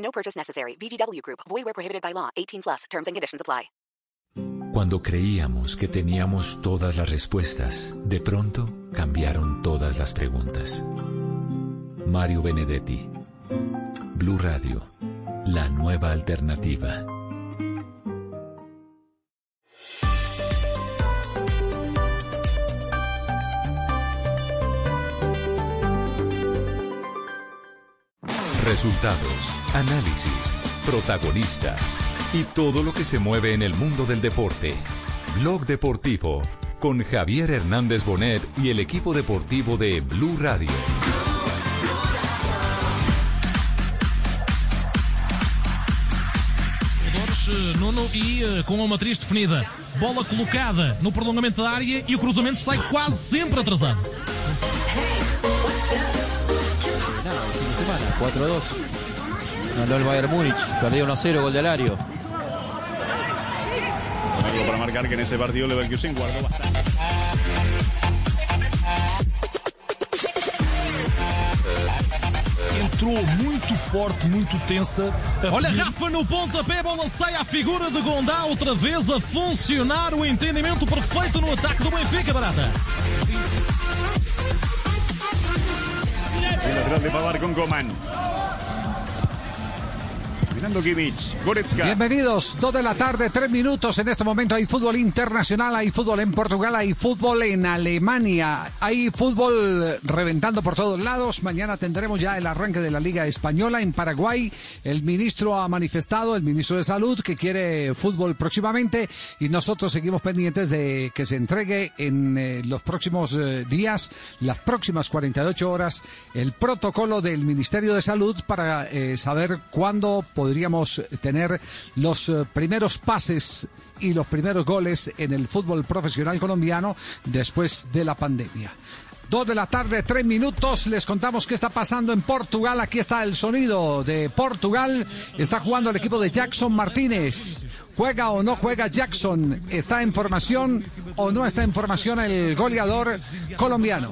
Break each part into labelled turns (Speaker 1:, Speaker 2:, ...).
Speaker 1: No purchase necessary. VGW Group. Void where prohibited by law. 18 plus. Terms and conditions apply.
Speaker 2: Cuando creíamos que teníamos todas las respuestas, de pronto cambiaron todas las preguntas. Mario Benedetti. Blue Radio. La nueva alternativa. Resultados, análisis, protagonistas y todo lo que se mueve en el mundo del deporte. Blog Deportivo con Javier Hernández Bonet y el equipo deportivo de Blue Radio.
Speaker 3: Nuno e eh, com uma matriz definida. Bola colocada no prolongamento da área e o cruzamento sai quase sempre atrasado.
Speaker 4: 4-2. Ganó el Bayern Múnich, perdió 1-0, gol de Alario.
Speaker 5: Algo para marcar que en ese partido Leverkusen guardó bastante.
Speaker 3: Entrou muito forte, muito tensa. Olha, Rafa no pontapé, bola sai à figura de Gondá, outra vez a funcionar o entendimento perfeito no ataque do Benfica, Barata.
Speaker 5: El lateral de Pavar con Coman. Mirando Kimmich.
Speaker 6: Bienvenidos, dos de la tarde, tres minutos. En este momento hay fútbol internacional, hay fútbol en Portugal, hay fútbol en Alemania, hay fútbol reventando por todos lados. Mañana tendremos ya el arranque de la Liga Española en Paraguay. El ministro ha manifestado, el ministro de Salud, que quiere fútbol próximamente y nosotros seguimos pendientes de que se entregue en eh, los próximos eh, días, las próximas 48 horas, el protocolo del Ministerio de Salud para eh, saber cuándo podríamos tener los eh, primeros pases y los primeros goles en el fútbol profesional colombiano después de la pandemia. Dos de la tarde, tres minutos. Les contamos qué está pasando en Portugal. Aquí está el sonido de Portugal. Está jugando el equipo de Jackson Martínez. ¿Juega o no juega Jackson? ¿Está en formación o no está en formación el goleador colombiano?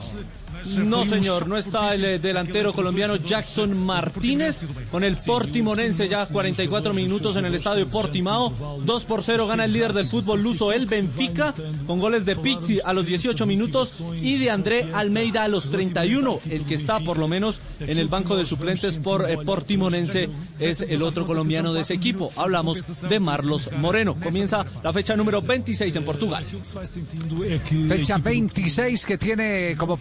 Speaker 4: No, señor, no está el eh, delantero colombiano Jackson Martínez con el Portimonense ya 44 minutos en el estadio Portimao. 2 por 0 gana el líder del fútbol luso, el Benfica, con goles de Pizzi a los 18 minutos y de André Almeida a los 31. El que está por lo menos en el banco de suplentes por eh, Portimonense es el otro colombiano de ese equipo. Hablamos de Marlos Moreno. Comienza la fecha número 26 en Portugal.
Speaker 6: Fecha 26 que tiene como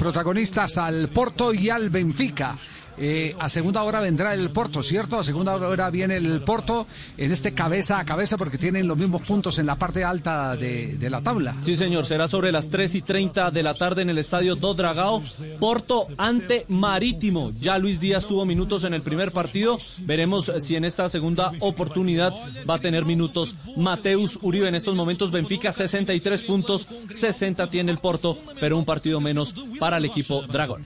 Speaker 6: al Porto y al Benfica. Eh, a segunda hora vendrá el Porto, ¿cierto? A segunda hora viene el Porto en este cabeza a cabeza porque tienen los mismos puntos en la parte alta de, la tabla.
Speaker 4: Sí, señor, será sobre las 3 y 30 de la tarde en el estadio Do Dragao. Porto ante Marítimo. Ya Luis Díaz tuvo minutos en el primer partido. Veremos si en esta segunda oportunidad va a tener minutos Mateus Uribe. En estos momentos Benfica 63 puntos, 60 tiene el Porto, pero un partido menos para el equipo Dragón.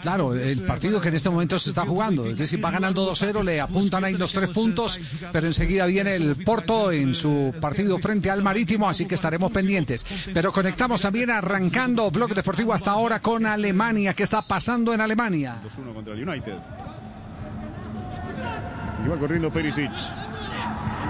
Speaker 6: Claro, el partido que en este momento se está jugando. Es decir, va ganando 2-0, le apuntan ahí los tres puntos, pero enseguida viene el Porto en su partido frente al Marítimo, así que estaremos pendientes. Pero conectamos también arrancando Blog Deportivo hasta ahora con Alemania. ¿Qué está pasando en Alemania?
Speaker 5: 2-1 contra el United. Y va corriendo Perisic.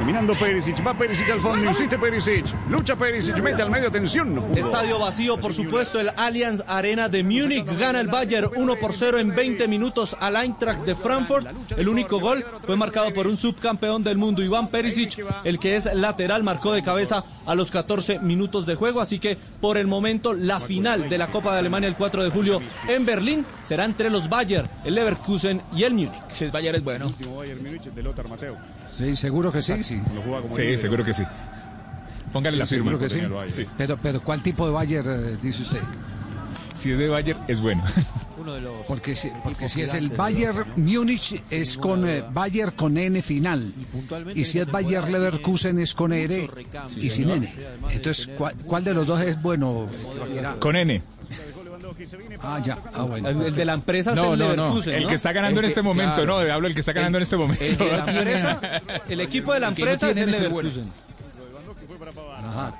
Speaker 5: Dominando Perisic, va Perisic al fondo, insiste Perisic, lucha Perisic, mete al medio, pudo.
Speaker 4: Estadio vacío, por supuesto, el Allianz Arena de Múnich gana el Bayern 1 por 0 en 20 minutos al Eintracht de Frankfurt. El único gol fue marcado por un subcampeón del mundo, Iván Perisic, el que es lateral, marcó de cabeza a los 14 minutos de juego. Así que por el momento la final de la Copa de Alemania el 4 de julio en Berlín será entre los Bayern, el Leverkusen y el Múnich.
Speaker 7: Si el Bayern es bueno.
Speaker 5: El último Bayern Múnich de Lothar Mateo.
Speaker 6: Sí, seguro que sí, sí.
Speaker 5: Lo juega como
Speaker 7: Sí, seguro que sí. Póngale la firma.
Speaker 6: Seguro que sí.
Speaker 5: Bayern.
Speaker 7: Sí.
Speaker 6: Pero, pero ¿cuál tipo de Bayern eh, dice usted?
Speaker 7: Si es de Bayern, es bueno.
Speaker 8: Uno de los
Speaker 6: Porque si, porque si es el Bayern. Múnich es con eh, Bayern con N final. Y si es Bayern Leverkusen es con R y sin N. Entonces, ¿cuál, cuál de los dos es bueno?
Speaker 7: Con N.
Speaker 6: Ah, ya. Ah, bueno.
Speaker 4: El, el de la empresa es
Speaker 7: No,
Speaker 4: el
Speaker 7: no, no. El que está ganando
Speaker 4: El
Speaker 7: en
Speaker 4: que-
Speaker 7: este momento,
Speaker 4: claro.
Speaker 7: no. Hablo el que está ganando en este momento.
Speaker 4: El de la empresa, el equipo de la
Speaker 7: El
Speaker 4: empresa es el. Leverkusen.
Speaker 6: Ajá.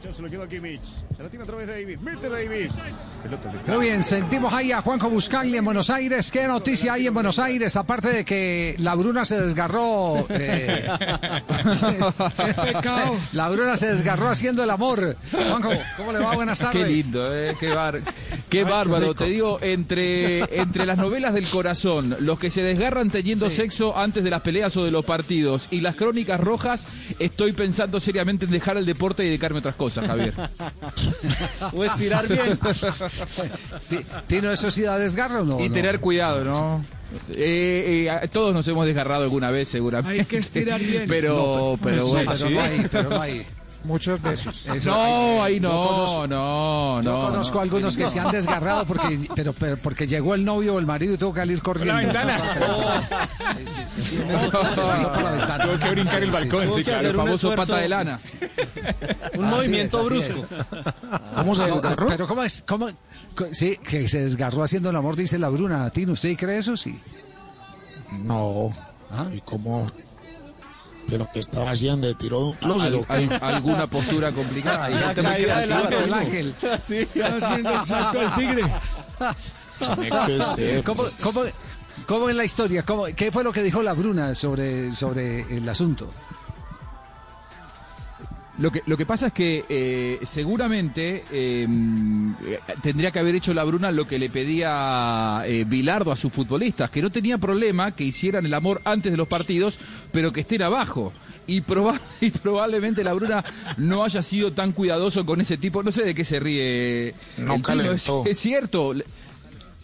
Speaker 9: Se lo quedó a Kimmich. Se la tiene otra vez Davis. Mete Davis.
Speaker 6: Muy bien, sentimos ahí a Juanjo Buscagli en Buenos Aires. ¿Qué noticia hay en Buenos Aires? Aparte de que la Bruna se desgarró. eh, la Bruna se desgarró haciendo el amor. Juanjo, ¿cómo le va? Buenas tardes.
Speaker 10: Qué lindo, eh, qué, bar- qué bárbaro. Te digo, entre, entre las novelas del corazón, los que se desgarran teniendo sexo antes de las peleas o de los partidos y las crónicas rojas, estoy pensando seriamente en dejar el deporte y dedicarme a otras cosas, Javier.
Speaker 4: O estirar bien.
Speaker 6: Ti- ¿Tino eso sí da desgarro o no?
Speaker 10: y
Speaker 6: No.
Speaker 10: tener cuidado, ¿no? Eh, eh, todos nos hemos desgarrado alguna vez, seguramente.
Speaker 11: Hay que estirar bien.
Speaker 10: Pero, pero
Speaker 6: Sí,
Speaker 10: bueno.
Speaker 6: pero no hay, pero no hay.
Speaker 11: Muchas veces.
Speaker 6: Eso-
Speaker 10: No, ahí
Speaker 6: Yo
Speaker 10: no,
Speaker 6: conozco-
Speaker 10: no,
Speaker 6: Yo
Speaker 10: no.
Speaker 6: conozco
Speaker 10: no.
Speaker 6: algunos que se han desgarrado porque, pero, pero porque llegó el novio o el marido y tuvo que salir corriendo.
Speaker 7: La ventana.
Speaker 6: Sí, sí, sí, sí.
Speaker 7: Tuvo que brincar el balcón,
Speaker 6: sí.
Speaker 7: claro.
Speaker 10: El famoso
Speaker 4: esfuerzo.
Speaker 10: pata de lana.
Speaker 4: Un
Speaker 6: Así
Speaker 4: movimiento
Speaker 6: es,
Speaker 4: brusco.
Speaker 11: ¿Cómo se
Speaker 6: No,
Speaker 11: desgarró?
Speaker 6: Pero ¿cómo es? ¿Cómo? Sí, que se desgarró haciendo el amor, dice la Bruna. ¿Tino, usted cree eso? Sí.
Speaker 11: No.
Speaker 6: Ah.
Speaker 11: ¿Y cómo? ¿Pero qué estaba haciendo? ¿De tiró de un
Speaker 10: Al-
Speaker 11: closet o qué?
Speaker 10: al- alguna postura complicada.
Speaker 4: La
Speaker 6: Te
Speaker 4: caída
Speaker 6: me
Speaker 4: del ángel.
Speaker 6: ángel.
Speaker 11: haciendo el salto del tigre.
Speaker 6: ¿Cómo, cómo, cómo es la historia? ¿Cómo, ¿Qué fue lo que dijo la Bruna sobre, sobre el asunto?
Speaker 10: Lo que, lo que pasa es que eh, seguramente eh, eh, tendría que haber hecho la Bruna lo que le pedía eh, Bilardo a sus futbolistas, que no tenía problema que hicieran el amor antes de los partidos, pero que estén abajo. Y, proba- y probablemente la Bruna no haya sido tan cuidadoso con ese tipo, no sé de qué se ríe.
Speaker 11: No
Speaker 10: el es, es cierto.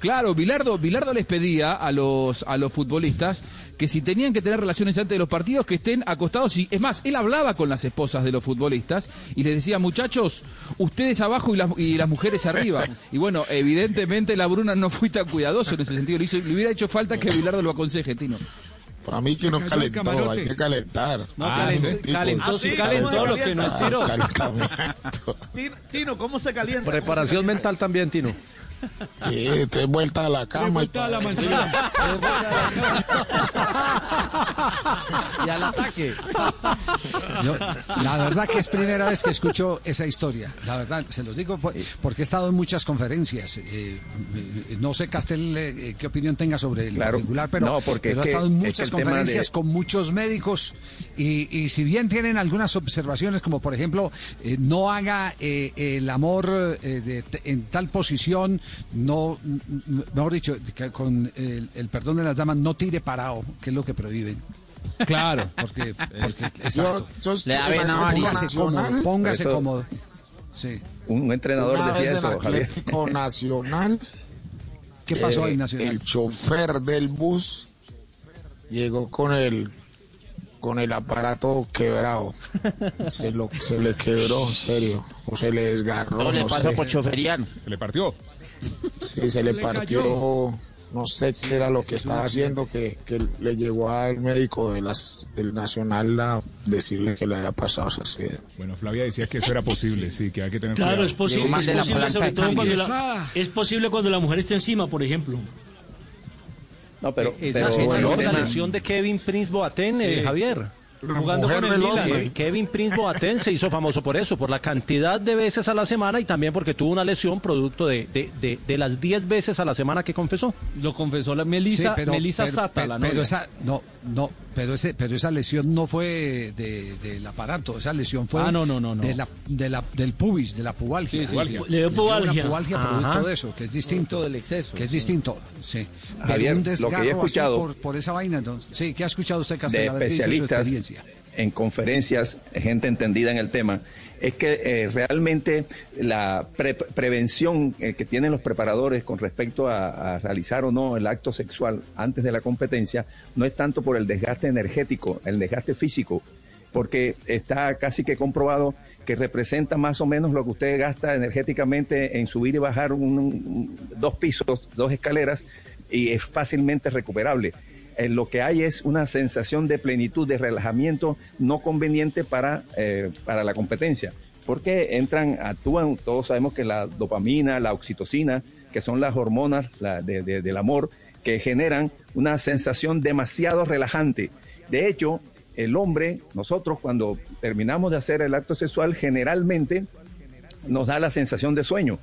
Speaker 10: Claro, Bilardo, Bilardo les pedía a los, a los futbolistas que si tenían que tener relaciones antes de los partidos, que estén acostados. Y es más, él hablaba con las esposas de los futbolistas y les decía, muchachos, ustedes abajo y las, y las mujeres arriba. Y bueno, evidentemente la Bruna no fue tan cuidadoso en ese sentido. Le, hizo- le hubiera hecho falta que Bilardo lo aconseje, Tino.
Speaker 11: Para mí que no
Speaker 7: Cayó el
Speaker 11: calentó, hay que calentar.
Speaker 4: No,
Speaker 7: Ah,
Speaker 4: calentó,
Speaker 7: sí.
Speaker 4: calentó, sí
Speaker 12: Ah, sí,
Speaker 4: calentó,
Speaker 12: ¿cómo
Speaker 4: lo que no
Speaker 12: calienta?
Speaker 4: estiró.
Speaker 11: Calentamiento.
Speaker 12: Tino, Tino, ¿cómo se calienta?
Speaker 8: Preparación mental también, Tino.
Speaker 11: Sí, tres vueltas a la cama. y
Speaker 7: vueltas a la manzana.
Speaker 8: Y al ataque.
Speaker 6: Yo, la verdad que es primera vez que escucho esa historia. La verdad, se los digo por- porque he estado en muchas conferencias. Eh, eh, no sé, Castel, eh, qué opinión tenga sobre el
Speaker 13: Claro.
Speaker 6: particular, pero,
Speaker 13: No, porque
Speaker 6: pero
Speaker 13: que-
Speaker 6: estado en
Speaker 13: es que
Speaker 6: muchas conferencias
Speaker 13: de-
Speaker 6: con muchos médicos y, y si bien tienen algunas observaciones, como por ejemplo, eh, no haga eh, el amor eh, de- te- en tal posición, no, mejor dicho, que con el, el perdón de las damas, no tire parado, que es lo que prohíben.
Speaker 10: Claro.
Speaker 6: Porque, porque
Speaker 11: Yo,
Speaker 6: exacto.
Speaker 11: yo
Speaker 12: Le da
Speaker 11: en Atlético
Speaker 6: Póngase cómodo, póngase
Speaker 13: eso-
Speaker 6: cómodo. Sí.
Speaker 13: Un entrenador
Speaker 11: una vez
Speaker 13: decía
Speaker 11: en
Speaker 13: eso, Javier.
Speaker 11: Atlético Nacional,
Speaker 6: ¿Qué pasó ahí,
Speaker 11: eh,
Speaker 6: Nacional?
Speaker 11: el chofer del bus llegó con el con el aparato quebrado. Se, lo, se le quebró, en serio. O se le desgarró.
Speaker 12: No le
Speaker 11: no
Speaker 12: pasa
Speaker 11: sé.
Speaker 12: por choferiano.
Speaker 7: Se le partió.
Speaker 11: Sí, se le partió. No sé qué era lo que estaba haciendo, que, que le llegó al médico de las, del Nacional a decirle que le había pasado esa accidente.
Speaker 7: Bueno, Flavia decía que eso era posible, sí, que hay que tener
Speaker 14: Claro,
Speaker 7: cuidado.
Speaker 14: es posible,
Speaker 12: Llegó más
Speaker 14: es posible
Speaker 12: planta
Speaker 14: sobre
Speaker 12: de
Speaker 14: todo cuando
Speaker 12: cambios.
Speaker 14: la, es posible cuando la mujer está encima, por ejemplo.
Speaker 13: No, pero,
Speaker 8: Esa,
Speaker 13: pero
Speaker 8: esa es la de Kevin Prince Boateng, eh,
Speaker 4: Sí.
Speaker 8: Javier.
Speaker 4: Jugando con el Milan.
Speaker 8: Kevin Prince Boateng se hizo famoso por eso, por la cantidad de veces a la semana y también porque tuvo una lesión producto de, de, de, de las 10 veces a la semana que confesó.
Speaker 4: Lo confesó la Melisa,
Speaker 6: Sí,
Speaker 4: Melisa
Speaker 6: pero-
Speaker 4: Sata,
Speaker 6: pero-
Speaker 4: la novia.
Speaker 6: esa no no pero ese pero esa lesión no fue de- del aparato esa lesión fue
Speaker 4: Ah, no, no, no, no.
Speaker 6: de la, de la del pubis de la pubalgia
Speaker 4: Sí, sí,
Speaker 7: Pubalgia.
Speaker 14: Le dio pubalgia.
Speaker 6: una pubalgia
Speaker 8: Ajá.
Speaker 6: producto de eso que es distinto
Speaker 4: Producto del exceso,
Speaker 6: que es
Speaker 4: sí.
Speaker 6: distinto sí
Speaker 13: Javier,
Speaker 6: un
Speaker 13: lo que he escuchado-
Speaker 6: por, por esa vaina entonces sí qué ha escuchado usted
Speaker 13: de
Speaker 6: Castel? A ver, ¿qué dice su
Speaker 13: especialistas
Speaker 6: experiencia
Speaker 13: en conferencias, gente entendida en el tema, es que eh, realmente la pre- prevención eh, que tienen los preparadores con respecto a, realizar o no el acto sexual antes de la competencia no es tanto por el desgaste energético, el desgaste físico, porque está casi que comprobado que representa más o menos lo que usted gasta energéticamente en subir y bajar un- dos pisos, dos escaleras, y es fácilmente recuperable. Eh, lo que hay es una sensación de plenitud, de relajamiento no conveniente para, eh, para la competencia. Porque entran, actúan, todos sabemos que la dopamina, la oxitocina, que son las hormonas del amor, que generan una sensación demasiado relajante. De hecho, el hombre, nosotros cuando terminamos de hacer el acto sexual, generalmente nos da la sensación de sueño.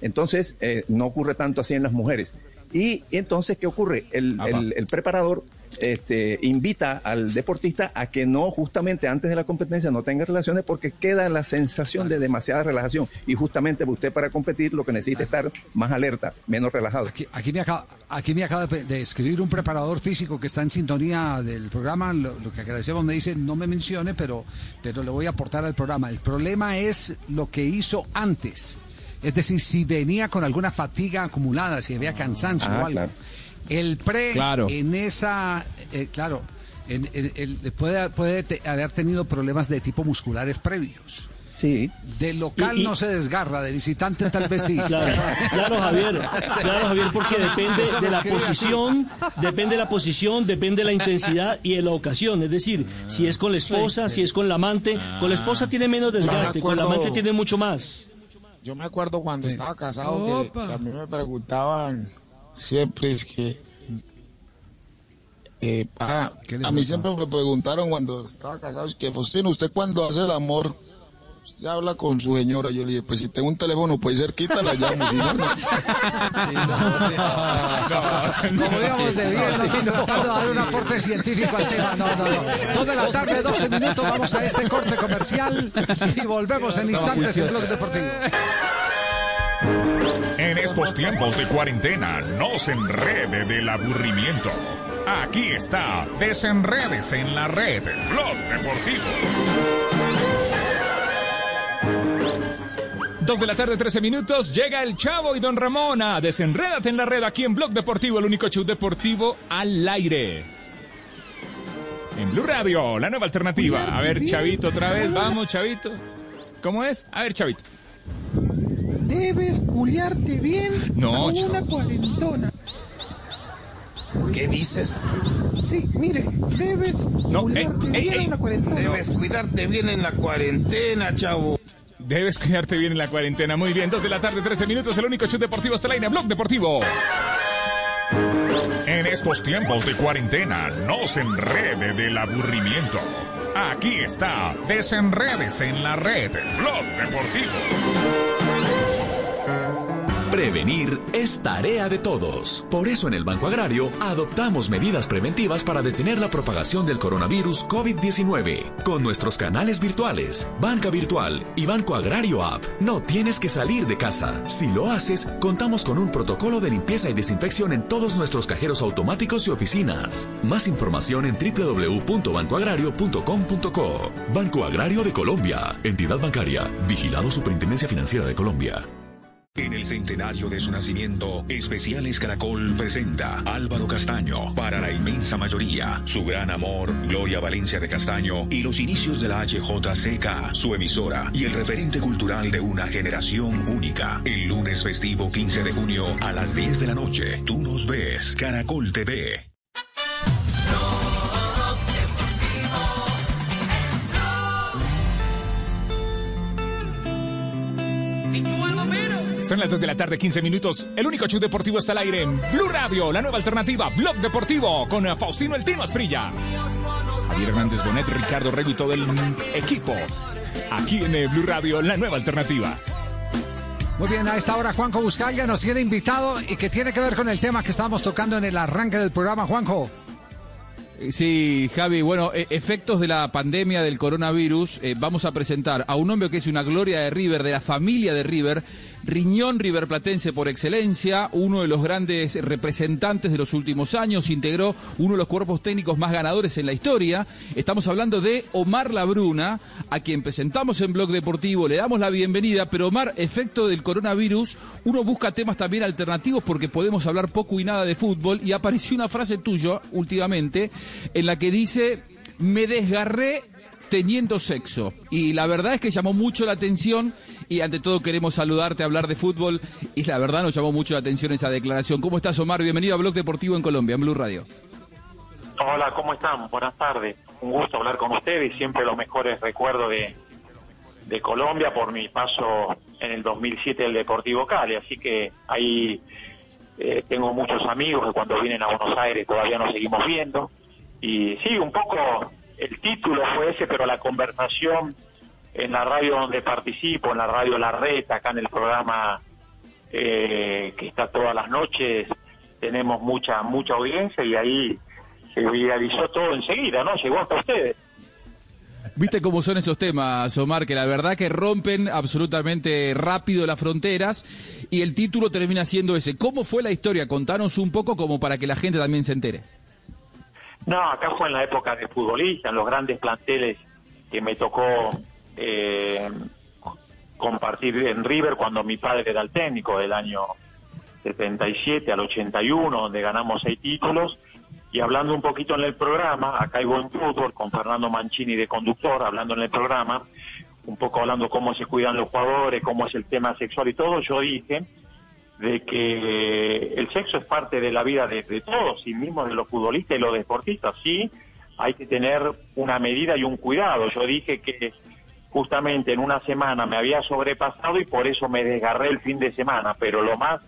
Speaker 13: Entonces, eh, no ocurre tanto así en las mujeres. Y, y entonces, ¿qué ocurre? El,
Speaker 10: Apa.
Speaker 13: el- el preparador este, invita al deportista a que no, justamente antes de la competencia, no tenga relaciones porque queda la sensación de demasiada relajación. Y justamente usted para competir lo que necesita es estar más alerta, menos relajado.
Speaker 6: Aquí, aquí me acaba, aquí me acaba de, de escribir un preparador físico que está en sintonía del programa. Lo, lo que agradecemos me dice, no me mencione, pero, pero le voy a aportar al programa. El problema es lo que hizo antes. Es decir, si venía con alguna fatiga acumulada, si había cansancio
Speaker 13: Ah,
Speaker 6: o algo.
Speaker 13: claro.
Speaker 6: El pre
Speaker 10: Claro.
Speaker 6: en esa, eh, claro, en- puede, puede te- haber tenido problemas de tipo musculares previos.
Speaker 13: Sí.
Speaker 6: De local
Speaker 14: Y- y-
Speaker 6: no se desgarra, de visitante tal vez sí.
Speaker 14: Claro, claro, Javier. Claro, Javier, porque depende de la posición, depende de la posición, depende de la intensidad y de la ocasión. Es decir, si es con la esposa, si es con la amante. Con la esposa tiene menos desgaste, con la amante tiene mucho más.
Speaker 11: Yo me acuerdo cuando estaba casado que, que a mí me preguntaban siempre es que eh, ah, a mí siempre me preguntaron cuando estaba casado es que Faustino, usted cuando hace el amor usted habla con su señora yo le dije pues si tengo un teléfono puede ser quita la llamo si no, no.
Speaker 6: Como digamos de bien, nosotros tratando de dar un aporte científico al tema. No, no, no. Dos de la tarde, 12 minutos, vamos a este corte comercial y volvemos en instantes en Blog Deportivo.
Speaker 7: En estos tiempos de cuarentena, no se enrede del aburrimiento. Aquí está, desenredes en la red, Blog Deportivo. Dos de la tarde, 13 minutos, llega el Chavo y Don Ramona. Desenrédate en la red aquí en Blog Deportivo, el único show deportivo al aire. En Blue Radio, la nueva alternativa. A ver, Chavito, otra vez, vamos, Chavito. ¿Cómo es? A ver, Chavito.
Speaker 15: Debes culiarte bien
Speaker 7: No,
Speaker 15: con
Speaker 7: chavo.
Speaker 15: una cuarentona.
Speaker 11: ¿qué dices?
Speaker 15: Sí, mire, debes
Speaker 7: No,
Speaker 15: culiarte
Speaker 7: ey, ey,
Speaker 15: bien
Speaker 7: ey.
Speaker 15: en una cuarentona.
Speaker 11: Debes cuidarte bien en la cuarentena chavo
Speaker 7: Debes cuidarte bien en la cuarentena. Muy bien, 2 de la tarde, 13 minutos, el único show deportivo hasta la aire, Blog Deportivo. En estos tiempos de cuarentena, no se enrede del aburrimiento. Aquí está, desenredes en la red, Blog Deportivo.
Speaker 16: Prevenir es tarea de todos. Por eso en el Banco Agrario adoptamos medidas preventivas para detener la propagación del coronavirus COVID-19. Con nuestros canales virtuales, Banca Virtual y Banco Agrario App, no tienes que salir de casa. Si lo haces, contamos con un protocolo de limpieza y desinfección en todos nuestros cajeros automáticos y oficinas. Más información en www.bancoagrario.com.co. Banco Agrario de Colombia. Entidad bancaria. Vigilado Superintendencia Financiera de Colombia.
Speaker 17: En el centenario de su nacimiento, Especiales Caracol presenta Álvaro Castaño para la inmensa mayoría, su gran amor, Gloria Valencia de Castaño y los inicios de la HJCK, su emisora y el referente cultural de una generación única. El lunes festivo 15 de junio a las 10 de la noche, tú nos ves, Caracol TV.
Speaker 7: Son las 2 de la tarde, 15 minutos. El único show deportivo está al aire en Blue Radio, la nueva alternativa, Blog Deportivo, con Faustino El Tino Asprilla. Javier Hernández Bonet, Ricardo Rego y todo el equipo. Aquí en eh, Blue Radio, la nueva alternativa.
Speaker 6: Muy bien, a esta hora Juanjo Buscaglia nos tiene invitado y que tiene que ver con el tema que estábamos tocando en el arranque del programa, Juanjo.
Speaker 10: Eh, Sí, Javi, bueno, eh, efectos de la pandemia del coronavirus, eh, vamos a presentar a un hombre que es una gloria de River, de la familia de River, riñón riverplatense por excelencia, uno de los grandes representantes de los últimos años, integró uno de los cuerpos técnicos más ganadores en la historia. Estamos hablando de Omar Labruna, a quien presentamos en Blog Deportivo, le damos la bienvenida, pero Omar, efecto del coronavirus, uno busca temas también alternativos porque podemos hablar poco y nada de fútbol y apareció una frase tuya últimamente en la que dice, me desgarré teniendo sexo. Y la verdad es que llamó mucho la atención y ante todo queremos saludarte, hablar de fútbol y la verdad nos llamó mucho la atención esa declaración. ¿Cómo estás Omar? Bienvenido a Blog Deportivo en Colombia, en Blue Radio.
Speaker 18: Hola, ¿cómo están? Buenas tardes. Un gusto hablar con ustedes siempre los mejores recuerdos de, de Colombia por mi paso en el 2007 del Deportivo Cali. Así que ahí eh, tengo muchos amigos que cuando vienen a Buenos Aires todavía nos seguimos viendo. Y sí, un poco el título fue ese, pero la conversación en la radio donde participo, en la radio La Red, acá en el programa eh, que está todas las noches, tenemos mucha mucha audiencia y ahí se viralizó todo enseguida, ¿no? Llegó hasta ustedes.
Speaker 10: Viste cómo son esos temas, Omar, que la verdad que rompen absolutamente rápido las fronteras y el título termina siendo ese. ¿Cómo fue la historia? Contanos un poco como para que la gente también se entere.
Speaker 18: No, acá fue en la época de futbolista, en los grandes planteles que me tocó eh, compartir en River cuando mi padre era el técnico del año 77 al 81, donde ganamos seis títulos. Y hablando un poquito en el programa, acá hay buen fútbol con Fernando Mancini de conductor, hablando en el programa, un poco hablando cómo se cuidan los jugadores, cómo es el tema sexual y todo, yo dije de que el sexo es parte de la vida de, todos, y mismo de los futbolistas y los deportistas, sí, hay que tener una medida y un cuidado. Yo dije que justamente en una semana me había sobrepasado y por eso me desgarré el fin de semana, pero lo más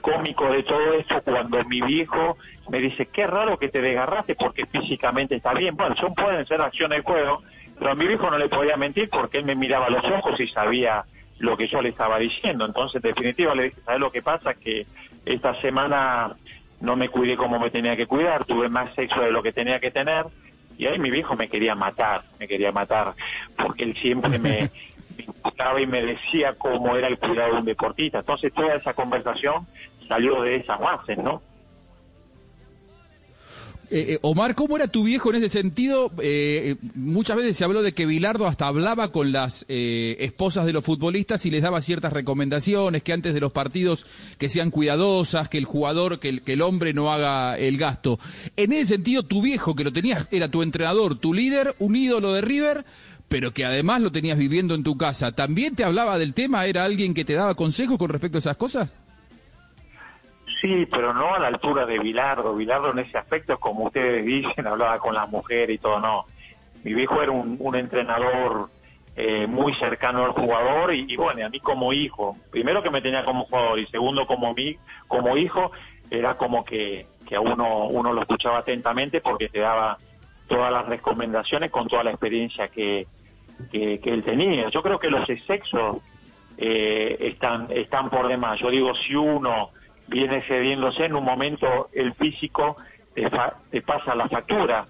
Speaker 18: cómico de todo esto cuando mi viejo me dice, qué raro que te desgarraste porque físicamente está bien. Bueno, son pueden ser acciones de juego, pero a mi viejo no le podía mentir porque él me miraba a los ojos y sabía lo que yo le estaba diciendo. Entonces, en definitiva, le dije, ¿sabes lo que pasa? Que esta semana no me cuidé como me tenía que cuidar, tuve más sexo de lo que tenía que tener. Y ahí mi viejo me quería matar, me quería matar, porque él siempre me, me y me decía cómo era el cuidado de un deportista. Entonces toda esa conversación salió de esas bases, ¿no?
Speaker 10: Eh, eh, Omar, ¿cómo era tu viejo en ese sentido? Eh, muchas veces se habló de que Bilardo hasta hablaba con las esposas de los futbolistas y les daba ciertas recomendaciones, que antes de los partidos que sean cuidadosas, que el jugador, que el, que el hombre no haga el gasto. En ese sentido, tu viejo, que lo tenías, era tu entrenador, tu líder, un ídolo de River, pero que además lo tenías viviendo en tu casa, ¿también te hablaba del tema? ¿Era alguien que te daba consejos con respecto a esas cosas?
Speaker 18: Sí, pero no a la altura de Bilardo. Bilardo en ese aspecto, como ustedes dicen, hablaba con las mujeres y todo, no. Mi viejo era un, entrenador eh, muy cercano al jugador y, bueno, a mí como hijo, primero que me tenía como jugador y segundo como, mí, como hijo, era como que, que a uno, uno lo escuchaba atentamente porque te daba todas las recomendaciones con toda la experiencia que, que, él tenía. Yo creo que los sexos eh, están, están por demás. Yo digo, si uno viene cediéndose, en un momento el físico te, te pasa la factura,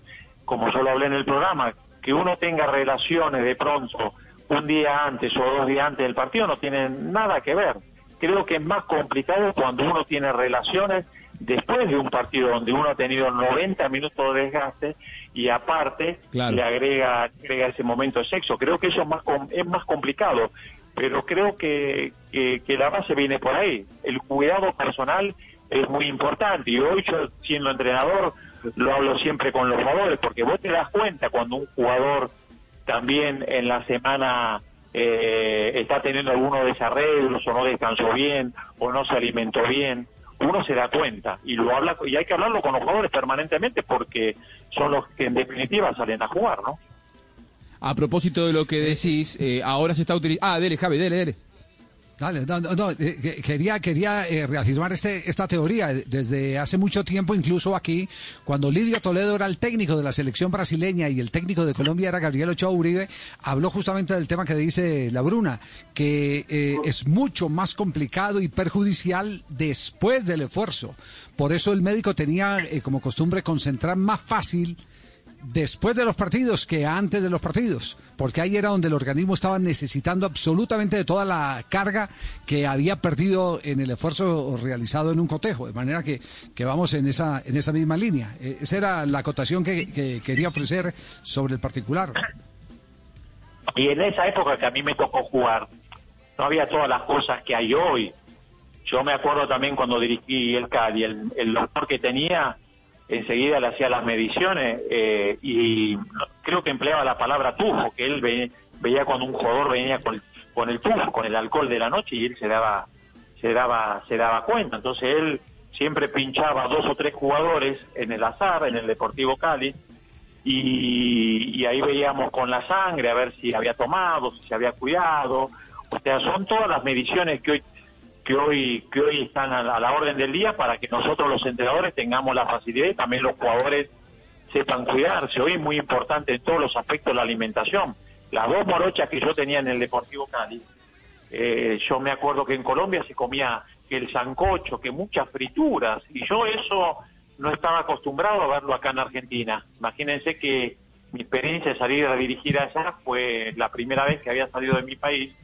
Speaker 18: como yo lo hablé en el programa, que uno tenga relaciones de pronto un día antes o dos días antes del partido no tiene nada que ver. Creo que es más complicado cuando uno tiene relaciones después de un partido donde uno ha tenido 90 minutos de desgaste y aparte le agrega, agrega ese momento de sexo. Creo que eso es más, es más complicado pero creo que, que, la base viene por ahí. El cuidado personal es muy importante y hoy yo siendo entrenador lo hablo siempre con los jugadores porque vos te das cuenta cuando un jugador también en la semana eh, está teniendo algunos desarreglos o no descansó bien o no se alimentó bien uno se da cuenta y lo habla y hay que hablarlo con los jugadores permanentemente porque son los que en definitiva salen a jugar, ¿no?
Speaker 10: A propósito de lo que decís, eh, ahora se está utilizando... Ah, dele, Javi, dele, dele.
Speaker 6: Dale, no, eh, quería, quería eh, reafirmar este, esta teoría. Desde hace mucho tiempo, incluso aquí, cuando Lidio Toledo era el técnico de la selección brasileña y el técnico de Colombia era Gabriel Ochoa Uribe, habló justamente del tema que dice la Bruna, que es mucho más complicado y perjudicial después del esfuerzo. Por eso el médico tenía como costumbre concentrar más fácil después de los partidos que antes de los partidos, porque ahí era donde el organismo estaba necesitando absolutamente de toda la carga que había perdido en el esfuerzo realizado en un cotejo, de manera que, que vamos en esa, en esa misma línea. Eh, esa era la acotación que, quería ofrecer sobre el particular.
Speaker 18: Y en esa época que a mí me tocó jugar, no había todas las cosas que hay hoy. Yo me acuerdo también cuando dirigí el CAD el, el doctor que tenía enseguida le hacía las mediciones eh, y creo que empleaba la palabra tufo, que él ve- veía cuando un jugador venía con con el tufo, con el alcohol de la noche y él se daba, se daba, se daba cuenta. Entonces él siempre pinchaba dos o tres jugadores en el azar, en el Deportivo Cali, y, y ahí veíamos con la sangre a ver si había tomado, si se había cuidado. O sea, son todas las mediciones que hoy que hoy que hoy están a la, a la orden del día para que nosotros los entrenadores tengamos la facilidad y también los jugadores sepan cuidarse. Hoy es muy importante en todos los aspectos la alimentación. Las dos morochas que yo tenía en el Deportivo Cali, eh, yo me acuerdo que en Colombia se comía que el sancocho, que muchas frituras, y yo eso no estaba acostumbrado a verlo acá en Argentina. Imagínense que mi experiencia de salir a dirigir allá fue la primera vez que había salido de mi país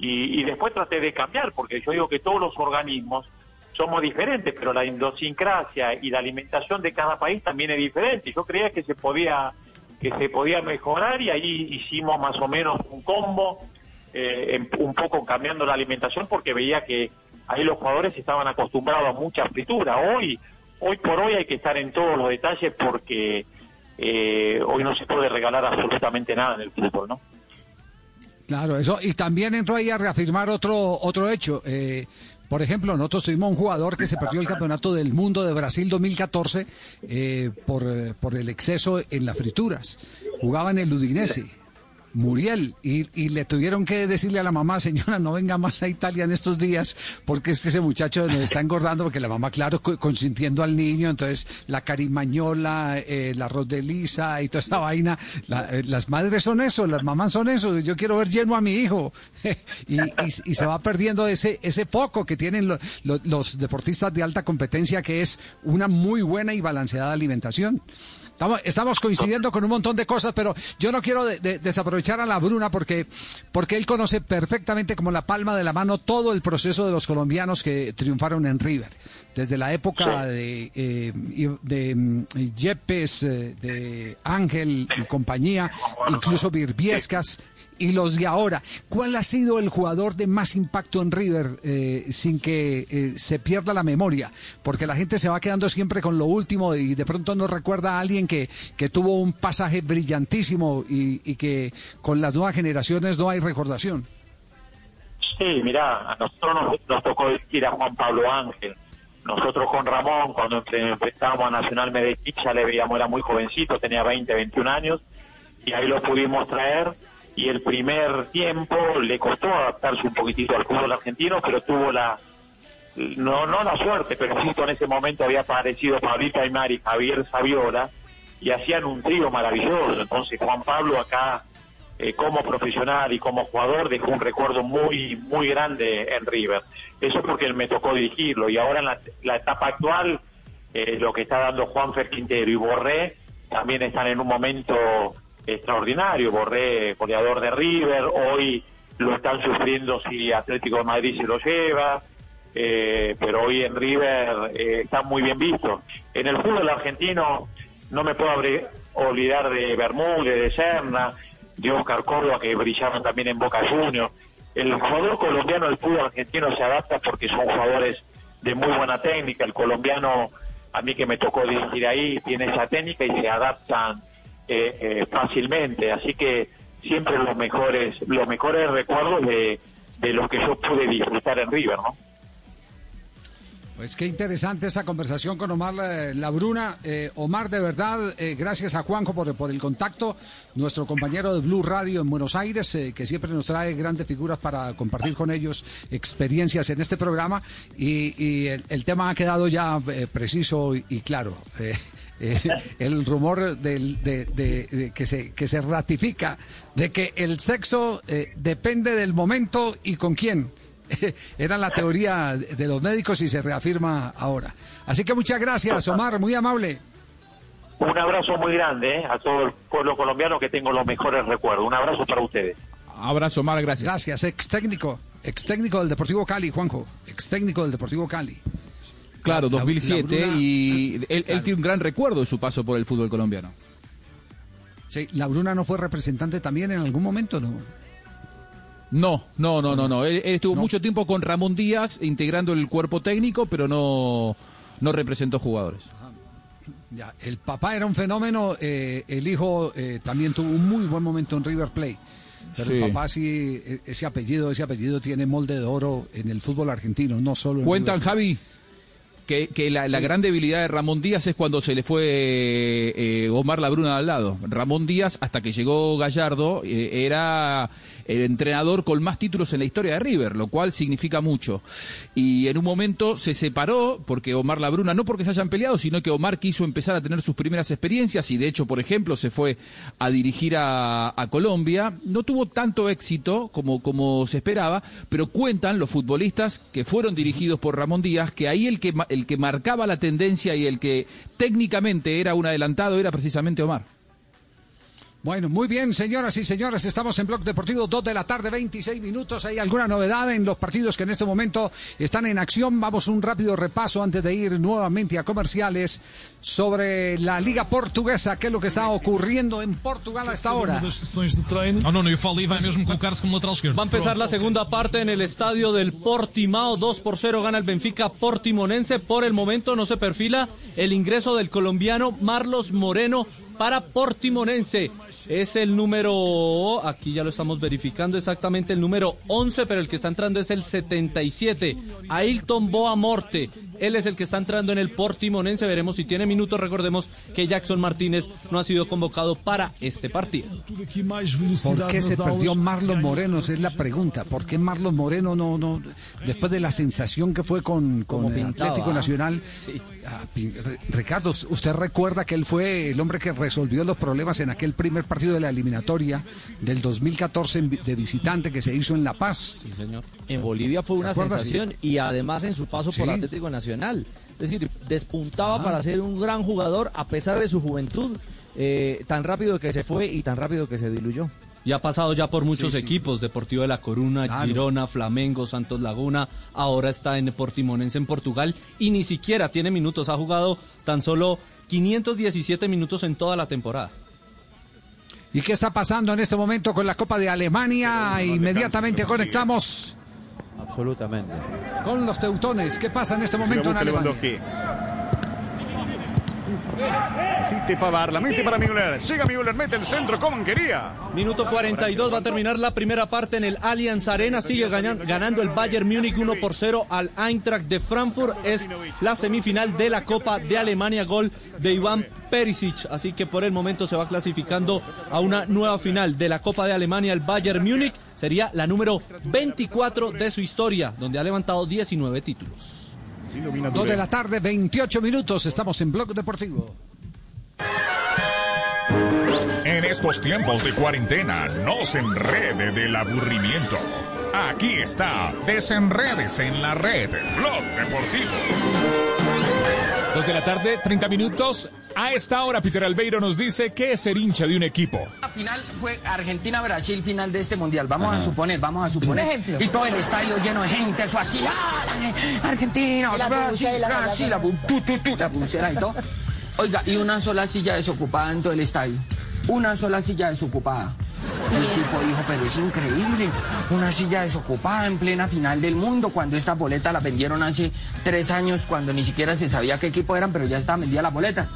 Speaker 18: y, y después traté de cambiar, porque yo digo que todos los organismos somos diferentes, pero la idiosincrasia y la alimentación de cada país también es diferente. Yo creía que se podía que se podía mejorar y ahí hicimos más o menos un combo, eh, un poco cambiando la alimentación porque veía que ahí los jugadores estaban acostumbrados a mucha fritura. Hoy, hoy por hoy hay que estar en todos los detalles porque eh, hoy no se puede regalar absolutamente nada en el fútbol, ¿no?
Speaker 6: Claro, eso. Y también entró ahí a reafirmar otro, otro hecho. Eh, por ejemplo, nosotros tuvimos un jugador que se perdió el campeonato del mundo de Brasil 2014 eh, por, eh, por el exceso en las frituras. Jugaba en el Udinese. Muriel, y, y le tuvieron que decirle a la mamá, señora, no venga más a Italia en estos días, porque es que ese muchacho nos está engordando, porque la mamá, claro, co- consintiendo al niño, entonces la carimañola, eh, el arroz de lisa y toda esa vaina, la- eh, las madres son eso, las mamás son eso, yo quiero ver lleno a mi hijo, y, y- se va perdiendo ese, ese foco que tienen lo- los deportistas de alta competencia, que es una muy buena y balanceada alimentación. Estamos, estamos coincidiendo con un montón de cosas, pero yo no quiero de- de- desaprovechar a la Bruna porque, porque él conoce perfectamente como la palma de la mano todo el proceso de los colombianos que triunfaron en River. Desde la época de, eh, de mm, Yepes, eh, de Ángel y compañía, incluso Virbiescas y los de ahora. ¿Cuál ha sido el jugador de más impacto en River eh, sin que eh, se pierda la memoria? Porque la gente se va quedando siempre con lo último y de pronto no recuerda a alguien que, que tuvo un pasaje brillantísimo y, que con las nuevas generaciones no hay recordación.
Speaker 18: Sí, mira, a nosotros nos, nos tocó ir a Juan Pablo Ángel. Nosotros con Ramón, cuando empe- empezamos a Nacional Medellín, ya le veíamos, era muy jovencito, tenía 20, 21 años, y ahí lo pudimos traer. Y el primer tiempo le costó adaptarse un poquitito al fútbol argentino, pero tuvo la, no no la suerte, pero justo en ese momento había aparecido Pablito Aymar y Javier Saviola, y hacían un trío maravilloso. Entonces Juan Pablo acá eh, como profesional y como jugador dejó un recuerdo muy muy grande en River. Eso porque me tocó dirigirlo y ahora en la, la etapa actual eh, lo que está dando Juan Quintero y Borré también están en un momento extraordinario. Borré, goleador de River, hoy lo están sufriendo si Atlético de Madrid se lo lleva, eh, pero hoy en River eh, muy bien visto. En el fútbol argentino no me puedo abrir- olvidar de Bermúdez, de Serna, de Oscar Córdoba, que brillaron también en Boca Juniors. El jugador colombiano del fútbol argentino se adapta porque son jugadores de muy buena técnica. El colombiano, a mí que me tocó dirigir ahí, tiene esa técnica y se adaptan eh, eh, fácilmente. Así que siempre los mejores, los mejores recuerdos de, de los que yo pude disfrutar en River, ¿no?
Speaker 6: Pues qué interesante esta conversación con Omar eh, Labruna. Eh, Omar, de verdad, eh, gracias a Juanjo por, el contacto, nuestro compañero de Blue Radio en Buenos Aires, eh, que siempre nos trae grandes figuras para compartir con ellos experiencias en este programa. Y, y el, tema ha quedado ya preciso y claro. Eh, el rumor del- de, de- de que, se, que se ratifica de que el sexo eh, depende del momento y con quién. Era la teoría de los médicos y se reafirma ahora. Así que muchas gracias, Omar, muy amable.
Speaker 18: Un abrazo muy grande ¿eh? a todo el pueblo colombiano que tengo los mejores recuerdos. Un abrazo para ustedes.
Speaker 10: Abrazo, Omar, gracias.
Speaker 6: Gracias, ex técnico, ex técnico del Deportivo Cali, Juanjo, ex técnico del Deportivo Cali.
Speaker 10: Claro,
Speaker 6: La- la
Speaker 10: 2007
Speaker 6: Bruna-
Speaker 10: y él, él tiene un gran recuerdo de su paso por el fútbol colombiano.
Speaker 6: Sí, la Bruna no fue representante también en algún momento, ¿no?
Speaker 10: No, no, no, no, no. Él, él estuvo mucho tiempo con Ramón Díaz integrando el cuerpo técnico, pero no, no representó jugadores.
Speaker 6: Ya, el papá era un fenómeno, eh, el hijo eh, también tuvo un muy buen momento en River Plate. Pero
Speaker 10: Sí.
Speaker 6: el papá sí, e- ese apellido, ese apellido tiene molde de oro en el fútbol argentino, no solo en
Speaker 10: Cuentan. Javi, que, que la, la gran debilidad de Ramón Díaz es cuando se le fue eh, Omar Labruna al lado. Ramón Díaz, hasta que llegó Gallardo, eh, era el entrenador con más títulos en la historia de River, lo cual significa mucho. Y en un momento se separó porque Omar Labruna, no porque se hayan peleado, sino que Omar quiso empezar a tener sus primeras experiencias y de hecho, por ejemplo, se fue a dirigir a, a Colombia. No tuvo tanto éxito como, como se esperaba, pero cuentan los futbolistas que fueron dirigidos por Ramón Díaz que ahí el que, el que marcaba la tendencia y el que técnicamente era un adelantado era precisamente Omar.
Speaker 6: Bueno, muy bien, señoras y señores, estamos en Blog Deportivo, 2 de la tarde, 26 minutos. ¿Hay alguna novedad en los partidos que en este momento están en acción? Vamos un rápido repaso antes de ir nuevamente a comerciales sobre la Liga Portuguesa, qué es lo que está ocurriendo en Portugal a esta hora.
Speaker 19: Mesmo colocar-se como lateral esquerdo.
Speaker 4: Va a empezar la segunda parte en el estadio del Portimao. 2 por 0 gana el Benfica Portimonense. Por el momento no se perfila el ingreso del colombiano Marlos Moreno para Portimonense. Es el número, aquí ya lo estamos verificando exactamente, el número 11, pero el que está entrando es el 77. Ailton Boa Morte. Él es el que está entrando en el Portimonense. Veremos si tiene minutos. Recordemos que Jackson Martínez no ha sido convocado para este partido.
Speaker 6: ¿Por qué se perdió Marlon Moreno? Esa es la pregunta. ¿Por qué Marlon Moreno no, no después de la sensación que fue con, con Atlético. Nacional? Re- Ricardo, ¿usted recuerda que él fue el hombre que resolvió los problemas en aquel primer partido de la eliminatoria del 2014 en vi- de visitante que se hizo en La Paz?
Speaker 4: Sí, señor.
Speaker 20: En Bolivia fue
Speaker 6: ¿Se
Speaker 20: una
Speaker 6: acuerda?
Speaker 20: sensación y además en su paso por
Speaker 6: Sí.
Speaker 20: Atlético Nacional. Es decir, despuntaba
Speaker 6: Ah.
Speaker 20: para ser un gran jugador a pesar de su juventud, eh, tan rápido que se fue y tan rápido que se diluyó.
Speaker 4: Y ha pasado ya por muchos
Speaker 20: Sí, sí.
Speaker 4: equipos, Deportivo de La Coruna,
Speaker 20: Claro.
Speaker 4: Girona, Flamengo, Santos Laguna, ahora está en Portimonense en Portugal y ni siquiera tiene minutos, ha jugado tan solo 517 minutos en toda la temporada.
Speaker 6: ¿Y qué está pasando en este momento con la Copa de Alemania? Inmediatamente conectamos
Speaker 20: Absolutamente.
Speaker 6: con los teutones. ¿Qué pasa en este momento en Alemania?
Speaker 9: Asiste Pavar, la mete para Müller. Llega Müller, mete el centro como quería.
Speaker 4: Minuto 42 va a terminar la primera parte en el Allianz Arena. Sigue ganan- ganando el Bayern Múnich 1 por 0 al Eintracht de Frankfurt. Es la semifinal de la Copa de Alemania. Gol de Iván Perisic. Así que por el momento se va clasificando a una nueva final de la Copa de Alemania. El Bayern Múnich sería la número 24 de su historia, donde ha levantado 19 títulos.
Speaker 6: Dos de la tarde, 28 minutos. Estamos en Blog Deportivo.
Speaker 7: En estos tiempos de cuarentena, no se enrede del aburrimiento. Aquí está, desenredes en la red, Blog Deportivo. Dos de la tarde, 30 minutos. A esta hora, Peter Albeiro nos dice que es ser hincha de un equipo.
Speaker 21: La final fue Argentina-Brasil, final de este mundial. Vamos a suponer, vamos a suponer.
Speaker 22: Ejemplo.
Speaker 21: Y todo el estadio lleno de gente, eso así. ¡ah! Argentina,
Speaker 22: Y la
Speaker 21: Brasil,
Speaker 22: la
Speaker 21: Brasil, la, la y todo. Oiga, y una sola silla desocupada en todo el estadio. Una sola silla desocupada. El tipo dijo, pero es increíble, una silla desocupada en plena final del mundo, cuando estas boletas las vendieron hace tres años, cuando ni siquiera se sabía qué equipo eran, pero ya estaban vendidas las boletas.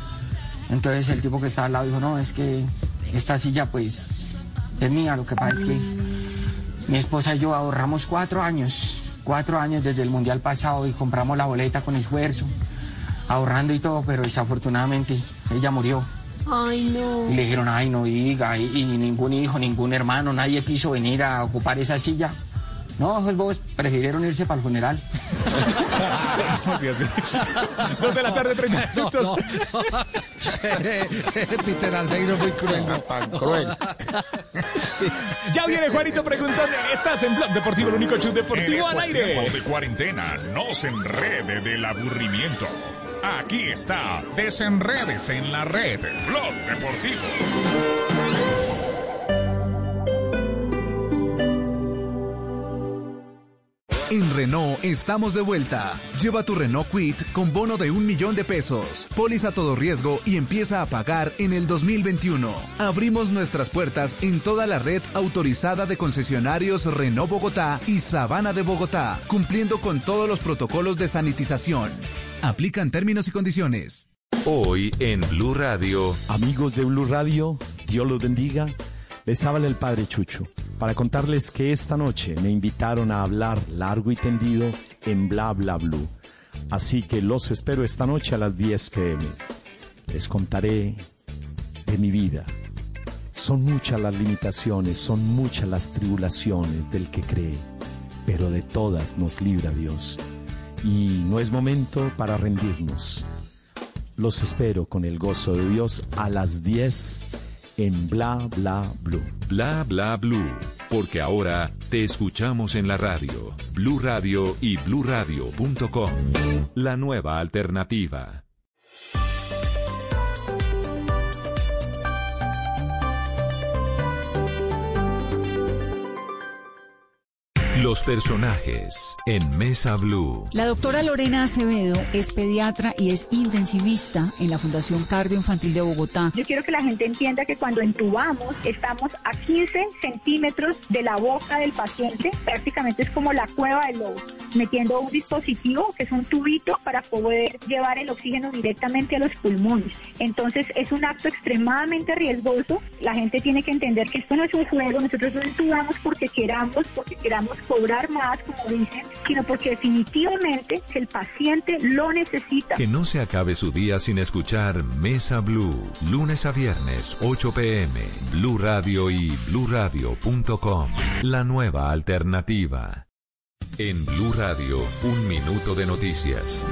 Speaker 21: Entonces el tipo que estaba al lado dijo, no, es que esta silla pues es mía, lo que pasa es que mi esposa y yo ahorramos cuatro años, cuatro años desde el mundial pasado y compramos la boleta con esfuerzo, ahorrando y todo, pero desafortunadamente ella murió.
Speaker 22: Ay, no.
Speaker 21: Y le dijeron, ay, no diga, y, y ningún hijo, ningún hermano, nadie quiso venir a ocupar esa silla. No, esos bobos prefirieron irse para el funeral.
Speaker 7: Así, así. Dos de la tarde, 30 minutos.
Speaker 6: Peter Albeiro muy cruel.
Speaker 11: Tan cruel.
Speaker 7: Ya viene Juanito preguntando. Estás en Blog Deportivo, el único show deportivo al aire. de cuarentena, no se enrede del aburrimiento. Aquí está, desenredes en la red, Blog Deportivo.
Speaker 23: En Renault estamos de vuelta. Lleva tu Renault Quit con bono de un millón de pesos, póliza todo riesgo y empieza a pagar en el 2021. Abrimos nuestras puertas en toda la red autorizada de concesionarios Renault Bogotá y Sabana de Bogotá, cumpliendo con todos los protocolos de sanitización. Aplican términos y condiciones.
Speaker 2: Hoy en Blue Radio.
Speaker 24: Amigos de Blue Radio, Dios los bendiga. Les habla el Padre Chucho para contarles que esta noche me invitaron a hablar largo y tendido en Bla Bla Blue. Así que los espero esta noche a las 10 pm. Les contaré de mi vida. Son muchas las limitaciones, son muchas las tribulaciones del que cree, pero de todas nos libra Dios. Y no es momento para rendirnos. Los espero con el gozo de Dios a las 10 en Bla Bla Blue.
Speaker 2: Bla Bla Blue. Porque ahora te escuchamos en la radio. Blue Radio y bluradio.com. La nueva alternativa. Los personajes en Mesa Blue.
Speaker 25: La doctora Lorena Acevedo es pediatra y es intensivista en la Fundación Cardio Infantil de Bogotá.
Speaker 22: Yo quiero que la gente entienda que cuando entubamos estamos a 15 centímetros de la boca del paciente, prácticamente es como la cueva del lobo, metiendo un dispositivo que es un tubito para poder llevar el oxígeno directamente a los pulmones. Entonces es un acto extremadamente riesgoso. La gente tiene que entender que esto no es un juego, nosotros no entubamos porque queramos, porque queramos cobrar más, como dicen, sino porque definitivamente el paciente lo necesita.
Speaker 2: Que no se acabe su día sin escuchar Mesa Blue. Lunes a viernes, 8 pm. Blue Radio y bluradio.com. La nueva alternativa. En Blue Radio, un minuto de noticias.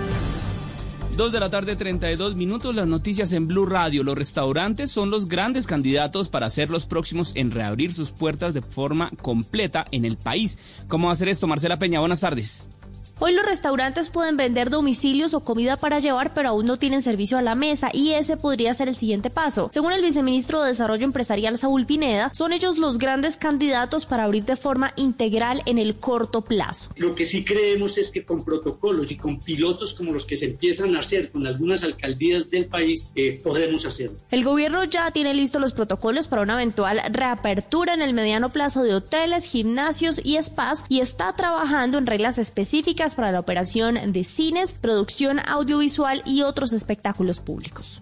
Speaker 26: Dos de la tarde, 32 minutos. Las noticias en Blue Radio. Los restaurantes son los grandes candidatos para ser los próximos en reabrir sus puertas de forma completa en el país. ¿Cómo va a hacer esto, Marcela Peña? Buenas tardes.
Speaker 27: Hoy los restaurantes pueden vender domicilios o comida para llevar, pero aún no tienen servicio a la mesa y ese podría ser el siguiente paso. Según el viceministro de Desarrollo Empresarial Saúl Pineda, son ellos los grandes candidatos para abrir de forma integral en el corto plazo.
Speaker 28: Lo que sí creemos es que con protocolos y con pilotos como los que se empiezan a hacer con algunas alcaldías del país, eh, podemos hacerlo.
Speaker 27: El gobierno ya tiene listos los protocolos para una eventual reapertura en el mediano plazo de hoteles, gimnasios y spas y está trabajando en reglas específicas para la operación de cines, producción audiovisual y otros espectáculos públicos.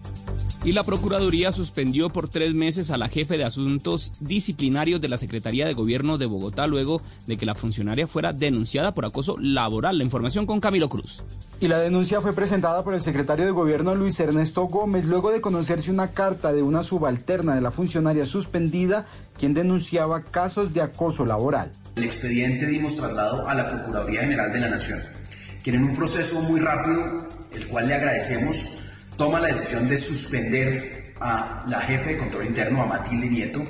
Speaker 26: Y la Procuraduría suspendió por tres meses a la jefe de asuntos disciplinarios de la Secretaría de Gobierno de Bogotá luego de que la funcionaria fuera denunciada por acoso laboral. La información con Camilo Cruz.
Speaker 29: Y la denuncia fue presentada por el secretario de Gobierno Luis Ernesto Gómez luego de conocerse una carta de una subalterna de la funcionaria suspendida quien denunciaba casos de acoso laboral.
Speaker 30: El expediente dimos traslado a la Procuraduría General de la Nación, quien en un proceso muy rápido, el cual le agradecemos, toma la decisión de suspender a la jefe de control interno, a Matilde Nieto.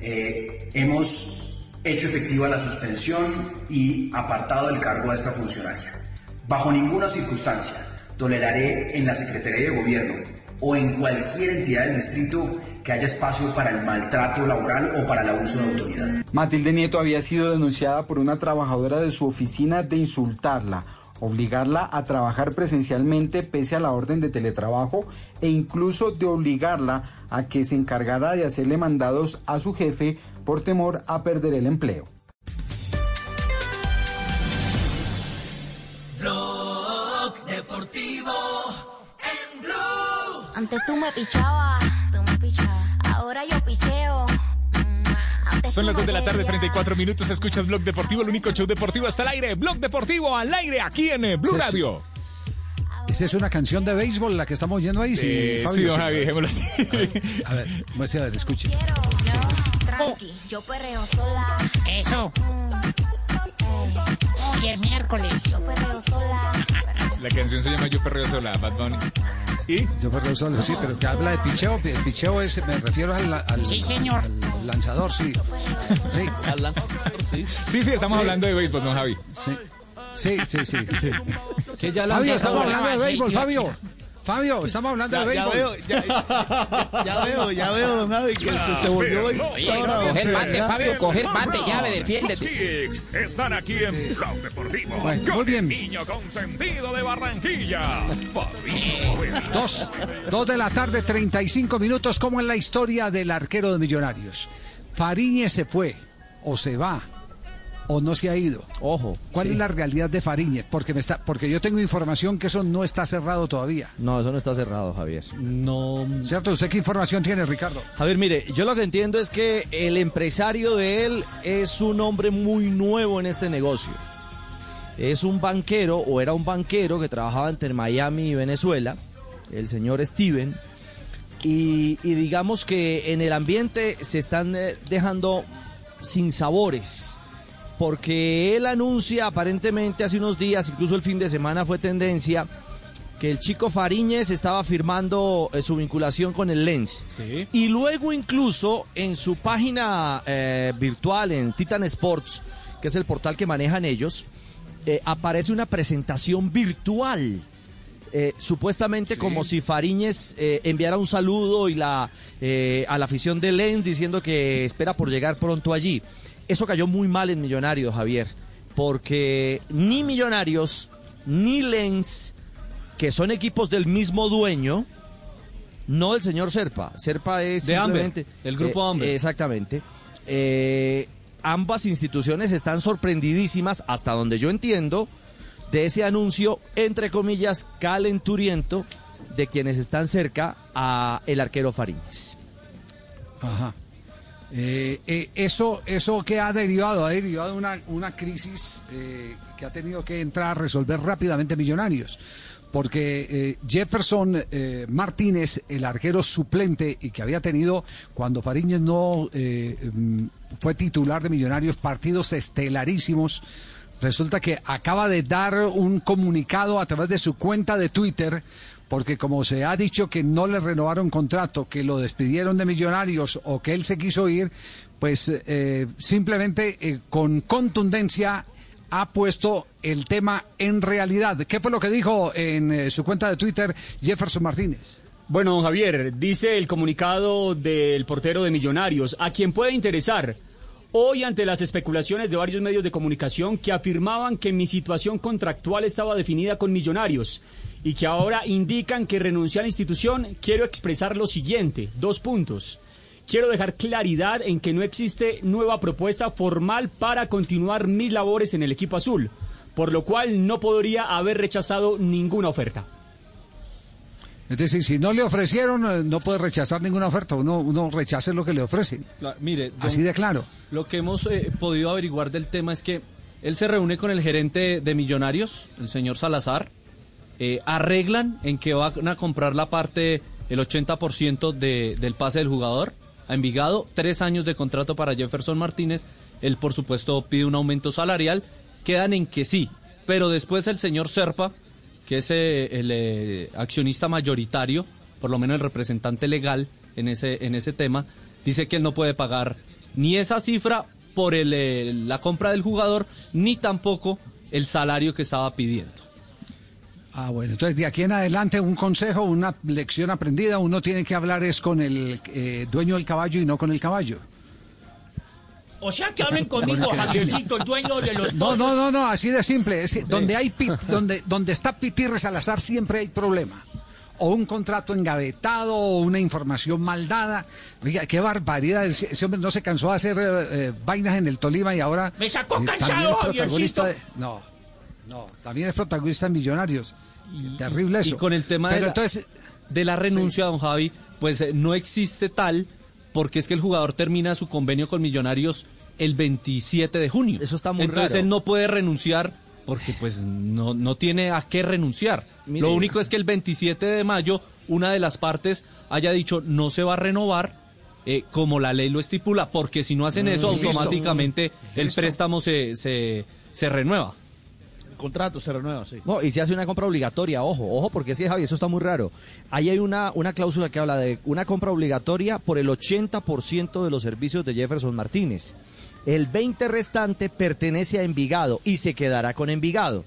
Speaker 30: Eh, hemos hecho efectiva la suspensión y apartado del cargo a esta funcionaria. Bajo ninguna circunstancia toleraré en la Secretaría de Gobierno o en cualquier entidad del distrito que haya espacio para el maltrato laboral o para el abuso de autoridad.
Speaker 29: Matilde Nieto había sido denunciada por una trabajadora de su oficina de insultarla, obligarla a trabajar presencialmente pese a la orden de teletrabajo e incluso de obligarla a que se encargara de hacerle mandados a su jefe por temor a perder el empleo.
Speaker 31: Blog Deportivo en Blue. Antes tú me pichabas. Ahora yo picheo.
Speaker 7: Son las 2 de la tarde, 34 minutos. Escuchas Blog Deportivo, el único show deportivo hasta el aire. Blog Deportivo al aire aquí en eh, Blue Radio.
Speaker 6: Esa es una canción de béisbol la que estamos oyendo ahí, sí,
Speaker 7: Eh,
Speaker 6: Fabio,
Speaker 7: sí, don. Javi, dejémoslo así.
Speaker 6: A ver, muestre a ver, escuche.
Speaker 31: Tranqui, yo perreo sola.
Speaker 32: Eso. Hoy es miércoles.
Speaker 31: Yo perreo sola.
Speaker 7: La canción se llama Yo Perreo Sola, Bad Bunny. ¿Y?
Speaker 6: Yo perreo solo, sí, pero que habla de picheo. pi- Picheo es, me refiero al, al-
Speaker 32: Sí, señor.
Speaker 6: al lanzador, sí. Sí.
Speaker 26: sí.
Speaker 7: Sí, sí, estamos hablando de béisbol, don Javi.
Speaker 6: Sí. Sí, sí, sí. sí.
Speaker 26: Que ya
Speaker 6: Fabio, estamos hablando de
Speaker 32: Sí,
Speaker 6: béisbol,
Speaker 32: sí,
Speaker 6: Fabio. Fabio, estamos hablando de
Speaker 33: Ya, ya
Speaker 6: béisbol.
Speaker 33: veo, ya, ya- ya veo, ya veo, don Javi, que se, se volvió
Speaker 32: Oye, coge el bate, Fabio, coge el bate, llave, defiéndete.
Speaker 34: Están aquí en Blog Deportivo.
Speaker 6: Bueno,
Speaker 34: con
Speaker 6: muy bien.
Speaker 34: el niño consentido de Barranquilla. Fabito Poveda.
Speaker 6: Dos, dos de la tarde, 35 minutos, como en la historia del arquero de Millonarios. Fariñez se fue, o se va, o no se ha ido?
Speaker 35: Ojo.
Speaker 6: ¿Cuál
Speaker 35: sí.
Speaker 6: es la realidad de Fariñez? Porque me está, porque yo tengo información que eso no está cerrado todavía.
Speaker 35: No, eso no está cerrado, Javier.
Speaker 4: No.
Speaker 6: ¿Cierto? ¿Usted qué información tiene, Ricardo?
Speaker 35: Javier, mire, yo lo que entiendo es que el empresario de él es un hombre muy nuevo en este negocio. Es un banquero, o era un banquero que trabajaba entre Miami y Venezuela, el señor Steven. Y, y digamos que en el ambiente se están eh, dejando sin sabores. Porque él anuncia aparentemente hace unos días, incluso el fin de semana fue tendencia, que el chico Fariñez estaba firmando eh, su vinculación con el Lens. Y luego incluso en su página eh, virtual, en Titan Sports, que es el portal que manejan ellos, eh, aparece una presentación virtual. supuestamente como si Fariñez enviara un saludo y la a la afición de Lens diciendo que espera por llegar pronto allí. Eso cayó muy mal en Millonarios, Javier, porque ni Millonarios ni Lens que son equipos del mismo dueño, no del señor Serpa. Serpa es
Speaker 4: De Amber, el grupo
Speaker 35: eh,
Speaker 4: Amber.
Speaker 35: Exactamente. Eh, ambas instituciones están sorprendidísimas, hasta donde yo entiendo, de ese anuncio, entre comillas, calenturiento, de quienes están cerca a el arquero Fariñez.
Speaker 6: Ajá. Eh, eh, eso, eso que ha derivado, ha derivado una, una crisis eh, que ha tenido que entrar a resolver rápidamente Millonarios. Porque eh, Jefferson Martínez, el arquero suplente y que había tenido cuando Fariñez no mm, fue titular de Millonarios partidos estelarísimos, resulta que acaba de dar un comunicado a través de su cuenta de Twitter porque como se ha dicho que no le renovaron contrato, que lo despidieron de Millonarios o que él se quiso ir, pues eh, simplemente eh, con contundencia ha puesto el tema en realidad. ¿Qué fue lo que dijo en eh, su cuenta de Twitter Jefferson Martínez?
Speaker 31: Bueno, don Javier, dice el comunicado del portero de Millonarios, a quien puede interesar. Hoy, ante las especulaciones de varios medios de comunicación que afirmaban que mi situación contractual estaba definida con Millonarios y que ahora indican que renuncié a la institución, quiero expresar lo siguiente, dos puntos. Quiero dejar claridad en que no existe nueva propuesta formal para continuar mis labores en el equipo azul, por lo cual no podría haber rechazado ninguna oferta.
Speaker 6: Es decir, si no le ofrecieron, eh, no puede rechazar ninguna oferta. Uno, uno rechaza lo que le ofrecen.
Speaker 4: La- mire, don-
Speaker 6: Así de claro.
Speaker 4: Lo que hemos eh, podido averiguar del tema es que él se reúne con el gerente de Millonarios, el señor Salazar, eh, arreglan en que van a comprar la parte, el 80% de, del pase del jugador a Envigado, tres años de contrato para Jefferson Martínez, él por supuesto pide un aumento salarial, quedan en que sí, pero después el señor Serpa, que es eh, el eh, accionista mayoritario, por lo menos el representante legal en ese, en ese tema, dice que él no puede pagar ni esa cifra por el, la compra del jugador, ni tampoco el salario que estaba pidiendo.
Speaker 6: Ah, bueno, entonces de aquí en adelante un consejo, una lección aprendida, uno tiene que hablar es con el eh, dueño del caballo y no con el caballo.
Speaker 36: O sea que hablen conmigo, Javiercito, el dueño de los
Speaker 6: No, no, no, no, así de simple. Es, donde hay pit- donde, donde está Pitirre Salazar siempre hay problema. O un contrato engavetado, o una información mal dada. Oiga, qué barbaridad. Ese, hombre no se cansó de hacer eh, eh, vainas en el Tolima y ahora.
Speaker 36: Me sacó
Speaker 6: eh,
Speaker 36: cansado,
Speaker 6: de-
Speaker 36: Javiercito.
Speaker 6: No, no, también es protagonista en Millonarios. Terrible eso.
Speaker 4: Y con el tema
Speaker 6: Pero
Speaker 4: de, la,
Speaker 6: entonces,
Speaker 4: de la renuncia, don Javi, pues eh, no existe tal, porque es que el jugador termina su convenio con Millonarios el 27 de junio. Eso está
Speaker 35: muy
Speaker 4: Entonces
Speaker 35: raro.
Speaker 4: él no puede renunciar porque pues no, no tiene a qué renunciar.
Speaker 35: Mire.
Speaker 4: Lo único es que el 27 de mayo una de las partes haya dicho no se va a renovar eh, como la ley lo estipula, porque si no hacen eso
Speaker 35: Mm, listo.
Speaker 4: automáticamente el
Speaker 35: Listo.
Speaker 4: préstamo se, se, se renueva.
Speaker 35: Contrato se renueva, sí. No, y se hace una compra obligatoria, ojo, ojo, porque que, Javi, eso está muy raro. Ahí hay una, una cláusula que habla de una compra obligatoria por el 80% de los servicios de Jefferson Martínez. El 20 restante pertenece a Envigado y se quedará con Envigado.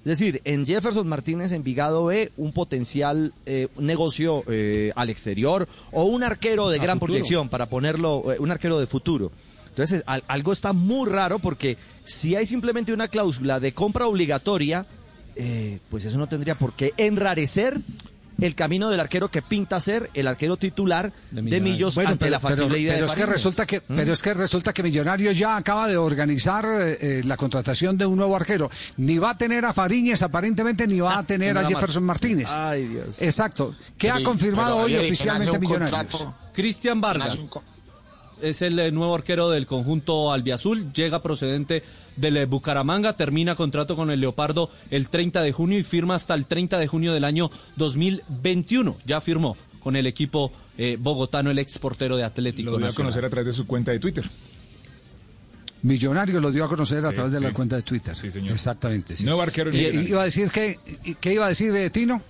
Speaker 35: Es decir, en Jefferson Martínez Envigado ve un potencial eh, negocio eh, al exterior o un arquero de
Speaker 4: A
Speaker 35: gran
Speaker 4: futuro.
Speaker 35: proyección para ponerlo, eh, un arquero de futuro. Entonces, al- algo está muy raro porque si hay simplemente una cláusula de compra obligatoria, eh, pues eso no tendría por qué enrarecer el camino del arquero que pinta ser el arquero titular de Millos
Speaker 6: Bueno,
Speaker 35: ante
Speaker 6: pero,
Speaker 35: la factible
Speaker 6: pero-
Speaker 35: idea
Speaker 6: pero
Speaker 35: de
Speaker 6: es que resulta que
Speaker 35: ¿Mm?
Speaker 6: pero es que resulta que Millonarios ya acaba de organizar eh, eh, la contratación de un nuevo arquero. Ni va a tener a Fariñez aparentemente ni va a tener a
Speaker 4: más.
Speaker 6: Jefferson Martínez.
Speaker 35: Ay, Dios.
Speaker 6: Exacto. ¿Qué ha confirmado
Speaker 4: pero,
Speaker 6: hoy oficialmente
Speaker 4: ¿quién hace un
Speaker 6: Millonarios?
Speaker 4: Cristian Vargas. Es el eh, nuevo arquero del conjunto albiazul, llega procedente del eh, Bucaramanga, termina contrato con el Leopardo el 30 de junio y firma hasta el 30 de junio del año 2021. Ya firmó con el equipo eh, bogotano el ex portero de Atlético
Speaker 7: Lo dio a conocer a través de su cuenta de Twitter.
Speaker 6: Millonarios lo dio a conocer a
Speaker 7: Sí,
Speaker 6: través de la cuenta de Twitter. Exactamente. sí.
Speaker 7: Nuevo arquero en
Speaker 6: Y- iba a decir que qué iba a decir de Tino?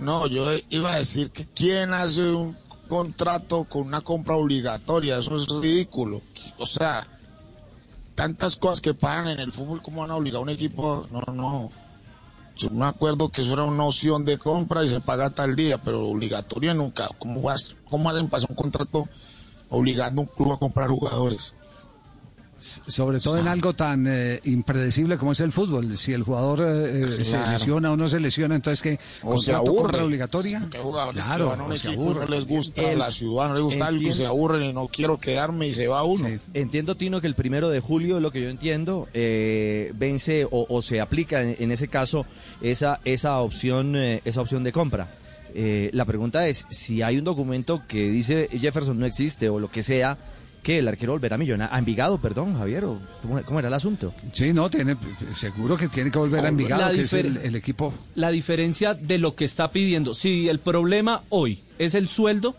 Speaker 11: No, yo iba a decir que quién hace un contrato con una compra obligatoria, eso es ridículo. O sea, tantas cosas que pagan en el fútbol, ¿cómo van a obligar a un equipo? No, no. Yo me acuerdo que eso era una opción de compra y se paga tal día, pero obligatoria nunca. ¿Cómo, vas, cómo hacen pasar un contrato obligando a un club a comprar jugadores?
Speaker 6: Sobre todo en algo tan eh, impredecible como es el fútbol. Si el jugador eh, eh, se lesiona o no se lesiona, entonces que
Speaker 11: O se aburre.
Speaker 6: obligatoria. Claro,
Speaker 11: que van a un
Speaker 6: o se
Speaker 11: equipo y
Speaker 6: aburre.
Speaker 11: no les gusta
Speaker 35: El-
Speaker 11: la ciudad, no les gusta algo y se
Speaker 35: entiendo.
Speaker 11: aburren y no quiero quedarme y se va uno.
Speaker 35: Entiendo, Tino, que el primero de julio, lo que yo entiendo, eh, vence o, o se aplica en, en ese caso esa, esa, opción, eh, esa opción de compra. Eh, la pregunta es, si hay un documento que dice Jefferson no existe o lo que sea, que el arquero volverá a millonar, a Envigado, perdón, Javier, o ¿cómo, cómo era el asunto?
Speaker 6: Sí, no, tiene, seguro que tiene que volver a Envigado,
Speaker 4: La
Speaker 6: que es el, el equipo.
Speaker 4: La diferencia de lo que está pidiendo, si el problema hoy es el sueldo,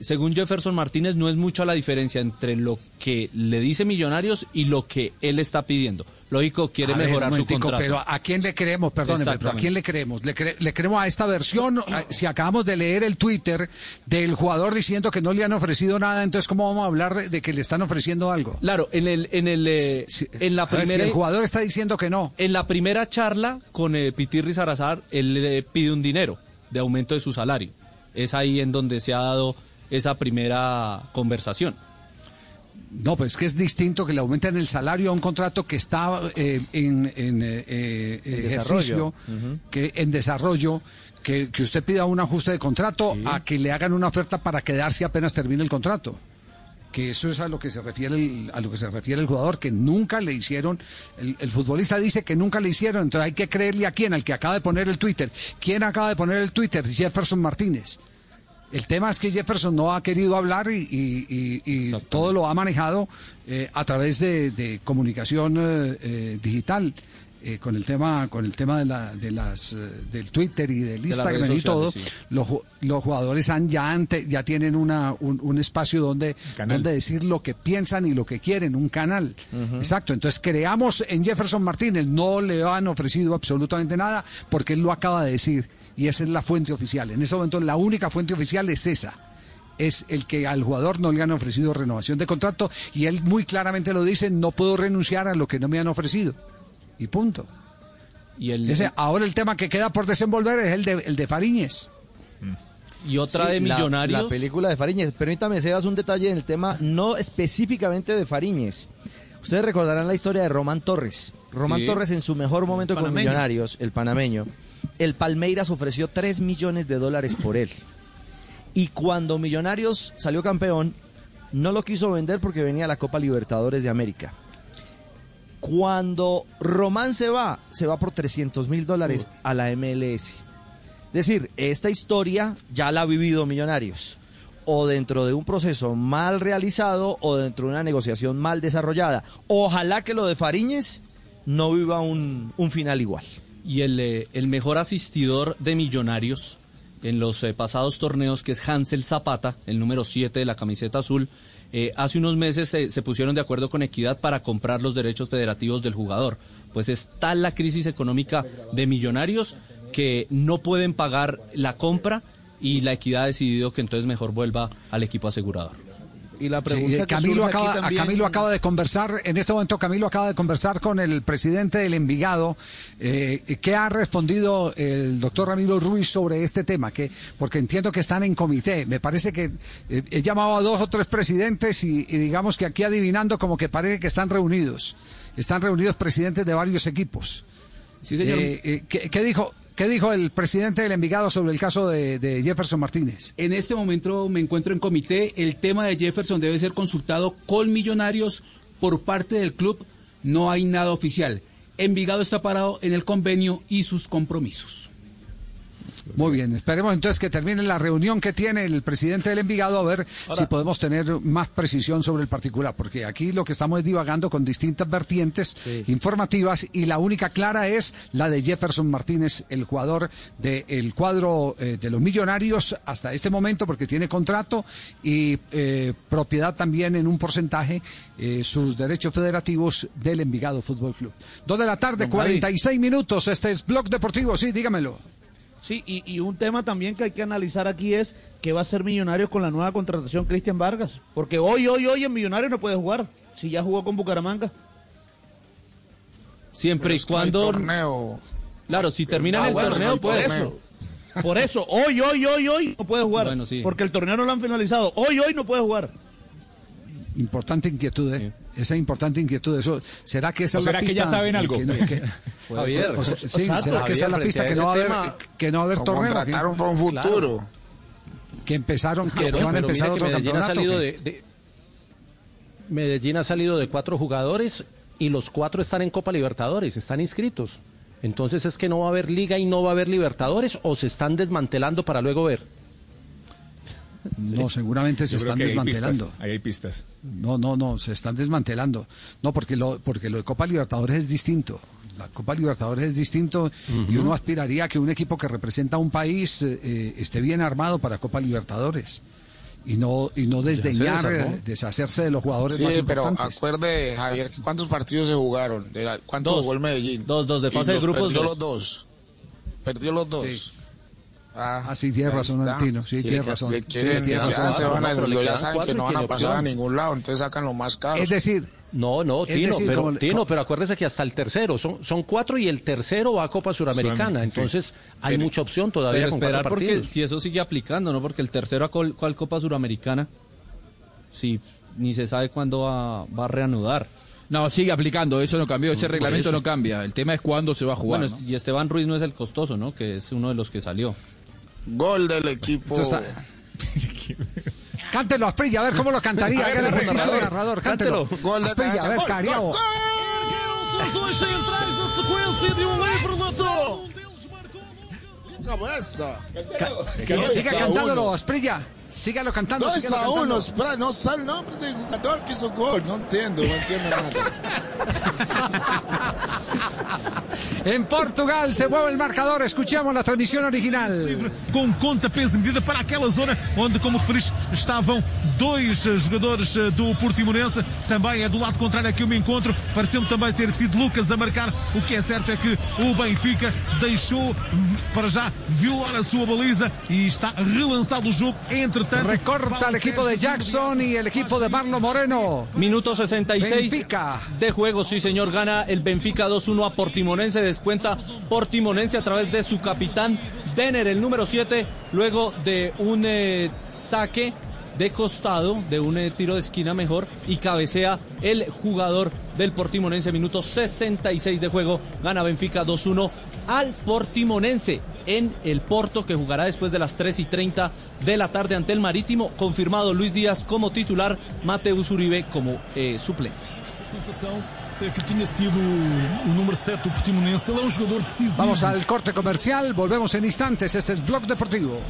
Speaker 4: según Jefferson Martínez, no es mucha la diferencia entre lo que le dice Millonarios y lo que él está pidiendo. Lógico, quiere
Speaker 6: A ver,
Speaker 4: mejorar
Speaker 6: un
Speaker 4: su contrato.
Speaker 6: Pero ¿a quién le creemos? Perdóneme, pero ¿a quién le creemos? ¿Le, cre- le creemos a esta versión? Si acabamos de leer el Twitter del jugador diciendo que no le han ofrecido nada, entonces ¿cómo vamos a hablar de que le están ofreciendo algo?
Speaker 4: Claro, en el, en el, eh, en la
Speaker 6: A ver, si
Speaker 4: primera,
Speaker 6: el jugador está diciendo que no.
Speaker 4: en la primera charla con eh, Pitirri Sarazar, él le pide un dinero de aumento de su salario. Es ahí en donde se ha dado esa primera conversación.
Speaker 6: No, pues que es distinto que le aumenten el salario a un contrato que está eh, en, en, eh, eh,
Speaker 35: En
Speaker 6: ejercicio,
Speaker 35: desarrollo.
Speaker 6: Que en desarrollo, que, que usted pida un ajuste de contrato a que le hagan una oferta para quedarse apenas termine el contrato. Que eso es a lo que se refiere el, a lo que se refiere el jugador, que nunca le hicieron. El, el futbolista dice que nunca le hicieron, entonces hay que creerle a quién, al que acaba de poner el Twitter. ¿Quién acaba de poner el Twitter? Jefferson Martínez. El tema es que Jefferson no ha querido hablar y, y- y- y todo lo ha manejado eh, a través de, de comunicación eh, eh, digital. eh, con el tema con el tema de, la, de las eh, del Twitter y del Instagram y todo.
Speaker 4: sí.
Speaker 6: los, los jugadores han ya ante- ya tienen una un, un espacio donde donde decir lo que piensan y lo que quieren un canal. Exacto. Entonces creamos en Jefferson Martínez. No le han ofrecido absolutamente nada porque él lo acaba de decir y esa es la fuente oficial en ese momento la única fuente oficial es esa es el que al jugador no le han ofrecido renovación de contrato y él muy claramente lo dice no puedo renunciar a lo que no me han ofrecido y punto
Speaker 4: Y, el,
Speaker 6: ese, ahora el tema que queda por desenvolver es el de, el de Fariñez.
Speaker 4: y otra
Speaker 35: Sí,
Speaker 4: de
Speaker 35: la-
Speaker 4: Millonarios.
Speaker 35: La, película de Fariñez. Permítame, Sebas, un detalle en el tema, no específicamente de Fariñez. Ustedes recordarán la historia de Román Torres. Román
Speaker 4: Sí.
Speaker 35: Torres en su mejor momento con. Millonarios, el panameño. El Palmeiras ofreció 3 millones de dólares por él. Y cuando Millonarios salió campeón, no lo quiso vender porque venía la Copa Libertadores de América. Cuando Román se va, se va por 300 mil dólares a la MLS. Es decir, esta historia ya la ha vivido Millonarios. O dentro de un proceso mal realizado o dentro de una negociación mal desarrollada. Ojalá que lo de Fariñez no viva un, un final igual.
Speaker 4: Y el, eh, el mejor asistidor de Millonarios en los eh, pasados torneos, que es Hansel Zapata, el número 7 de la camiseta azul, eh, hace unos meses eh, se pusieron de acuerdo con Equidad para comprar los derechos federativos del jugador. Pues es tal la crisis económica de Millonarios que no pueden pagar la compra y la Equidad ha decidido que entonces mejor vuelva al equipo asegurador.
Speaker 33: Y la pregunta
Speaker 6: eh,
Speaker 33: que
Speaker 6: Camilo acaba,
Speaker 33: también-
Speaker 6: Camilo acaba de conversar, en este momento Camilo acaba de conversar con el presidente del Envigado. Eh, ¿Qué ha respondido el doctor Ramiro Ruiz sobre este tema? que Porque entiendo que están en comité. Me parece que eh, he llamado a dos o tres presidentes y, y digamos que aquí adivinando como que parece que están reunidos. Están reunidos presidentes de varios equipos.
Speaker 37: Sí, señor.
Speaker 6: Eh, eh, ¿qué, qué dijo, ¿Qué dijo el presidente del Envigado sobre el caso de, Jefferson Martínez?
Speaker 10: En este momento me encuentro en comité. El tema de Jefferson debe ser consultado con millonarios por parte del club. No hay nada oficial. Envigado está parado en el convenio y sus compromisos.
Speaker 6: Muy bien, esperemos entonces que termine la reunión que tiene el presidente del Envigado a ver si podemos tener más precisión sobre el particular, porque aquí lo que estamos es divagando con distintas vertientes informativas y la única clara es la de Jefferson Martínez, el jugador del cuadro eh, de los millonarios hasta este momento, porque tiene contrato y eh, propiedad también en un porcentaje eh, sus derechos federativos del Envigado Fútbol Club. Dos de la tarde,
Speaker 12: Don Javi.
Speaker 6: 46 minutos, este es Blog Deportivo, sí, dígamelo.
Speaker 12: Sí, y, y un tema también que hay que analizar aquí es qué va a ser Millonarios con la nueva contratación Cristian Vargas. Porque hoy, hoy, hoy en Millonarios no puede jugar, si ya jugó con Bucaramanga.
Speaker 4: Siempre y cuando. Claro, si terminan
Speaker 12: Ah,
Speaker 4: el
Speaker 12: bueno,
Speaker 4: torneo,
Speaker 12: no, por eso. Por eso, hoy, hoy, hoy, hoy no puede jugar.
Speaker 4: Bueno, sí.
Speaker 12: Porque el torneo no lo han finalizado. Hoy, hoy no puede jugar.
Speaker 6: Importante inquietud, ¿eh? Esa importante inquietud. Eso, ¿Será que esa
Speaker 7: ¿O
Speaker 6: es la
Speaker 7: será que
Speaker 6: pista?
Speaker 7: ya saben algo?
Speaker 6: que que-
Speaker 7: Javier,
Speaker 6: o sea, sí,
Speaker 7: exacto,
Speaker 6: ¿será que esa es la pista que no va a haber, que no va a haber
Speaker 11: Lo
Speaker 6: torneo?
Speaker 11: contrataron para un futuro.
Speaker 6: Que empezaron, que,
Speaker 38: Pero-
Speaker 6: que van a empezar
Speaker 38: mire que
Speaker 6: otro
Speaker 38: Medellín ha
Speaker 6: campeonato.
Speaker 38: salido
Speaker 6: ¿qué?
Speaker 38: de, de- Medellín ha salido de cuatro jugadores y los cuatro están en Copa Libertadores, están inscritos. Entonces es que no va a haber liga y no va a haber Libertadores o se están desmantelando para luego ver.
Speaker 6: No, seguramente se están
Speaker 7: hay
Speaker 6: desmantelando.
Speaker 7: Ahí hay pistas.
Speaker 6: No, no, no, se están desmantelando. No, porque lo, porque lo de Copa Libertadores es distinto. La Copa Libertadores es distinto y uno aspiraría a que un equipo que representa a un país eh, eh, esté bien armado para Copa Libertadores y no y no desdeñar, eh, deshacerse de los jugadores
Speaker 11: Sí,
Speaker 6: más
Speaker 11: pero acuerde, Javier, ¿cuántos partidos se jugaron? De la- ¿Cuánto
Speaker 4: Dos.
Speaker 11: jugó el Medellín?
Speaker 4: Dos, dos de
Speaker 11: Y
Speaker 4: fase de
Speaker 11: los
Speaker 4: grupos,
Speaker 11: Perdió
Speaker 4: dos.
Speaker 11: los dos. Perdió los dos. Ah,
Speaker 6: Ah, sí, tienes razón,
Speaker 11: está.
Speaker 6: Antino, sí, tienes razón.
Speaker 11: Se
Speaker 6: Sí,
Speaker 11: quieren,
Speaker 6: tienes
Speaker 11: ya
Speaker 6: razón.
Speaker 11: se van a
Speaker 38: No, pero le
Speaker 11: ya saben que no van a pasar a ningún lado, entonces sacan lo más caro.
Speaker 6: Es decir,
Speaker 38: No, no, Tino,
Speaker 6: decir,
Speaker 38: pero,
Speaker 6: como-
Speaker 38: Tino,
Speaker 6: como-
Speaker 38: pero acuérdese que hasta el tercero, son, son cuatro y el tercero va a Copa Suramericana,
Speaker 4: sí.
Speaker 38: entonces hay mucha opción todavía
Speaker 4: Pero
Speaker 38: con
Speaker 4: esperar porque
Speaker 38: partidos.
Speaker 4: si eso sigue aplicando, ¿no? Porque el tercero a col- cuál Copa Suramericana, sí, ni se sabe cuándo va, va a reanudar.
Speaker 10: No, sigue aplicando, eso no cambió, ese reglamento no cambia. El tema es cuándo se va a jugar.
Speaker 4: Bueno, y Esteban Ruiz no es el costoso, ¿no? Que es uno de los que salió.
Speaker 11: Gol del equipo.
Speaker 6: Cántelo, Asprilla, a ver cómo lo cantaría. Haga el ejercicio
Speaker 11: narrador.
Speaker 6: de narrador, cántelo.
Speaker 11: Gol de
Speaker 6: Asprilla, a ver, Cariabo.
Speaker 3: dois centrais na sequência de um livre natal.
Speaker 11: Cabeza.
Speaker 6: Siga,
Speaker 11: uno.
Speaker 6: Asprilla. Sígalo cantando.
Speaker 11: 2
Speaker 6: sígalo
Speaker 11: a
Speaker 6: cantando.
Speaker 11: 1, espera, no sale el nombre del jugador que hizo gol. No entiendo, no entiendo nada.
Speaker 6: En Portugal se mueve el marcador. Escuchamos la transmisión original.
Speaker 3: Com conta, peso e medida para aquela zona onde, como referiste, estavam dois eh, jogadores eh, do Portimonense. Também é do lado contrário aqui o me encontro. Pareceu-me também ter sido Lucas a marcar. O que é certo é que o Benfica deixou para já violar a sua baliza e está relançado o jogo.
Speaker 6: Recorta el equipo de Jackson y el equipo de Marlo Moreno.
Speaker 4: Minuto 66
Speaker 6: Benfica.
Speaker 4: de juego, sí señor, gana el Benfica 2-1 a Portimonense, descuenta Portimonense a través de su capitán Denner, el número 7, luego de un eh, saque de costado, de un eh, tiro de esquina mejor, y cabecea el jugador del Portimonense, minuto 66 de juego, gana Benfica 2-1 al Portimonense en el Porto, que jugará después de las 3 y 30 de la tarde ante el Marítimo, confirmado Luis Díaz como titular, Mateus Uribe como eh, suplente.
Speaker 3: essa sensação que tinha sido o número 7 do Portimonense. Ele é um.
Speaker 6: Vamos al corte comercial. Volvemos en instantes. Este es Blog Deportivo.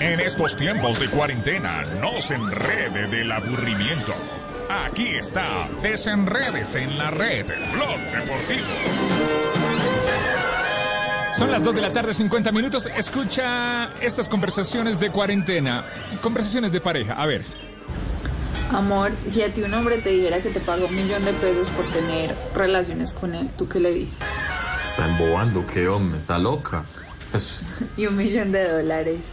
Speaker 7: En estos tiempos de cuarentena, no se enrede del aburrimiento. Aquí está, desenredes en la red, Blog Deportivo. Son las 2 de la tarde, 50 minutos. Escucha estas conversaciones de cuarentena, conversaciones de pareja. A ver,
Speaker 39: Amor, si a ti un hombre te dijera que te paga un millón de pesos por tener relaciones con él, ¿tú qué le dices?
Speaker 40: Está embobando, qué hombre, está loca. Pues,
Speaker 39: Y un millón de dólares.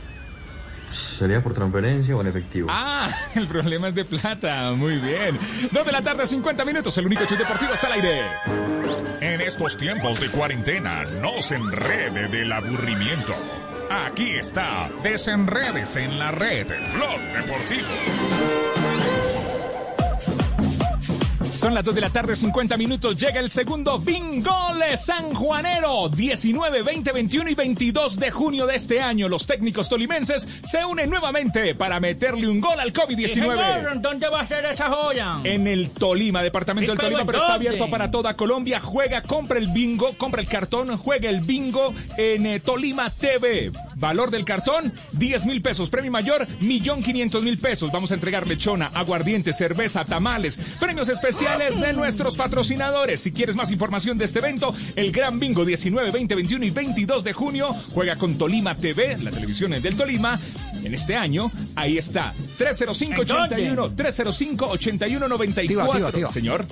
Speaker 40: ¿Sería por transferencia o en efectivo?
Speaker 7: Ah, el problema es de plata. Muy bien. 2 de la tarde, 50 minutos. El único show deportivo está al aire. En estos tiempos de cuarentena, no se enrede del aburrimiento. Aquí está, desenredes en la red, Blog Deportivo. Son las 2 de la tarde, 50 minutos. Llega el segundo Bingole San Juanero. 19, 20, 21 y 22 de junio de este año. Los técnicos tolimenses se unen nuevamente para meterle un gol al
Speaker 36: Sí, señor,
Speaker 7: COVID-19.
Speaker 36: ¿Dónde va a ser esa joya?
Speaker 7: En el Tolima, departamento del Tolima,
Speaker 36: ¿en
Speaker 7: pero está abierto para toda Colombia. Juega, compra el bingo, compra el cartón, juega el bingo en eh, Tolima TV. Valor del cartón, 10 mil pesos. Premio mayor, millón quinientos mil pesos. Vamos a entregar lechona, aguardiente, cerveza, tamales. Premios especiales de nuestros patrocinadores. Si quieres más información de este evento, el Gran Bingo 19, 20, 21 y 22 de junio. Juega con Tolima TV, la televisión del Tolima. En este año, ahí está. 305-81, 305-8194.
Speaker 6: Tiba, tiba, tiba.
Speaker 7: Señor.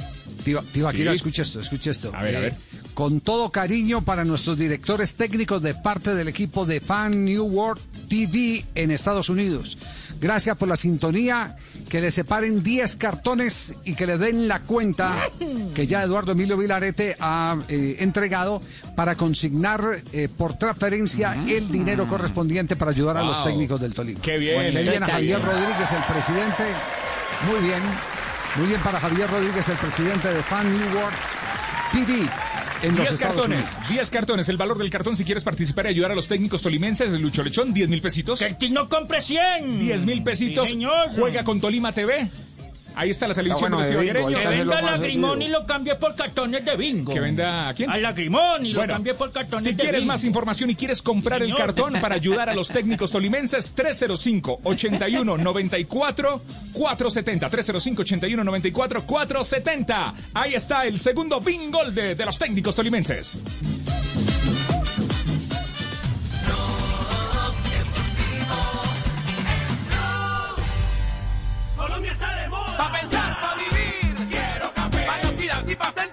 Speaker 6: Tío, tío, aquí
Speaker 7: Sí.
Speaker 6: escucha esto, escucha esto.
Speaker 7: A ver, a
Speaker 6: Eh,
Speaker 7: ver.
Speaker 6: Con todo cariño para nuestros directores técnicos de parte del equipo de Fan New World TV en Estados Unidos. Gracias por la sintonía, que le separen 10 cartones y que le den la cuenta que ya Eduardo Emilio Vilarete ha eh, entregado para consignar eh, por transferencia el dinero correspondiente para ayudar a los técnicos del Tolima.
Speaker 7: Qué bien,
Speaker 6: a
Speaker 7: qué
Speaker 6: Javier
Speaker 7: bien.
Speaker 6: Rodríguez, el presidente. Muy bien. Muy bien para Javier Rodríguez, el presidente de Fan New World TV en los
Speaker 7: 10
Speaker 6: Estados
Speaker 7: cartones,
Speaker 6: Unidos.
Speaker 7: 10 cartones. El valor del cartón, si quieres participar y ayudar a los técnicos tolimenses, Lucho Lechón, 10 mil pesitos.
Speaker 36: Que no compre 100.
Speaker 7: 10 mil pesitos.
Speaker 36: Sí, señor.
Speaker 7: Juega con Tolima TV. Ahí está la televisión
Speaker 36: bueno
Speaker 7: de
Speaker 36: de
Speaker 7: los
Speaker 36: bingo. Que venda lagrimón y lo cambie por cartones de bingo.
Speaker 7: ¿Que venda a quién?
Speaker 36: Al lagrimón y
Speaker 7: Bueno,
Speaker 36: lo cambie por cartones
Speaker 7: Si
Speaker 36: de
Speaker 7: quieres
Speaker 36: bingo.
Speaker 7: más información y quieres comprar el cartón para ayudar a los técnicos tolimenses, 305 81 94 470 305 81 94 470 Ahí está el segundo bingo de, de los técnicos tolimenses.
Speaker 41: Pa' pensar, pa' vivir. Quiero café. Pa' oxidarse y pa' sentir.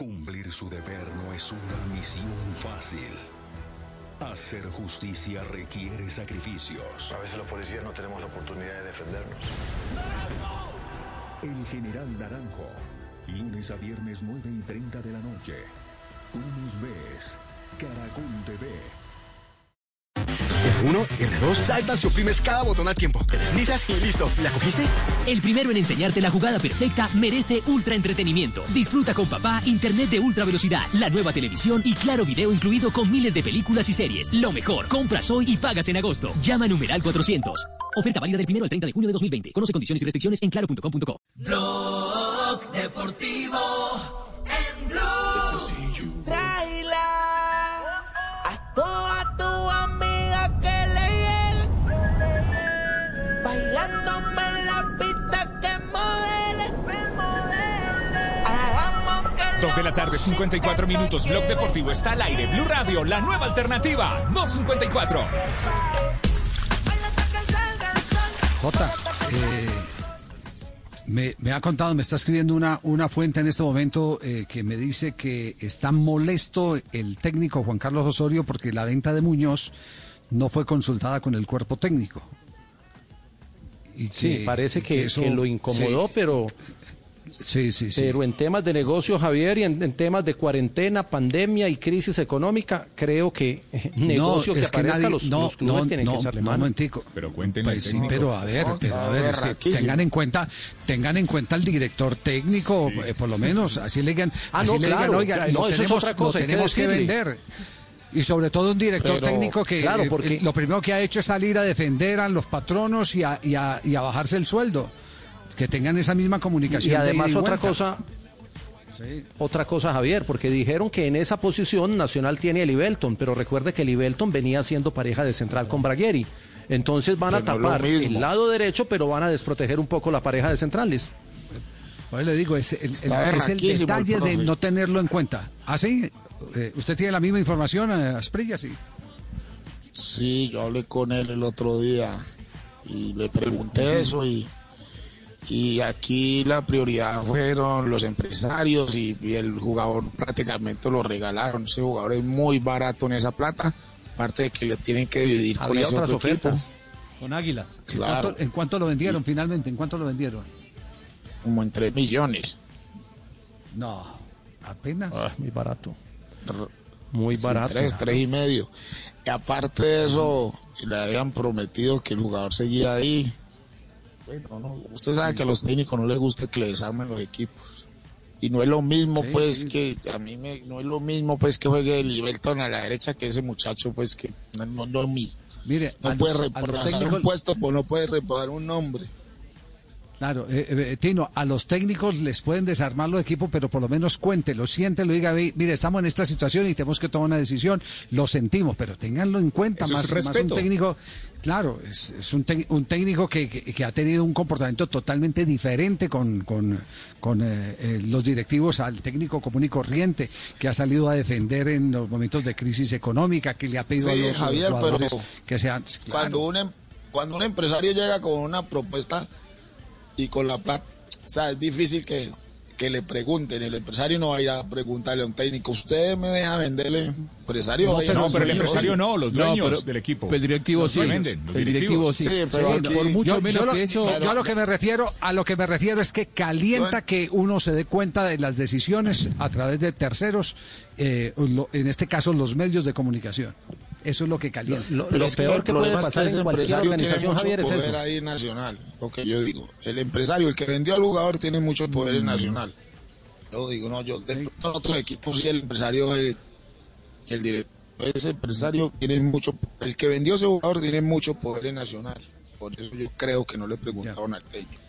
Speaker 17: Cumplir su deber no es una misión fácil. Hacer justicia requiere sacrificios.
Speaker 42: A veces los policías no tenemos la oportunidad de defendernos.
Speaker 17: El General Naranjo. Lunes a viernes 9 y 30 de la noche. Tú nos ves. Caracol TV.
Speaker 43: R1, R2, saltas y oprimes cada botón al tiempo. Te deslizas y listo. ¿La cogiste?
Speaker 44: El primero en enseñarte la jugada perfecta merece ultra entretenimiento. Disfruta con papá internet de ultra velocidad, la nueva televisión y claro video incluido con miles de películas y series. Lo mejor, compras hoy y pagas en agosto. Llama a numeral 400. Oferta válida del primero al 30 de junio de 2020. Conoce condiciones y restricciones en claro.com.co.
Speaker 41: Blog Deportivo
Speaker 7: 2 de la tarde, 54 minutos. Blog Deportivo está al aire. Blue Radio, la nueva alternativa. 254.
Speaker 6: Jota, eh, me, me ha contado, me está escribiendo una, una fuente en este momento eh, que me dice que está molesto el técnico Juan Carlos Osorio porque la venta de Muñoz no fue consultada con el cuerpo técnico. Y
Speaker 38: Sí,
Speaker 6: que-
Speaker 38: parece que,
Speaker 6: eso-
Speaker 38: que lo incomodó,
Speaker 6: sí.
Speaker 38: pero...
Speaker 6: Sí, sí, sí.
Speaker 38: Pero en temas de negocio, Javier, y en, en temas de cuarentena, pandemia y crisis económica, creo que eh, negocio que
Speaker 6: es que
Speaker 38: aparezca,
Speaker 6: nadie-
Speaker 38: los,
Speaker 6: no,
Speaker 38: los clubes
Speaker 6: no,
Speaker 38: tienen
Speaker 6: no,
Speaker 38: que echarle
Speaker 6: no,
Speaker 38: mano.
Speaker 6: momentico.
Speaker 7: Pero cuéntenle
Speaker 6: Pues sí, pero a ver,
Speaker 7: No,
Speaker 6: pero a
Speaker 7: no,
Speaker 6: ver, es que tengan en cuenta, tengan en cuenta al director técnico, eh, por lo menos, así le digan,
Speaker 38: Ah,
Speaker 6: así
Speaker 38: no,
Speaker 6: le
Speaker 38: claro,
Speaker 6: digan, oiga,
Speaker 38: claro,
Speaker 6: lo
Speaker 38: no, eso es
Speaker 6: tenemos,
Speaker 38: otra cosa,
Speaker 6: lo
Speaker 38: que
Speaker 6: tenemos que, vender. Y sobre todo un director
Speaker 38: Pero,
Speaker 6: técnico que
Speaker 38: claro,
Speaker 6: eh, lo primero que ha hecho es salir a defender a los patronos y a, y a, y a bajarse el sueldo. Que tengan esa misma comunicación.
Speaker 38: Y
Speaker 6: de
Speaker 38: además otra
Speaker 6: vuelta.
Speaker 38: cosa, otra cosa, Javier, porque dijeron que en esa posición Nacional tiene a Libelton, pero recuerde que Libelton venía siendo pareja de central con Bragueri. Entonces van a tapar el lado derecho, pero van a desproteger un poco la pareja de centrales.
Speaker 6: Pues le digo, es el, el- es el
Speaker 11: el
Speaker 6: detalle de no tenerlo en cuenta. ¿Ah, sí? Eh, ¿Usted tiene la misma información, eh, Asprilla? Sí.
Speaker 11: Sí, yo hablé con él el otro día y le pregunté eso y, y aquí la prioridad fueron los empresarios y, y el jugador prácticamente lo regalaron. Ese jugador es muy barato en esa plata, aparte de que le tienen que dividir con ese otro equipo.
Speaker 4: Con Águilas.
Speaker 6: ¿En,
Speaker 11: Claro,
Speaker 6: cuánto, en cuánto lo vendieron finalmente? ¿En cuánto lo vendieron?
Speaker 11: como en 3 millones.
Speaker 6: No, apenas.
Speaker 38: Ah, muy barato. Muy
Speaker 11: Sí,
Speaker 38: barato.
Speaker 11: tres, tres y medio. Y aparte de eso, le habían prometido que el jugador seguía ahí. Bueno, no, usted sabe que a los técnicos no les gusta que le desarmen los equipos. Y no es lo mismo,
Speaker 6: Sí,
Speaker 11: pues,
Speaker 6: sí.
Speaker 11: que a mí me, no es lo mismo, pues, que juegue Liberton a la derecha que ese muchacho, pues, que no, no, no.
Speaker 6: Mire,
Speaker 11: No puede
Speaker 6: los-
Speaker 11: reemplazar un puesto, pues no puede reemplazar un nombre.
Speaker 6: Claro, eh, eh, Tino, a los técnicos les pueden desarmar los equipos, pero por lo menos cuéntelo, siéntelo, diga, "Ve, mire, estamos en esta situación y tenemos que tomar una decisión, lo sentimos, pero ténganlo en cuenta,
Speaker 7: Eso
Speaker 6: más, más un técnico, claro, es, es un, un técnico que, que- que ha tenido un comportamiento totalmente diferente con, con, con, eh, eh, los directivos al técnico común y corriente, que ha salido a defender en los momentos de crisis económica, que le ha pedido
Speaker 11: Sí,
Speaker 6: a los
Speaker 11: Javier, pero
Speaker 6: que sean...
Speaker 11: Cuando un, em- cuando un empresario llega con una propuesta y con la plata, o sea, es difícil que, que le pregunten. El empresario no va a ir a preguntarle a un técnico, ¿usted me deja venderle? Empresario
Speaker 7: No, pero,
Speaker 11: a
Speaker 7: no, pero el empresario no, los
Speaker 10: No,
Speaker 7: dueños
Speaker 10: pero-
Speaker 7: del equipo.
Speaker 10: El directivo
Speaker 7: Los
Speaker 10: sí.
Speaker 7: dueños venden, los
Speaker 10: El directivo sí.
Speaker 11: Sí, pero
Speaker 10: Sí,
Speaker 11: aquí-
Speaker 10: por mucho
Speaker 6: yo,
Speaker 10: menos
Speaker 6: yo lo,
Speaker 10: que eso.
Speaker 6: yo a lo que me refiero, a lo que me refiero es que calienta que uno se dé cuenta de las decisiones a través de terceros, eh, lo- en este caso los medios de comunicación. Eso es lo que calienta.
Speaker 38: Lo, lo
Speaker 11: es que
Speaker 38: peor
Speaker 11: el
Speaker 38: que puede
Speaker 11: problema es que
Speaker 38: pasar
Speaker 11: ese
Speaker 38: en cualquier
Speaker 11: empresario tiene
Speaker 38: organización,
Speaker 11: mucho
Speaker 38: Javier, es
Speaker 11: poder
Speaker 38: eso.
Speaker 11: ahí nacional, lo que yo digo. El empresario, el que vendió al jugador, tiene mucho poder
Speaker 38: Mm.
Speaker 11: en nacional. Yo digo, no, yo de en otros equipos sí el empresario, el, el director, ese empresario tiene mucho, el que vendió ese jugador tiene mucho poder en nacional. Por eso yo creo que no le preguntaron al técnico.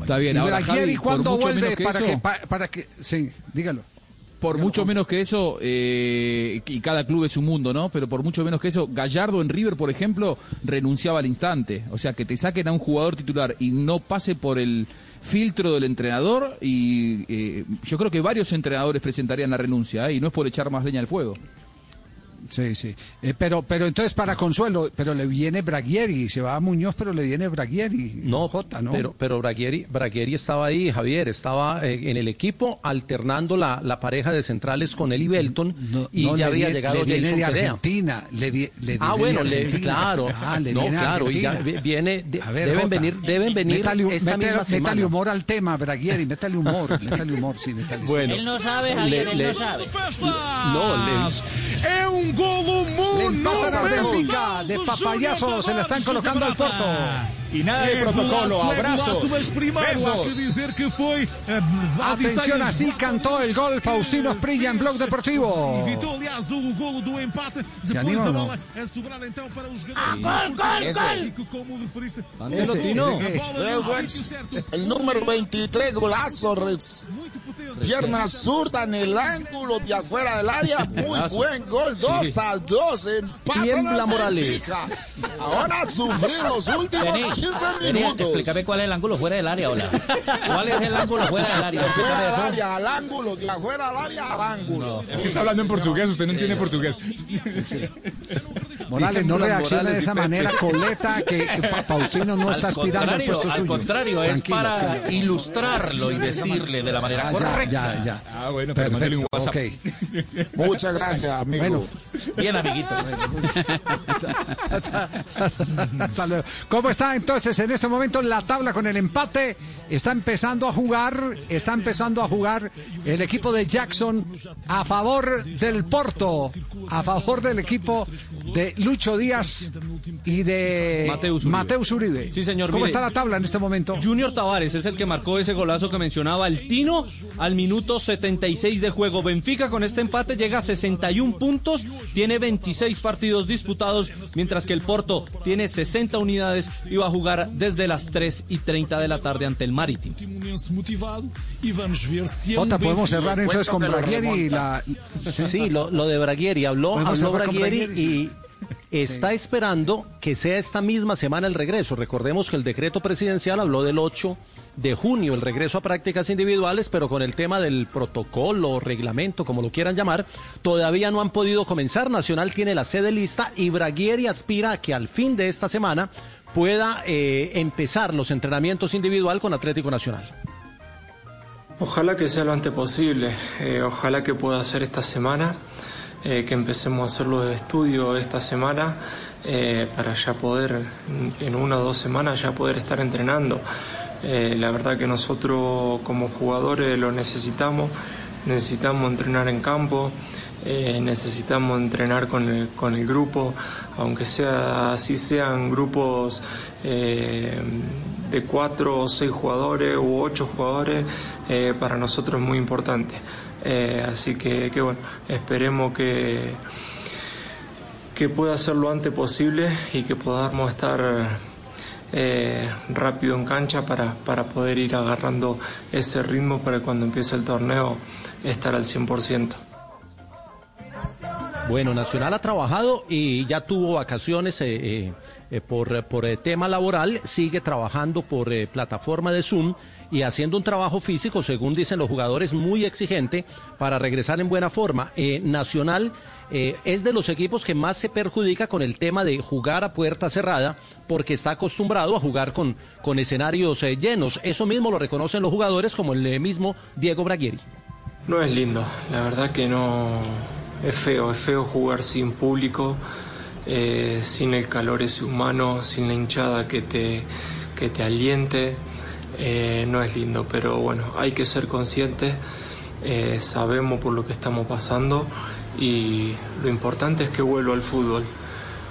Speaker 10: Está bien,
Speaker 6: y
Speaker 10: ahora Javi, por
Speaker 6: ¿cuándo
Speaker 10: mucho
Speaker 6: vuelve
Speaker 10: que
Speaker 6: para que, pa- para que, sí, dígalo.
Speaker 10: Por mucho menos que eso, eh, y cada club es un mundo, ¿no? Pero por mucho menos que eso, Gallardo en River, por ejemplo, renunciaba al instante. O sea, que te saquen a un jugador titular y no pase por el filtro del entrenador, y eh, yo creo que varios entrenadores presentarían la renuncia, ¿eh? y no es por echar más leña al fuego.
Speaker 6: Sí, sí. Eh, pero, pero entonces para Consuelo, pero le viene Bragieri, se va a Muñoz, pero le viene Bragieri.
Speaker 38: No,
Speaker 6: Jota, ¿no?
Speaker 38: pero, pero Braguieri, Braguieri estaba ahí, Javier, estaba eh, en el equipo alternando la, la pareja de centrales con Eli Belton y
Speaker 6: No,
Speaker 38: ya
Speaker 6: le
Speaker 38: había llegado
Speaker 6: le viene de. Argentina, le, vi- le
Speaker 38: Ah, bueno,
Speaker 6: de
Speaker 38: le-
Speaker 6: Argentina.
Speaker 38: claro.
Speaker 6: Ah, le
Speaker 38: No,
Speaker 6: viene
Speaker 38: claro, y ya viene de-
Speaker 6: A ver,
Speaker 38: deben
Speaker 6: Jota,
Speaker 38: venir- deben venir
Speaker 6: métale,
Speaker 38: esta
Speaker 6: métale-
Speaker 38: misma semana.
Speaker 6: métale humor al tema, Braguieri, métale humor, métale humor, sí, métale.
Speaker 38: Bueno,
Speaker 36: Él no sabe, Javier,
Speaker 38: le-
Speaker 36: él
Speaker 38: le-
Speaker 36: no sabe.
Speaker 38: No, le,
Speaker 6: Benfica, de papayazo se la están colocando al Porto.
Speaker 7: Y nada de protocolo,
Speaker 3: que
Speaker 7: besos.
Speaker 3: eh,
Speaker 6: Atención, así cantó el gol Faustino Esprilla en Blog Deportivo.
Speaker 3: Empate.
Speaker 6: Se anima
Speaker 3: os
Speaker 36: Ah, gol, gol, gol.
Speaker 3: E
Speaker 6: Ese, ese
Speaker 3: no
Speaker 11: el número 23, golazo, pierna zurda en el ángulo de afuera del área, muy buen gol, 2 a 2, empatan
Speaker 38: Tiembla
Speaker 11: al
Speaker 38: Morales.
Speaker 11: Ahora sufrir los últimos
Speaker 36: Vení,
Speaker 11: 15
Speaker 36: vení,
Speaker 11: minutos.
Speaker 36: explícame cuál es el ángulo fuera del área, hola. ¿Cuál es el ángulo fuera del área?
Speaker 11: Fuera del área, al ángulo, de afuera al área, al ángulo.
Speaker 7: Es que está hablando en portugués, usted no entiende portugués.
Speaker 6: Morales no reacciona de esa manera, coleta, que Faustino no está aspirando al puesto
Speaker 36: al
Speaker 6: suyo.
Speaker 36: contrario, es
Speaker 6: Tranquilo,
Speaker 36: para ilustrarlo y decirle de la manera
Speaker 6: Ah,
Speaker 36: correcta.
Speaker 6: ya, ya.
Speaker 7: Ah, bueno, pero mándale un
Speaker 6: Perfecto,
Speaker 7: WhatsApp.
Speaker 11: Muchas gracias, amigo.
Speaker 6: Bueno.
Speaker 36: Bien, amiguito.
Speaker 6: Hasta luego. ¿Cómo está entonces en este momento la tabla con el empate? Está empezando a jugar, está empezando a jugar el equipo de Jackson a favor del Porto, a favor del equipo de de Lucho Díaz y de
Speaker 4: Mateus Uribe.
Speaker 6: Mateus Uribe.
Speaker 4: Sí, señor.
Speaker 6: ¿Cómo
Speaker 4: mire,
Speaker 6: está la tabla en este momento?
Speaker 4: Junior Tavares es el que marcó ese golazo que mencionaba el Tino al minuto 76 de juego. Benfica con este empate llega a 61 puntos, tiene 26 partidos disputados, mientras que el Porto tiene 60 unidades y va a jugar desde las 3 y 30 de la tarde ante el Marítimo.
Speaker 6: Jota, podemos cerrar entonces con Braguieri la...
Speaker 38: Sí, lo, lo de Braguieri. Habló, habló Braguieri, y está esperando que sea esta misma semana el regreso. Recordemos que el decreto presidencial habló del 8 de junio, el regreso a prácticas individuales, pero con el tema del protocolo, reglamento, como lo quieran llamar, todavía no han podido comenzar. Nacional tiene la sede lista y Braguieri aspira a que al fin de esta semana pueda eh, empezar los entrenamientos individual con Atlético Nacional.
Speaker 45: Ojalá que sea lo antes posible, eh, ojalá que pueda ser esta semana, eh, que empecemos a hacer los estudios esta semana eh, para ya poder, en una o dos semanas, ya poder estar entrenando. Eh, la verdad que nosotros como jugadores lo necesitamos, necesitamos entrenar en campo, necesitamos entrenar con el, con el grupo, aunque sea así sean grupos de cuatro o seis jugadores u ocho jugadores, para nosotros es muy importante. Eh, así que, que bueno, esperemos que, que pueda ser lo antes posible y que podamos estar eh, rápido en cancha para, para poder ir agarrando ese ritmo para cuando empiece el torneo estar al 100%.
Speaker 38: Bueno, Nacional ha trabajado y ya tuvo vacaciones eh, eh, eh, por, por tema laboral, sigue trabajando por plataforma de Zoom y haciendo un trabajo físico, según dicen los jugadores, muy exigente para regresar en buena forma. Nacional es de los equipos que más se perjudica con el tema de jugar a puerta cerrada porque está acostumbrado a jugar con, con escenarios llenos. Eso mismo lo reconocen los jugadores como el mismo Diego Braguieri.
Speaker 45: No es lindo, la verdad que no es feo, es feo jugar sin público, eh, sin el calor ese humano, sin la hinchada que te, que te aliente, eh, no es lindo, pero bueno, hay que ser conscientes, eh, sabemos por lo que estamos pasando y lo importante es que vuelva al fútbol,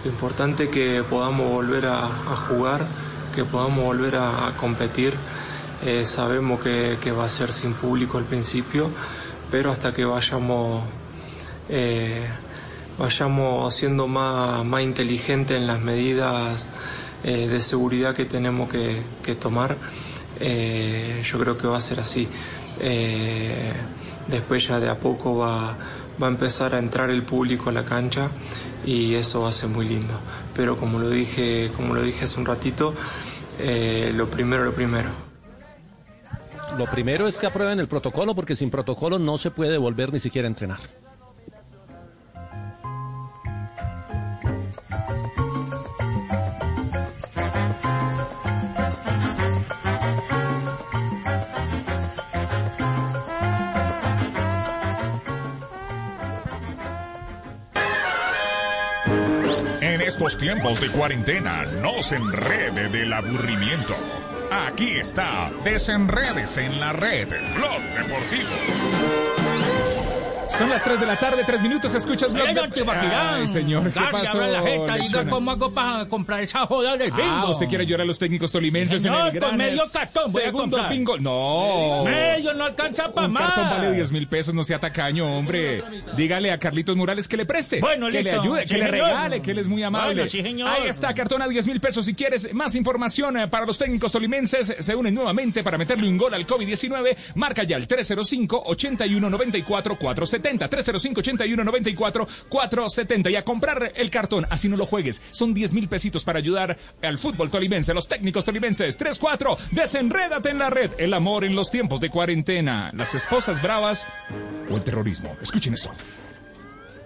Speaker 45: lo importante es que podamos volver a, jugar, que podamos volver a, competir. Eh, sabemos que va a ser sin público al principio, pero hasta que vayamos, eh, vayamos siendo más, más inteligentes en las medidas eh, de seguridad que tenemos que, tomar, eh, yo creo que va a ser así. Eh, después ya de a poco va, va a empezar a entrar el público a la cancha y eso va a ser muy lindo. Pero como lo dije, como lo dije hace un ratito, lo primero, lo primero.
Speaker 38: Lo primero es que aprueben el protocolo porque sin protocolo no se puede volver ni siquiera a entrenar.
Speaker 7: Estos tiempos de cuarentena, no se enrede del aburrimiento. Aquí está, desenredes en la red, Blog Deportivo. Son las 3 de la tarde, 3 minutos, escucha el blog.
Speaker 36: Don Tibaquirá.
Speaker 7: Ay, señor, ¿qué pasó?
Speaker 36: la jeta, diga cómo hago para comprar esa joda del bingo.
Speaker 7: Ah, usted quiere llorar a los técnicos tolimenses
Speaker 36: Señor,
Speaker 7: en el gran
Speaker 36: con medio cartón voy a
Speaker 7: segundo
Speaker 36: comprar.
Speaker 7: bingo. No.
Speaker 36: Medio no alcanza para
Speaker 7: Un
Speaker 36: más.
Speaker 7: cartón vale 10 mil pesos, no sea tacaño, hombre. Dígale a Carlitos Morales que le preste.
Speaker 36: Bueno,
Speaker 7: que le ayude,
Speaker 36: Sí,
Speaker 7: que le
Speaker 36: señor.
Speaker 7: regale, que él es muy amable.
Speaker 36: Bueno, sí, señor.
Speaker 7: Ahí está, cartón a 10 mil pesos. Si quieres más información eh, para los técnicos tolimenses, se unen nuevamente para meterle un gol al COVID-19. Marca ya el 305-8194-470. 305-8194-470. Y a comprar el cartón, así no lo juegues. Son 10 mil pesitos para ayudar al fútbol tolimense, los técnicos tolimenses. 3-4, desenrédate en la red. El amor en los tiempos de cuarentena. Las esposas bravas o el terrorismo. Escuchen esto.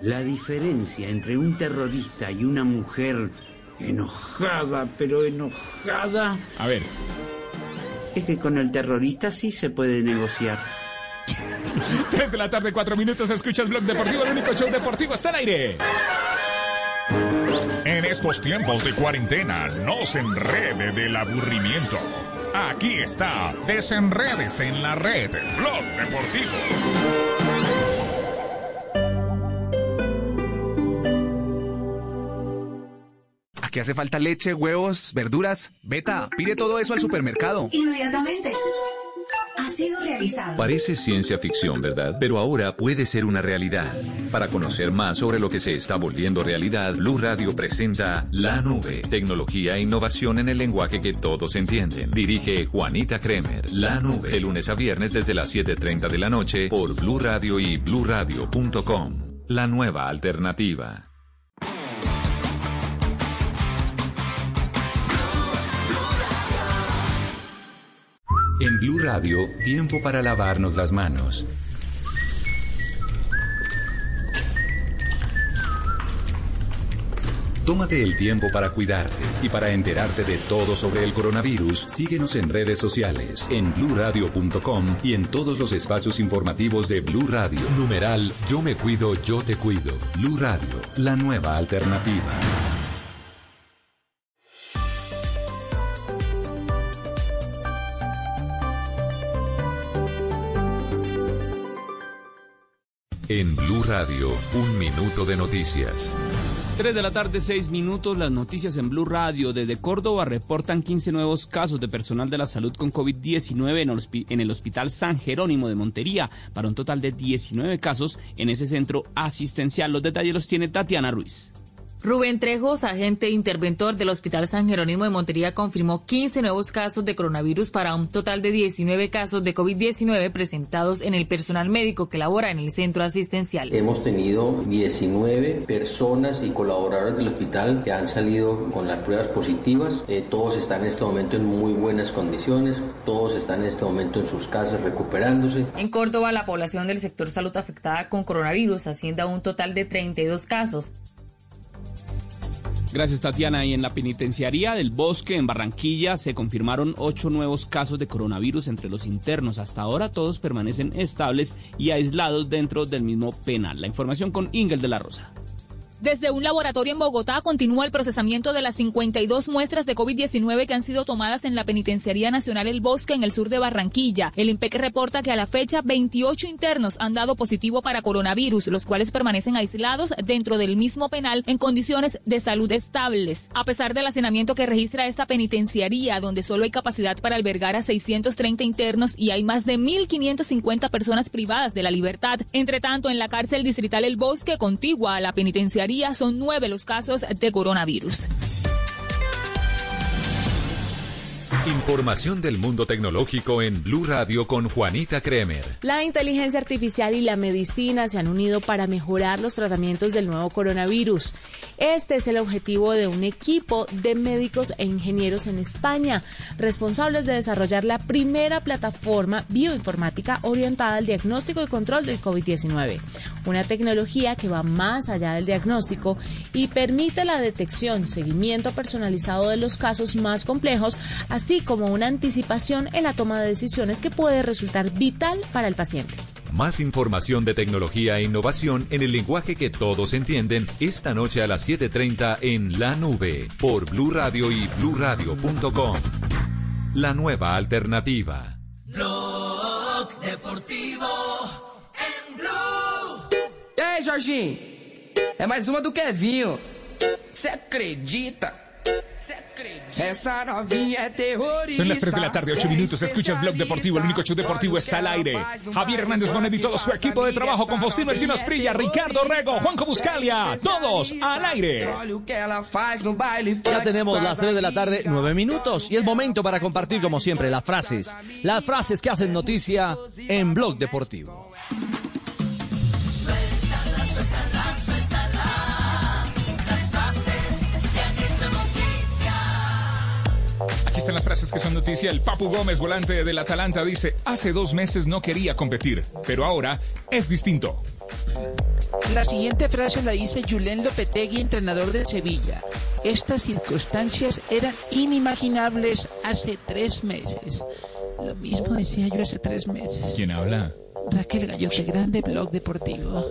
Speaker 46: La diferencia entre un terrorista y una mujer enojada, pero enojada,
Speaker 7: A ver.
Speaker 46: es que con el terrorista sí se puede negociar.
Speaker 7: 3 de la tarde, 4 minutos, escucha el blog deportivo, el único show deportivo está al aire. En estos tiempos de cuarentena, no se enrede del aburrimiento. Aquí está, desenredes en la red, blog deportivo.
Speaker 47: ¿Qué hace falta leche, huevos, verduras? Beta, pide todo eso al supermercado.
Speaker 48: Inmediatamente. Sido realizado.
Speaker 2: Parece ciencia ficción, ¿verdad? Pero ahora puede ser una realidad. Para conocer más sobre lo que se está volviendo realidad, Blue Radio presenta La Nube, tecnología e innovación en el lenguaje que todos entienden. Dirige Juanita Kremer. La Nube, de lunes a viernes desde las 7:30 de la noche por Blue Radio y bluradio.com. La nueva alternativa. En Blue Radio, tiempo para lavarnos las manos. Tómate el tiempo para cuidarte y para enterarte de todo sobre el coronavirus. Síguenos en redes sociales, en bluradio.com y en todos los espacios informativos de Blue Radio. Numeral Yo me cuido, yo te cuido. Blue Radio, la nueva alternativa. Radio, un minuto de noticias.
Speaker 26: 3 de la tarde, 6 minutos, las noticias en Blue Radio. Desde Córdoba reportan 15 nuevos casos de personal de la salud con COVID-19 en, el hospi- en el Hospital San Jerónimo de Montería, para un total de 19 casos en ese centro asistencial. Los detalles los tiene Tatiana Ruiz.
Speaker 49: Rubén Trejos, agente interventor del Hospital San Jerónimo de Montería, confirmó 15 nuevos casos de coronavirus para un total de 19 casos de COVID-19 presentados en el personal médico que labora en el centro asistencial.
Speaker 50: Hemos tenido 19 personas y colaboradores del hospital que han salido con las pruebas positivas. Eh, todos están en este momento en muy buenas condiciones. Todos están en este momento en sus casas recuperándose.
Speaker 49: En Córdoba, la población del sector salud afectada con coronavirus asciende a un total de 32 casos.
Speaker 26: Gracias, Tatiana. Y en la penitenciaría del Bosque, en Barranquilla, se confirmaron ocho nuevos casos de coronavirus entre los internos. Hasta ahora todos permanecen estables y aislados dentro del mismo penal. La información con Ingel de la Rosa.
Speaker 51: Desde un laboratorio en Bogotá continúa el procesamiento de las 52 muestras de COVID-19 que han sido tomadas en la Penitenciaría Nacional El Bosque en el sur de Barranquilla. El IMPEC reporta que a la fecha 28 internos han dado positivo para coronavirus, los cuales permanecen aislados dentro del mismo penal en condiciones de salud estables. A pesar del hacinamiento que registra esta penitenciaría, donde solo hay capacidad para albergar a 630 internos y hay más de 1.550 personas privadas de la libertad. Entre tanto, en la cárcel distrital El Bosque, contigua a la penitenciaría, son nueve los casos de coronavirus.
Speaker 2: Información del mundo tecnológico en Blue Radio con Juanita Kremer.
Speaker 52: La inteligencia artificial y la medicina se han unido para mejorar los tratamientos del nuevo coronavirus. Este es el objetivo de un equipo de médicos e ingenieros en España, responsables de desarrollar la primera plataforma bioinformática orientada al diagnóstico y control del COVID-19. Una tecnología que va más allá del diagnóstico y permite la detección, seguimiento personalizado de los casos más complejos, así como una anticipación en la toma de decisiones que puede resultar vital para el paciente.
Speaker 2: Más información de tecnología e innovación en el lenguaje que todos entienden esta noche a las 7:30 en La Nube por Blue Radio y bluradio.com. La nueva alternativa.
Speaker 53: Blog Deportivo em Blue.
Speaker 21: E aí, Jorginho? É mais uma do Kevinho. Você acredita? Essa novinha é terrorista.
Speaker 7: Son las 3 de la tarde, 8 minutos. Escuchas Blog Deportivo, el único show deportivo está al aire. Javier Hernández Bonet y todo su equipo de trabajo con Faustino El Tino Esprilla, Ricardo Rego, Juanco Buscalia. Todos al aire.
Speaker 35: Ya tenemos las 3 de la tarde, 9 minutos. Y es momento para compartir, como siempre, las frases. Las frases que hacen noticia en Blog Deportivo.
Speaker 7: Están las frases que son noticia. El Papu Gómez, volante del Atalanta, dice, hace dos meses no quería competir, pero ahora es distinto.
Speaker 54: La siguiente frase la dice Julen Lopetegui, entrenador del Sevilla. Estas circunstancias eran inimaginables hace tres meses. Lo mismo decía yo hace tres meses.
Speaker 7: ¿Quién habla?
Speaker 54: Raquel Gallo, qué grande blog deportivo.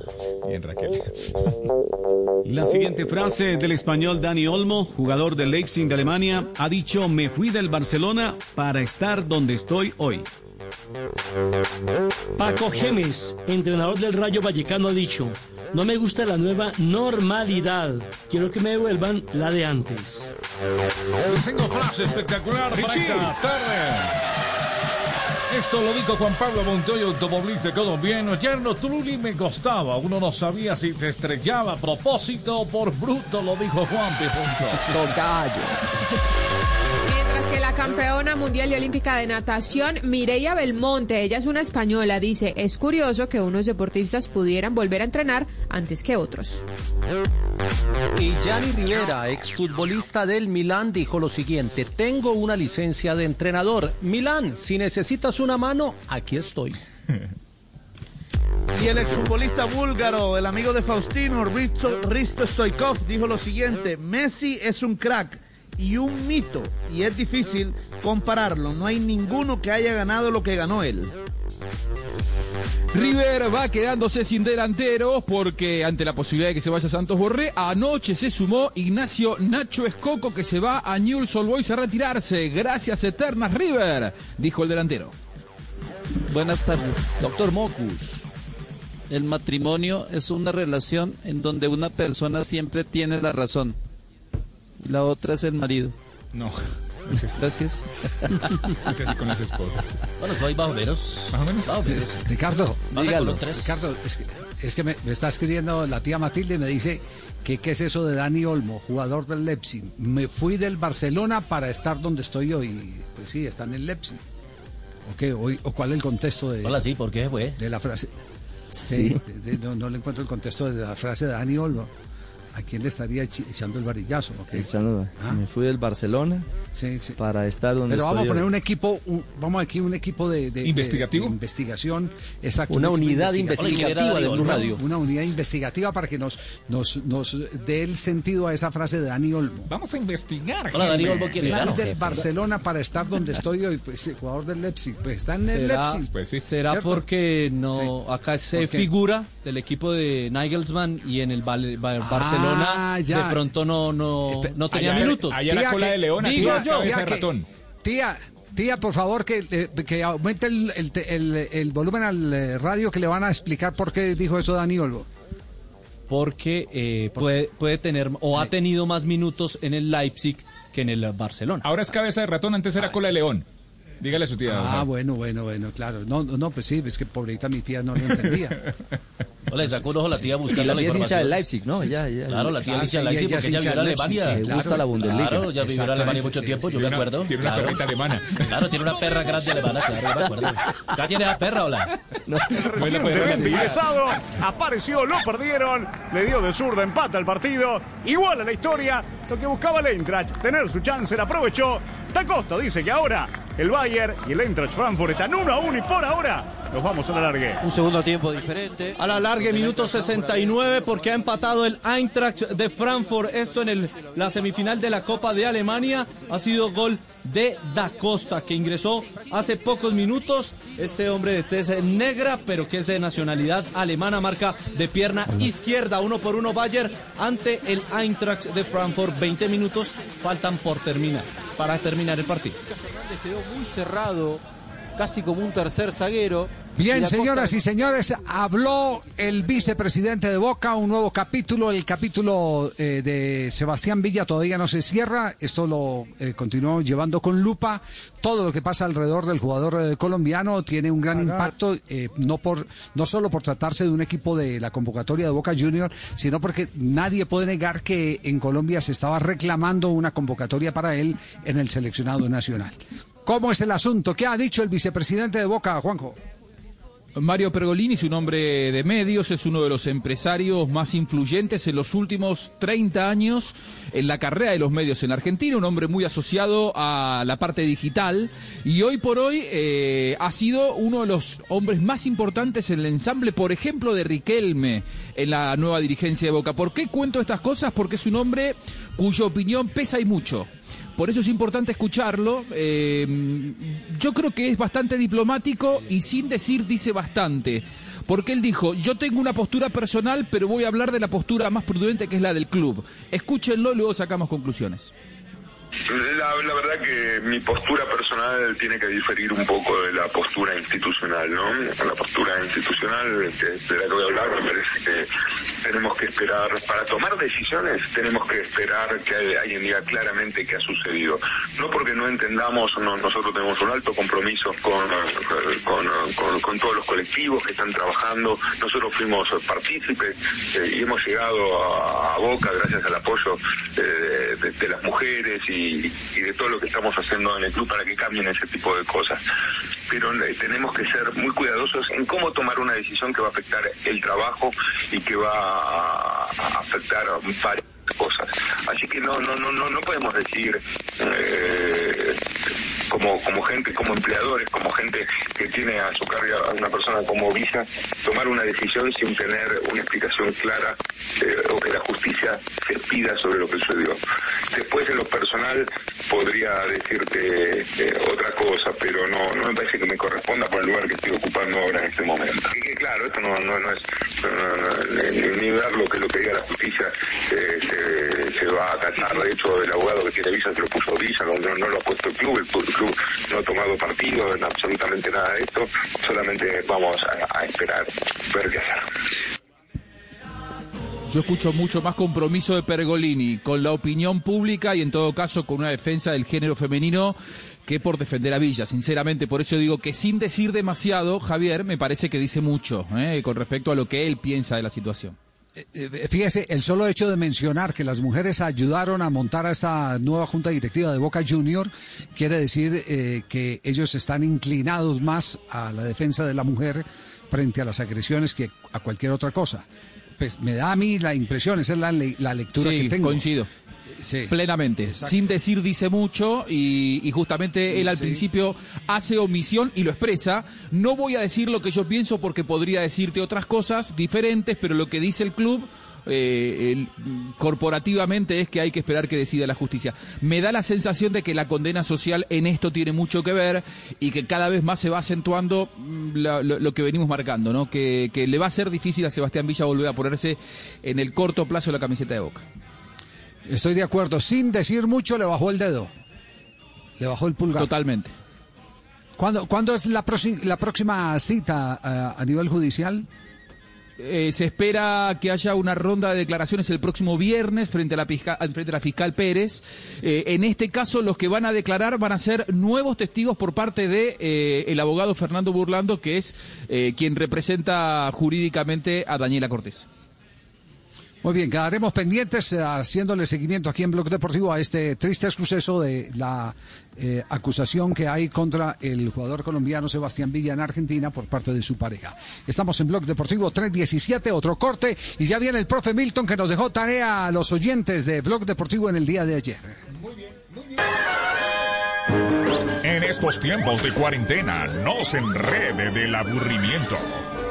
Speaker 7: Bien, Raquel.
Speaker 55: La siguiente frase del español Dani Olmo, jugador del Leipzig de Alemania, ha dicho, me fui del Barcelona para estar donde estoy hoy.
Speaker 14: Paco Gemes, entrenador del Rayo Vallecano, ha dicho, no me gusta la nueva normalidad, quiero que me devuelvan la de antes.
Speaker 3: Tengo frase espectacular para
Speaker 7: Richie.
Speaker 3: esta tarde. Esto lo dijo Juan Pablo Montoya, automovilista colombiano. Yerno Trulli me costaba. Uno no sabía si se estrellaba a propósito o por bruto, lo dijo Juan P.
Speaker 4: Tocayo.
Speaker 56: Mientras que la campeona mundial y olímpica de natación, Mireia Belmonte, ella es una española, dice, es curioso que unos deportistas pudieran volver a entrenar antes que otros.
Speaker 38: Y Gianni Rivera, exfutbolista del Milán, dijo lo siguiente, tengo una licencia de entrenador. Milán, si necesitas una mano, aquí estoy.
Speaker 33: Y el exfutbolista búlgaro, el amigo de Faustino, Risto, Risto Stoikov, dijo lo siguiente, Messi es un crack y un mito, y es difícil compararlo, no hay ninguno que haya ganado lo que ganó él.
Speaker 10: River va quedándose sin delanteros porque ante la posibilidad de que se vaya Santos Borré, anoche se sumó Ignacio Nacho Escoco que se va a Newell's Old Boys a retirarse. Gracias eternas River, dijo el delantero.
Speaker 57: Buenas tardes. Doctor Mocus. El matrimonio es una relación en donde una persona siempre tiene la razón. Y la otra es el marido.
Speaker 7: No.
Speaker 57: Gracias.
Speaker 7: Es así con las esposas.
Speaker 49: Bueno, soy más o menos.
Speaker 7: Más o menos.
Speaker 49: Más o menos.
Speaker 6: Ricardo, dígalo. Ricardo, es que, es que me, me está escribiendo la tía Matilde y me dice que qué es eso de Dani Olmo, jugador del Leipzig. Me fui del Barcelona para estar donde estoy hoy. Pues sí, está en el Leipzig. ¿O qué? ¿O, o cuál es el contexto de,
Speaker 49: Hola, sí, ¿por qué fue?
Speaker 6: de la frase?
Speaker 4: Sí.
Speaker 6: de- de- no, no le encuentro el contexto de la frase de Dani Olmo. ¿A quién le estaría echando el varillazo? ¿O qué?
Speaker 4: Echando-
Speaker 6: Ah.
Speaker 4: Me fui del Barcelona
Speaker 6: Sí, sí.
Speaker 4: para estar donde
Speaker 6: Pero vamos a poner
Speaker 4: hoy.
Speaker 6: un equipo, un- vamos aquí un equipo de, de- de-
Speaker 7: ¿Investigativo?
Speaker 6: de investigación, exacto.
Speaker 4: Una
Speaker 6: un
Speaker 4: unidad
Speaker 6: investigativo.
Speaker 4: investigativa de Blue
Speaker 6: Una-
Speaker 4: Radio.
Speaker 6: Una unidad investigativa para que nos, nos, nos dé el sentido a esa frase de Dani Olmo.
Speaker 7: Vamos a investigar.
Speaker 49: Hola, Dani. Olmo, ¿quién No,
Speaker 6: del
Speaker 49: jefe.
Speaker 6: Barcelona para estar donde estoy hoy, pues el jugador del Leipzig, pues está en el
Speaker 4: ¿Será,
Speaker 6: Leipzig.
Speaker 7: Pues sí.
Speaker 4: será
Speaker 6: ¿Cierto?
Speaker 4: porque no acá se figura del equipo de Nigelsmann y en el Val- Val- Barcelona
Speaker 6: Ah, ya.
Speaker 4: de pronto no no, no tenía
Speaker 7: Allá-
Speaker 4: minutos.
Speaker 7: allá la
Speaker 6: Tía,
Speaker 7: cola
Speaker 6: que-
Speaker 7: de león, aquí
Speaker 6: digo
Speaker 7: es
Speaker 6: yo,
Speaker 7: cabeza de
Speaker 6: tía, que-
Speaker 7: ratón.
Speaker 6: Tía, tía, por favor, que, eh, que aumente el, el, te- el- el volumen al eh, radio que le van a explicar por qué dijo eso Dani Olmo.
Speaker 4: porque eh, puede, puede tener o ha tenido más minutos en el Leipzig que en el Barcelona.
Speaker 7: Ahora es cabeza de ratón, antes era cola de león. Dígale a su tía.
Speaker 6: Ah, bueno, bueno, bueno, claro. No, no, no, pues sí, es que pobrecita mi tía no lo entendía.
Speaker 49: Hola, le sacó un ojo a la tía
Speaker 4: Y
Speaker 49: buscando
Speaker 4: la
Speaker 49: la
Speaker 4: tía es hincha del Leipzig, ¿no? Ya, ya.
Speaker 49: Claro, la tía
Speaker 6: Ah,
Speaker 49: es hincha del
Speaker 6: sí,
Speaker 49: Leipzig porque ella
Speaker 6: hincha
Speaker 49: vivió en Alemania.
Speaker 6: sí,
Speaker 4: Le
Speaker 6: claro.
Speaker 4: gusta la Bundesliga.
Speaker 49: Claro, ya vivió en Alemania mucho
Speaker 6: Exactamente,
Speaker 49: tiempo,
Speaker 6: sí,
Speaker 49: yo
Speaker 6: sí,
Speaker 49: me
Speaker 6: sí.
Speaker 49: acuerdo.
Speaker 7: Tiene una
Speaker 49: Claro.
Speaker 7: perrita alemana.
Speaker 49: Claro, tiene una perra grande alemana, claro, yo me acuerdo. ¿Ya tiene la perra, hola?
Speaker 7: Buena perra
Speaker 5: Recientemente
Speaker 7: alemana.
Speaker 5: ingresado, apareció, lo perdieron, le dio de zurda empate al partido, igual a la historia, lo que buscaba el Eintracht, tener su chance, la aprovechó. Da Costa dice que ahora el Bayern y el Eintracht Frankfurt están uno a uno y por ahora nos vamos a la largue.
Speaker 4: Un segundo tiempo diferente. A la larga, minuto 69, porque ha empatado el Eintracht de Frankfurt. Esto en el, la semifinal de la Copa de Alemania. Ha sido gol de Da Costa, que ingresó hace pocos minutos. Este hombre de tez negra, pero que es de nacionalidad alemana, marca de pierna izquierda. Uno por uno Bayern ante el Eintracht de Frankfurt. 20 minutos faltan por terminar, para terminar el partido. Quedó muy cerrado, casi como un tercer zaguero.
Speaker 6: Bien, señoras y señores, habló el vicepresidente de Boca, un nuevo capítulo, el capítulo eh, de Sebastián Villa todavía no se cierra, esto lo eh, continuamos llevando con lupa, todo lo que pasa alrededor del jugador eh, colombiano tiene un gran impacto, eh, no, por, no solo por tratarse de un equipo de la convocatoria de Boca Junior, sino porque nadie puede negar que en Colombia se estaba reclamando una convocatoria para él en el seleccionado nacional. ¿Cómo es el asunto? ¿Qué ha dicho el vicepresidente de Boca, Juanjo?
Speaker 10: Mario Pergolini, su nombre de medios, es uno de los empresarios más influyentes en los últimos 30 años en la carrera de los medios en Argentina, un hombre muy asociado a la parte digital y hoy por hoy eh, ha sido uno de los hombres más importantes en el ensamble, por ejemplo, de Riquelme en la nueva dirigencia de Boca. ¿Por qué cuento estas cosas? Porque es un hombre cuya opinión pesa y mucho. Por eso es importante escucharlo. Eh, yo creo que es bastante diplomático y sin decir dice bastante. Porque él dijo, yo tengo una postura personal, pero voy a hablar de la postura más prudente que es la del club. Escúchenlo y luego sacamos conclusiones.
Speaker 58: La, verdad que mi postura personal tiene que diferir un poco de la postura institucional, ¿no? La postura institucional de la que voy a hablar me parece que tenemos que esperar, para tomar decisiones tenemos que esperar que alguien diga claramente qué ha sucedido. No porque no entendamos, no, nosotros tenemos un alto compromiso con, con, todos los colectivos que están trabajando, nosotros fuimos partícipes eh, y hemos llegado a, Boca gracias al apoyo eh, de las mujeres y, y de todo lo que estamos haciendo en el club para que cambien ese tipo de cosas. Pero eh, tenemos que ser muy cuidadosos en cómo tomar una decisión que va a afectar el trabajo y que va a, afectar varias cosas. Así que no, no, no, no, no podemos decir eh, como, como gente, como empleadores, como gente que tiene a su cargo a una persona como Visa, tomar una decisión sin tener una explicación clara eh, o que la justicia se pida sobre lo que sucedió. Después en lo personal podría decirte eh, otra cosa, pero no, no me parece que me corresponda por el lugar que estoy ocupando ahora en este momento. Y que claro, esto no, no, no es ni, ni ver lo que lo que diga la justicia eh, se, va a acatar. De hecho, el abogado que tiene visa se lo puso visa, no, no lo ha puesto el club, el, no ha tomado partido en absolutamente nada de esto, solamente vamos a, a esperar, ver qué hacer.
Speaker 10: Yo escucho mucho más compromiso de Pergolini con la opinión pública y en todo caso con una defensa del género femenino que por defender a Villa. Sinceramente, por eso digo que sin decir demasiado, Javier, me parece que dice mucho ¿eh? con respecto a lo que él piensa de la situación.
Speaker 6: Eh, Fíjese, el solo hecho de mencionar que las mujeres ayudaron a montar a esta nueva junta directiva de Boca Junior quiere decir eh, que ellos están inclinados más a la defensa de la mujer frente a las agresiones que a cualquier otra cosa. Pues me da a mí la impresión, esa es la, la lectura
Speaker 10: Sí,
Speaker 6: que tengo.
Speaker 10: coincido. Plenamente. Sin decir dice mucho y, y justamente él al
Speaker 6: Sí.
Speaker 10: principio hace omisión y lo expresa. No voy a decir lo que yo pienso porque podría decirte otras cosas diferentes, pero lo que dice el club eh, el- corporativamente es que hay que esperar que decida la justicia. Me da la sensación de que la condena social en esto tiene mucho que ver y que cada vez más se va acentuando mm, la- lo, lo que venimos marcando, ¿no? Que, que le va a ser difícil a Sebastián Villa volver a ponerse en el corto plazo la camiseta de Boca.
Speaker 6: Estoy de acuerdo, sin decir mucho le bajó el dedo. Le bajó el pulgar.
Speaker 10: Totalmente.
Speaker 6: ¿Cuándo, ¿cuándo es la, la próxima cita eh, a nivel judicial?
Speaker 10: Eh, se espera que haya una ronda de declaraciones el próximo viernes frente a la, fiscal, frente a la fiscal Pérez. Eh, en este caso, los que van a declarar van a ser nuevos testigos por parte de eh, el abogado Fernando Burlando, que es eh, quien representa jurídicamente a Daniela Cortés.
Speaker 6: Muy bien, quedaremos pendientes eh, haciéndole seguimiento aquí en Blog Deportivo a este triste suceso de la eh, acusación que hay contra el jugador colombiano Sebastián Villa en Argentina por parte de su pareja. Estamos en Blog Deportivo 317, otro corte, y ya viene el profe Milton que nos dejó tarea a los oyentes de Blog Deportivo en el día de ayer.
Speaker 7: En estos tiempos de cuarentena, no se enrede del aburrimiento.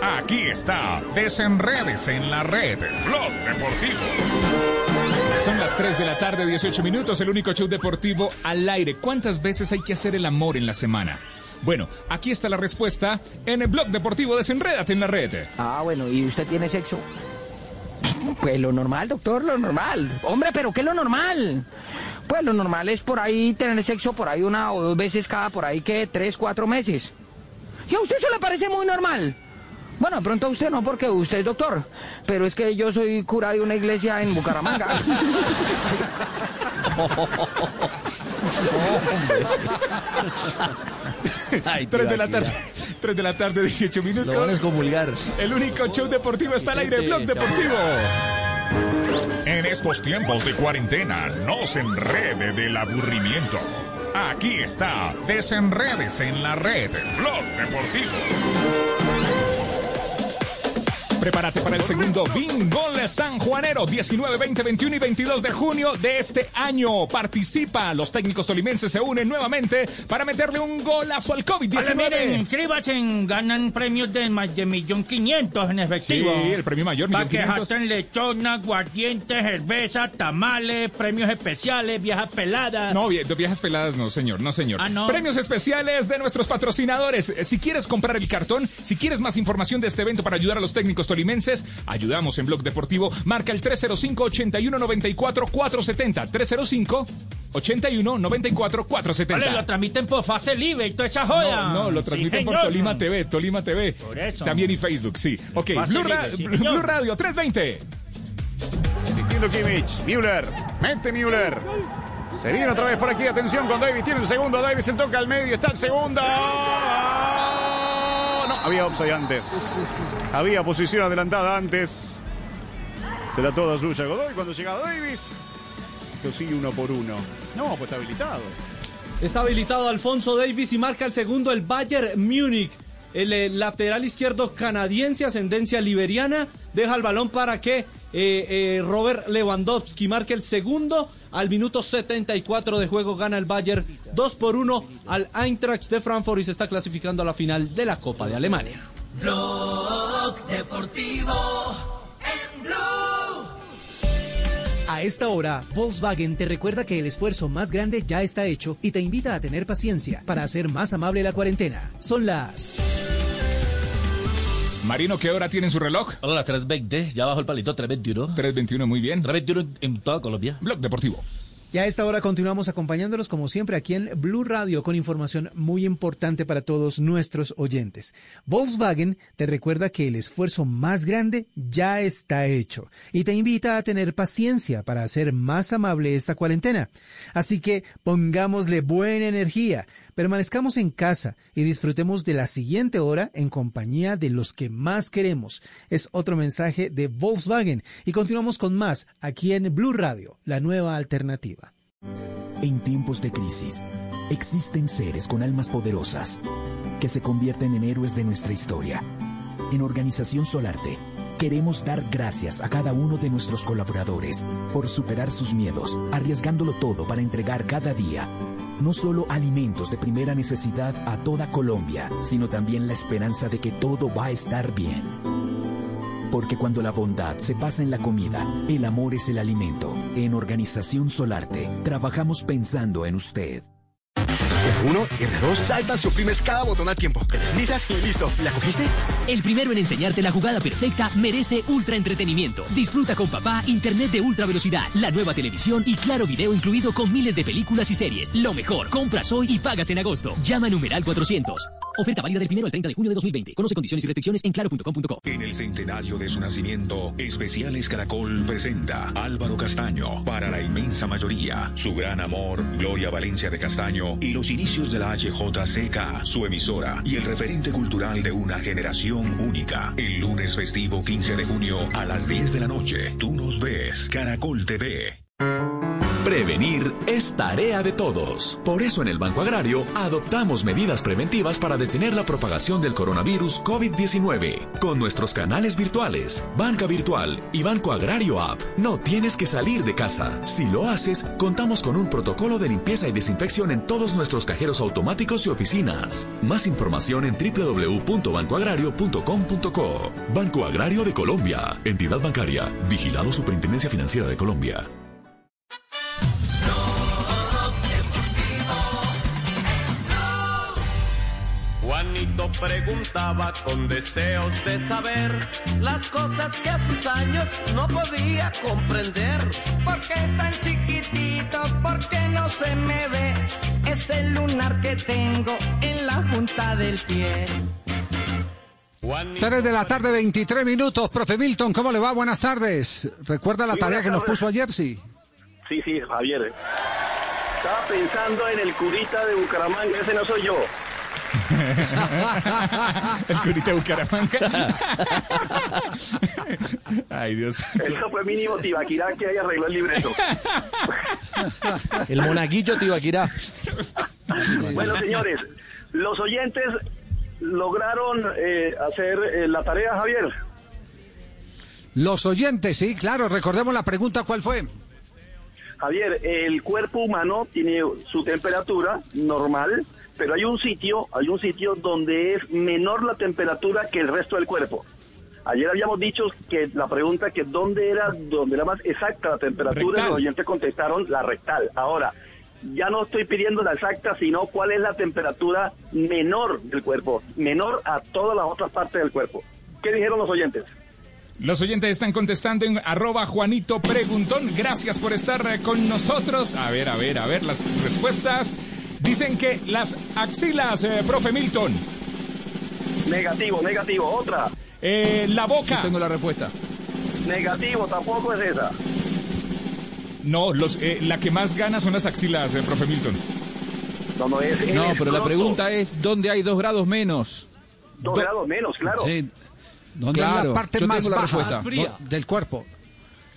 Speaker 7: Aquí está, desenredes en la red, Blog Deportivo. Son las 3 de la tarde, 18 minutos, el único show deportivo al aire. ¿Cuántas veces hay que hacer el amor en la semana? Bueno, aquí está la respuesta en el blog deportivo Desenrédate en la red.
Speaker 59: Ah, bueno, ¿y usted tiene sexo? Pues lo normal, doctor, lo normal. Hombre, pero ¿qué es lo normal? Pues lo normal es por ahí tener sexo por ahí una o dos veces cada por ahí que tres, cuatro meses. ¿Y a usted eso le parece muy normal? Bueno, de pronto a usted no, porque usted es doctor. Pero es que yo soy cura de una iglesia en Bucaramanga.
Speaker 36: Ay,
Speaker 7: 3 de la tarde, 3 de la tarde, 18 minutos.
Speaker 36: Lo van a excomulgar.
Speaker 7: El único show deportivo está al aire, Blog Deportivo. En estos tiempos de cuarentena, no se enrede del aburrimiento. Aquí está, desenredes en la red, Blog Deportivo. Prepárate para el segundo Bingo San Juanero, 19, 20, 21 y 22 de junio de este año. Participa, los técnicos tolimenses se unen nuevamente para meterle un golazo al
Speaker 60: Oye, miren,
Speaker 7: COVID-19.
Speaker 60: inscríbanse, ganan premios de más de millón quinientos en efectivo.
Speaker 7: Sí, el premio mayor,
Speaker 60: Para que jacten lechona, aguardiente, cerveza, tamales, premios especiales, viejas peladas.
Speaker 7: No, vie- viejas peladas no, señor, no, señor.
Speaker 60: Ah, no.
Speaker 7: Premios especiales de nuestros patrocinadores. Eh, Si quieres comprar el cartón, si quieres más información de este evento para ayudar a los técnicos tolimenses, ayudamos en Blog Deportivo. Marca el 305-8194-470. 305 81 94 470.
Speaker 36: Vale, lo transmiten por Fase Libre y toda esa joda.
Speaker 7: No, no, lo
Speaker 36: Sí,
Speaker 7: transmiten por. Tolima TV, Tolima TV.
Speaker 36: Por eso.
Speaker 7: También y Facebook, sí. Ok, Blue, Ra-
Speaker 36: sí,
Speaker 7: Blue. Radio 320.
Speaker 5: Distinto Kimmich, Müller, mete Müller. Se viene otra vez por aquí, atención con Davis, tiene el segundo, Davis el toca al medio, está el segundo. No, había offside antes. Había posición adelantada antes. Será toda suya Godoy cuando llega Davis. Esto sigue uno por uno. No, pues está habilitado.
Speaker 4: Está habilitado Alfonso Davis y marca el segundo el Bayern Múnich. El eh, lateral izquierdo canadiense, ascendencia liberiana, deja el balón para que eh, eh, Robert Lewandowski marque el segundo. Al minuto 74 de juego gana el Bayern 2 por 1 al Eintracht de Frankfurt y se está clasificando a la final de la Copa de Alemania.
Speaker 61: Blog Deportivo en Blue.
Speaker 38: A esta hora, Volkswagen te recuerda que el esfuerzo más grande ya está hecho y te invita a tener paciencia para hacer más amable la cuarentena. Son las...
Speaker 7: Marino, ¿qué hora tiene en su reloj?
Speaker 49: Hola, las 3.20, ya bajo el palito, 3.21.
Speaker 7: 3.21, muy bien.
Speaker 49: 3.21 en toda Colombia.
Speaker 7: Blog Deportivo.
Speaker 38: Y a esta hora continuamos acompañándolos como siempre aquí en Blue Radio con información muy importante para todos nuestros oyentes. Volkswagen te recuerda que el esfuerzo más grande ya está hecho y te invita a tener paciencia para hacer más amable esta cuarentena. Así que pongámosle buena energía, permanezcamos en casa y disfrutemos de la siguiente hora en compañía de los que más queremos. Es otro mensaje de Volkswagen y continuamos con más aquí en Blue Radio, la nueva alternativa.
Speaker 62: En tiempos de crisis, existen seres con almas poderosas que se convierten en héroes de nuestra historia. En Organización Solarte, queremos dar gracias a cada uno de nuestros colaboradores por superar sus miedos, arriesgándolo todo para entregar cada día no solo alimentos de primera necesidad a toda Colombia, sino también la esperanza de que todo va a estar bien. Porque cuando la bondad se pasa en la comida, el amor es el alimento. En Organización Solarte, trabajamos pensando en usted.
Speaker 3: R1, R2, saltas y oprimes cada botón al tiempo. Te deslizas y listo. ¿La cogiste?
Speaker 63: El primero en enseñarte la jugada perfecta merece ultra entretenimiento. Disfruta con papá internet de ultra velocidad, la nueva televisión y claro video incluido con miles de películas y series. Lo mejor, compras hoy y pagas en agosto. Llama a numeral 400. Oferta válida del 1 al 30 de junio de 2020. Conoce condiciones y restricciones en claro.com.co.
Speaker 64: En el centenario de su nacimiento, Especiales Caracol presenta Álvaro Castaño para la inmensa mayoría. Su gran amor, Gloria Valencia de Castaño y los inicios de la HJCK, su emisora y el referente cultural de una generación única. El lunes festivo 15 de junio a las 10 de la noche. Tú nos ves, Caracol TV.
Speaker 17: Prevenir es tarea de todos. Por eso en el Banco Agrario adoptamos medidas preventivas para detener la propagación del coronavirus COVID-19. Con nuestros canales virtuales, Banca Virtual y Banco Agrario App, no tienes que salir de casa. Si lo haces, contamos con un protocolo de limpieza y desinfección en todos nuestros cajeros automáticos y oficinas. Más información en www.bancoagrario.com.co. Banco Agrario de Colombia. Entidad bancaria. Vigilado Superintendencia Financiera de Colombia.
Speaker 61: Juanito preguntaba con deseos de saber las cosas que a sus años no podía comprender.
Speaker 65: ¿Por qué es tan chiquitito? ¿Por qué no se me ve? Es el lunar que tengo en la punta del pie.
Speaker 6: 3 de la tarde, 23 minutos. Profe Milton, ¿cómo le va? Buenas tardes. ¿Recuerda la
Speaker 66: Sí,
Speaker 6: tarea que nos puso ayer? Sí.
Speaker 66: Sí, sí, Javier. Estaba pensando en el curita de Bucaramanga, ese no soy yo.
Speaker 7: el curita de Bucaramanga. Ay, Dios.
Speaker 66: Eso fue mínimo Tibaquirá que ahí arregló el libreto.
Speaker 4: El monaguillo Tibaquirá.
Speaker 66: Bueno, señores, los oyentes lograron eh, hacer eh, la tarea, Javier.
Speaker 6: Los oyentes, sí, claro. Recordemos la pregunta, ¿cuál fue?
Speaker 66: Javier, el cuerpo humano tiene su temperatura normal, pero hay un sitio, hay un sitio donde es menor la temperatura que el resto del cuerpo. Ayer habíamos dicho que la pregunta que dónde era, dónde era más exacta la temperatura,
Speaker 61: Rectal.
Speaker 66: los oyentes contestaron la rectal. Ahora, ya no estoy pidiendo la exacta, sino cuál es la temperatura menor del cuerpo, menor a todas las otras partes del cuerpo. ¿Qué dijeron los oyentes?
Speaker 7: Los oyentes están contestando en arroba Juanito Preguntón. Gracias por estar eh, con nosotros. A ver, a ver, a ver las respuestas. Dicen que las axilas, eh, profe Milton.
Speaker 66: Negativo, negativo. Otra.
Speaker 7: Eh, la boca.
Speaker 10: tengo la respuesta.
Speaker 66: Negativo, tampoco es esa.
Speaker 7: No, los, eh, la que más gana son las axilas, eh, profe Milton.
Speaker 66: No, no es.
Speaker 10: No, pero la pregunta es, ¿dónde hay dos grados menos?
Speaker 66: Dos grados menos, claro.
Speaker 6: Sí. ¿Dónde es
Speaker 10: Claro,
Speaker 6: la parte
Speaker 10: yo
Speaker 6: más
Speaker 10: la
Speaker 6: baja
Speaker 10: respuesta.
Speaker 6: do- del cuerpo?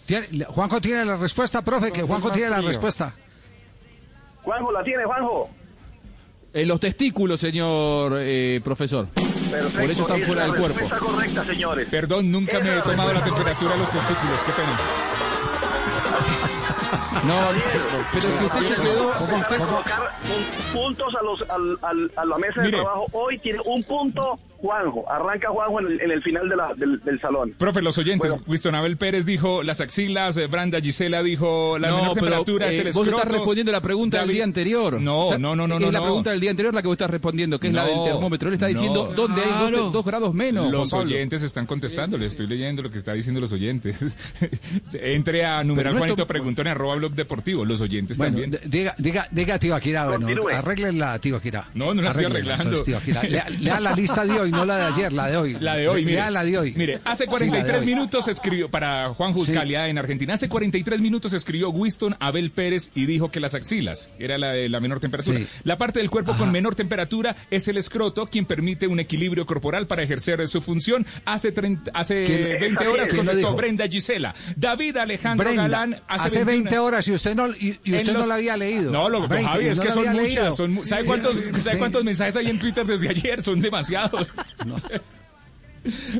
Speaker 6: Tiene- Juanjo tiene la respuesta, profe, que Juanjo
Speaker 66: más
Speaker 6: tiene la
Speaker 66: frío.
Speaker 6: respuesta.
Speaker 66: Juanjo, ¿la tiene, Juanjo?
Speaker 10: En los testículos, señor eh, profesor.
Speaker 66: Perfecto.
Speaker 10: Por eso están
Speaker 66: es
Speaker 10: fuera del cuerpo.
Speaker 66: respuesta correcta, señores.
Speaker 7: Perdón, nunca me he tomado la temperatura de los testículos. Qué pena.
Speaker 10: No, pero que usted se quedó...
Speaker 66: Puntos a, los, al- al- a la mesa de
Speaker 7: Mire.
Speaker 66: trabajo. Hoy tiene un punto Juanjo. Arranca Juanjo en el, en el final de la- del, del salón.
Speaker 7: Profe, los oyentes,
Speaker 66: Bueno.
Speaker 7: Winston Abel Pérez dijo las axilas, eh, Branda Gisela dijo la
Speaker 10: no,
Speaker 7: menor
Speaker 10: pero
Speaker 7: temperatura es
Speaker 10: eh,
Speaker 7: el
Speaker 10: vos estás respondiendo la pregunta del día anterior.
Speaker 7: No, no, no, no,
Speaker 10: Es
Speaker 7: no,
Speaker 10: la
Speaker 7: no.
Speaker 10: pregunta del día anterior la que vos estás respondiendo, que es la del termómetro. Él está
Speaker 7: no.
Speaker 10: diciendo dónde hay dos, dos grados menos.
Speaker 7: Los
Speaker 10: Juan Pablo.
Speaker 7: oyentes están contestando, le estoy leyendo lo que está diciendo los oyentes. Entre a numeral
Speaker 6: no
Speaker 7: Juanito Preguntón en arroba blog deportivo, los oyentes
Speaker 6: Bueno,
Speaker 7: también.
Speaker 6: diga, diga, diga a Tibaquira, bueno, arréglenla, Tibaquira.
Speaker 7: No, no la estoy arreglando.
Speaker 6: entonces, Tibaquira. Lea, lea la lista de hoy, no la de ayer, la de hoy.
Speaker 7: La de hoy, mire.
Speaker 6: La de hoy.
Speaker 7: Mire, hace
Speaker 6: Sí, la de
Speaker 7: 43
Speaker 6: hoy.
Speaker 7: minutos escribió, para Juan Juscalia en Argentina, hace 43 minutos escribió Winston Abel Pérez y dijo que las axilas era la de la menor temperatura.
Speaker 6: Sí.
Speaker 7: La parte del cuerpo con menor temperatura es el escroto, quien permite un equilibrio corporal para ejercer su función. Hace, 30 hace
Speaker 6: ¿Quién-
Speaker 7: 20 horas contestó? Brenda Gisela. David Alejandro
Speaker 6: Brenda,
Speaker 7: Galán
Speaker 6: hace,
Speaker 7: 21
Speaker 6: 20 horas y usted no, y, usted no la había leído.
Speaker 7: No, lo,
Speaker 6: 20,
Speaker 7: Javi, es que son muchas. Son, mu- ¿sabe, cuántos,
Speaker 6: Sí.
Speaker 7: ¿Sabe cuántos mensajes hay en Twitter desde ayer? Son demasiados.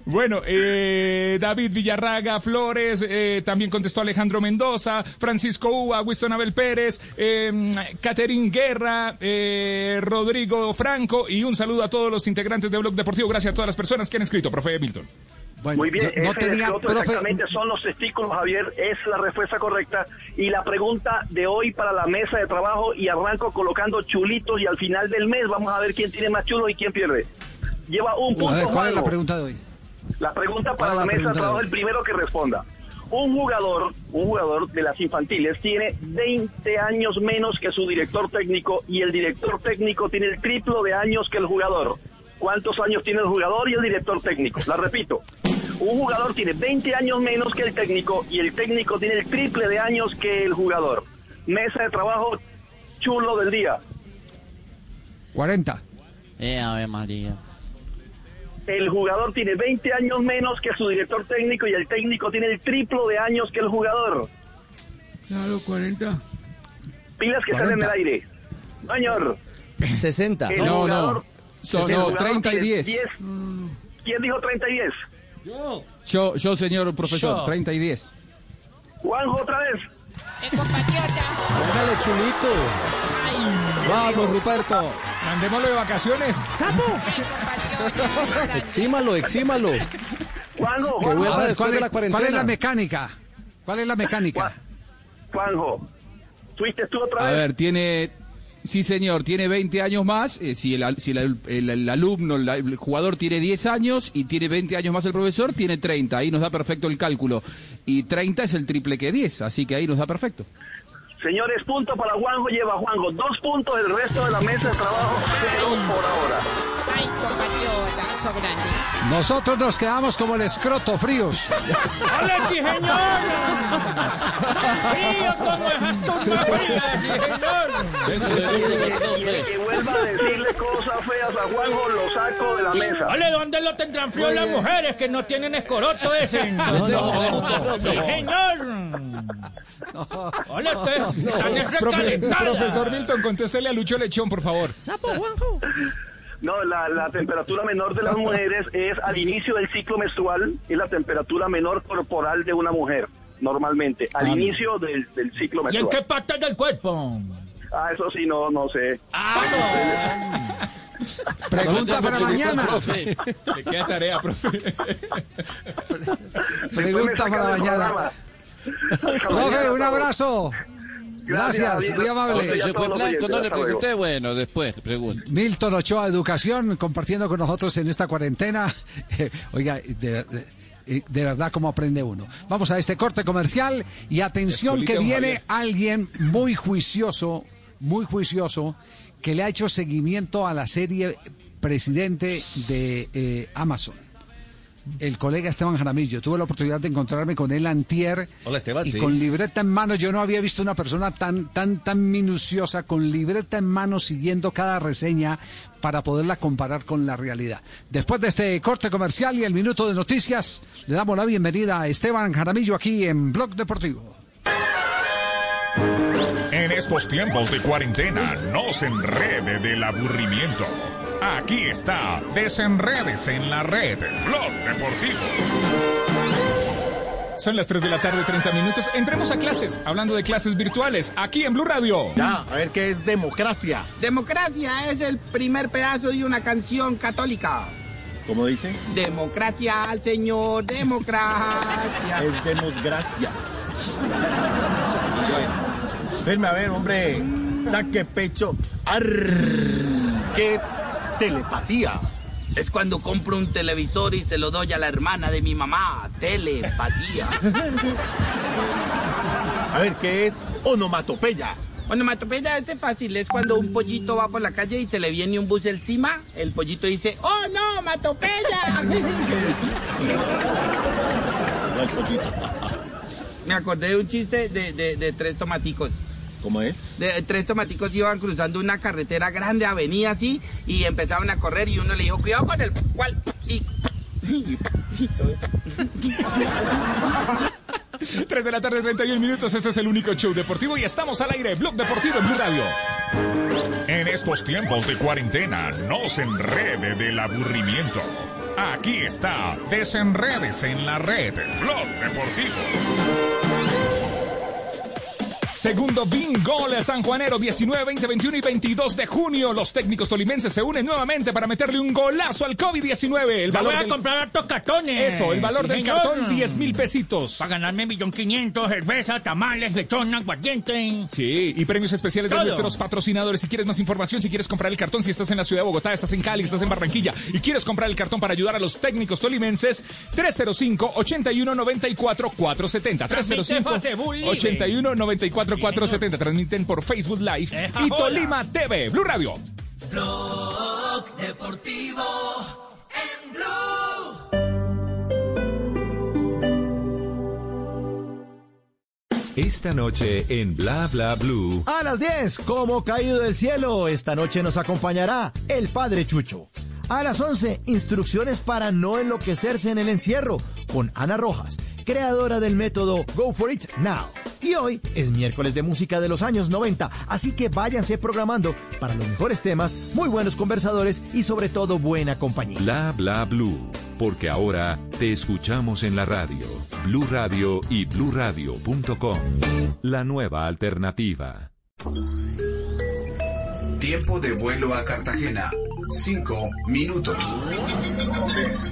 Speaker 7: Bueno, eh, David Villarraga Flores, eh, también contestó Alejandro Mendoza, Francisco Uva, Winston Abel Pérez, eh, Caterín Guerra, eh, Rodrigo Franco y un saludo a todos los integrantes de Blog Deportivo. Gracias a todas las personas que han escrito, profe Milton.
Speaker 66: Muy bien,
Speaker 6: yo no tenía, profe-
Speaker 66: exactamente son los testículos, Javier, es la respuesta correcta. Y la pregunta de hoy para la mesa de trabajo, y arranco colocando chulitos, y al final del mes vamos a ver quién tiene más chulos y quién pierde. Lleva un punto,
Speaker 6: A ver, ¿cuál es la pregunta de hoy?
Speaker 66: La pregunta
Speaker 6: ¿Cuál
Speaker 66: para la
Speaker 6: la
Speaker 66: mesa de trabajo, el primero que responda. Un jugador, un jugador de las infantiles tiene 20 años menos que su director técnico y el director técnico tiene el triplo de años que el jugador. ¿Cuántos años tiene el jugador y el director técnico? La repito. Un jugador tiene 20 años menos que el técnico y el técnico tiene el triple de años que el jugador. Mesa de trabajo chulo del día.
Speaker 6: 40.
Speaker 57: Eh, Ave María.
Speaker 66: El jugador tiene 20 años menos que su director técnico y el técnico tiene el triplo de años que el jugador.
Speaker 67: Claro, 40.
Speaker 66: Pilas que están en el aire. Señor.
Speaker 68: 60.
Speaker 66: El
Speaker 10: No, no.
Speaker 66: jugador-
Speaker 10: Son-
Speaker 66: el
Speaker 10: no,
Speaker 66: jugador
Speaker 10: 30 y
Speaker 66: tiene
Speaker 10: 10.
Speaker 66: ¿Quién dijo 30 y 10?
Speaker 10: Yo, yo, señor profesor,
Speaker 66: Yo.
Speaker 10: 30 y 10.
Speaker 66: Juanjo, otra vez.
Speaker 68: Póngale chulito. Vamos, Ruperto.
Speaker 7: Mandémoslo de vacaciones.
Speaker 68: ¡Sapo! exímalo, exímalo.
Speaker 66: Juanjo,
Speaker 68: Que
Speaker 66: Juanjo.
Speaker 68: vuelva
Speaker 6: A ver, ¿cuál,
Speaker 68: de
Speaker 6: es,
Speaker 68: la cuarentena.
Speaker 6: cuál es la mecánica? ¿Cuál es la mecánica?
Speaker 66: Juanjo. ¿Fuiste tú otra
Speaker 10: A
Speaker 66: vez?
Speaker 10: ver, tiene. Sí, señor, tiene 20 años más. eh, si el, si el, el- el alumno, el jugador tiene 10 años y tiene 20 años más el profesor, tiene 30. Ahí nos da perfecto el cálculo. Y 30 es el triple que 10, así que ahí nos da perfecto.
Speaker 66: Señores, punto para Juanjo, lleva Juanjo. Dos puntos, el resto de la mesa de trabajo, cero por ahora.
Speaker 69: Ay, compatriota, so grande.
Speaker 6: Nosotros nos quedamos como el escroto fríos.
Speaker 60: ¡Hola, sí, señor! ¡Frío como sí, señor!
Speaker 66: Y el que vuelva a decirle cosas feas a Juanjo, lo saco de la mesa.
Speaker 60: Ole, ¿dónde lo tendrán frío las mujeres que no tienen escoroto ese?
Speaker 66: No, no,
Speaker 60: están
Speaker 7: Profe- profesor Milton, contéstele a Lucho Lechón, por favor.
Speaker 66: No, la, la temperatura menor de las mujeres es al inicio del ciclo menstrual, es la temperatura menor corporal de una mujer, normalmente, al
Speaker 60: Ah,
Speaker 66: inicio del, del ciclo
Speaker 60: ¿Y en
Speaker 66: menstrual.
Speaker 60: qué parte del cuerpo?
Speaker 66: Ah, eso sí, no, no sé.
Speaker 6: Pregunta para mañana.
Speaker 7: Le queda tarea, profe.
Speaker 6: Pregunta para mañana. Profe, un abrazo. Gracias, muy amable.
Speaker 57: Oye, ¿se fue blanco? No le pregunté. Bueno, después pregunto.
Speaker 6: Milton Ochoa Educación compartiendo con nosotros en esta cuarentena. Eh, oiga, de- de- eh, de verdad cómo aprende uno. Vamos a este corte comercial y atención que viene
Speaker 7: Javier.
Speaker 6: alguien muy juicioso, muy juicioso, que le ha hecho seguimiento a la serie Presidente de eh, Amazon. El colega Esteban Jaramillo. Tuve la oportunidad de encontrarme con él antier
Speaker 70: Hola, Esteban,
Speaker 6: y
Speaker 70: sí.
Speaker 6: con libreta en mano. Yo no había visto una persona tan, tan, tan minuciosa, con libreta en mano, siguiendo cada reseña para poderla comparar con la realidad. Después de este corte comercial y el minuto de noticias, le damos la bienvenida a Esteban Jaramillo aquí en Blog Deportivo.
Speaker 7: En estos tiempos de cuarentena, no se enrede del aburrimiento. Aquí está, desenredes en la red, Blog Deportivo. Son las 3 de la tarde, 30 minutos. Entremos a clases, hablando de clases virtuales, aquí en Blue Radio.
Speaker 71: Ya, a ver qué es democracia.
Speaker 72: Democracia es el primer pedazo de una canción católica.
Speaker 71: ¿Cómo dice?
Speaker 72: Democracia al Señor, democracia.
Speaker 71: Es demos gracias. Bueno, venme a ver, hombre. Saque pecho. Arr, ¿Qué es telepatía?
Speaker 72: Es cuando compro un televisor y se lo doy a la hermana de mi mamá. Telepatía.
Speaker 71: A ver, ¿qué es onomatopeya?
Speaker 72: Onomatopeya ese fácil, es cuando un pollito va por la calle y se le viene un bus encima, el pollito dice, ¡Oh no, matopeya! Me acordé de un chiste de, de- de tres tomaticos.
Speaker 71: ¿Cómo es?
Speaker 72: De, tres tomaticos iban cruzando una carretera grande, avenida así, y empezaban a correr y uno le dijo, cuidado con el cual. Y, y- y todo.
Speaker 7: 3 de la tarde, 31 minutos. Este es el único show deportivo y estamos al aire. Blog Deportivo en Blue Radio. En estos tiempos de cuarentena, no se enrede del aburrimiento. Aquí está, desenredes en la red, Blog Deportivo. Segundo bingo de San Juanero 19, 20, 21 y 22 de junio. Los técnicos tolimenses se unen nuevamente para meterle un golazo al COVID-19. El valor
Speaker 36: voy a comprar hartos cartones.
Speaker 7: Eso, el valor del cartón 10 mil pesitos.
Speaker 36: Para ganarme millón quinientos, cerveza, tamales, lechón, aguardiente.
Speaker 7: Sí, y premios especiales de nuestros patrocinadores. Si quieres más información, si quieres comprar el cartón, si estás en la ciudad de Bogotá, estás en Cali, estás en Barranquilla y quieres comprar el cartón para ayudar a los técnicos tolimenses, 305
Speaker 36: 81 94 470
Speaker 7: 305 81 94 4470 Transmiten por Facebook Live
Speaker 36: eh,
Speaker 7: y Tolima. TV. Blue Radio.
Speaker 73: Blog Deportivo en Blue.
Speaker 74: Esta noche en Bla Bla Blue.
Speaker 75: A las 10, como caído del cielo, esta noche nos acompañará el Padre Chucho. A las 11, instrucciones para no enloquecerse en el encierro, con Ana Rojas, creadora del método Go For It Now. Y hoy es miércoles de música de los años 90, así que váyanse programando para los mejores temas, muy buenos conversadores y sobre todo buena compañía.
Speaker 74: Bla Bla Blue. Porque ahora te escuchamos en la radio. Blue Radio y bluradio.com. La nueva alternativa.
Speaker 17: Tiempo de vuelo a Cartagena. Cinco minutos.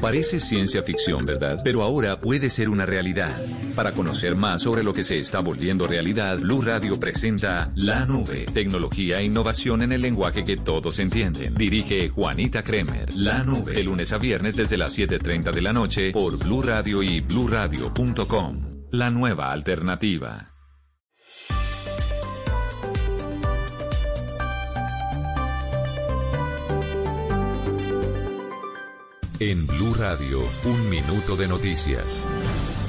Speaker 2: Parece ciencia ficción, ¿verdad? Pero ahora puede ser una realidad. Para conocer más sobre lo que se está volviendo realidad, Blue Radio presenta La Nube, tecnología e innovación en el lenguaje que todos entienden. Dirige Juanita Kremer. La Nube, de lunes a viernes desde las 7:30 de la noche por Blue Radio y bluradio.com. La nueva alternativa. En Blue Radio, un minuto de noticias.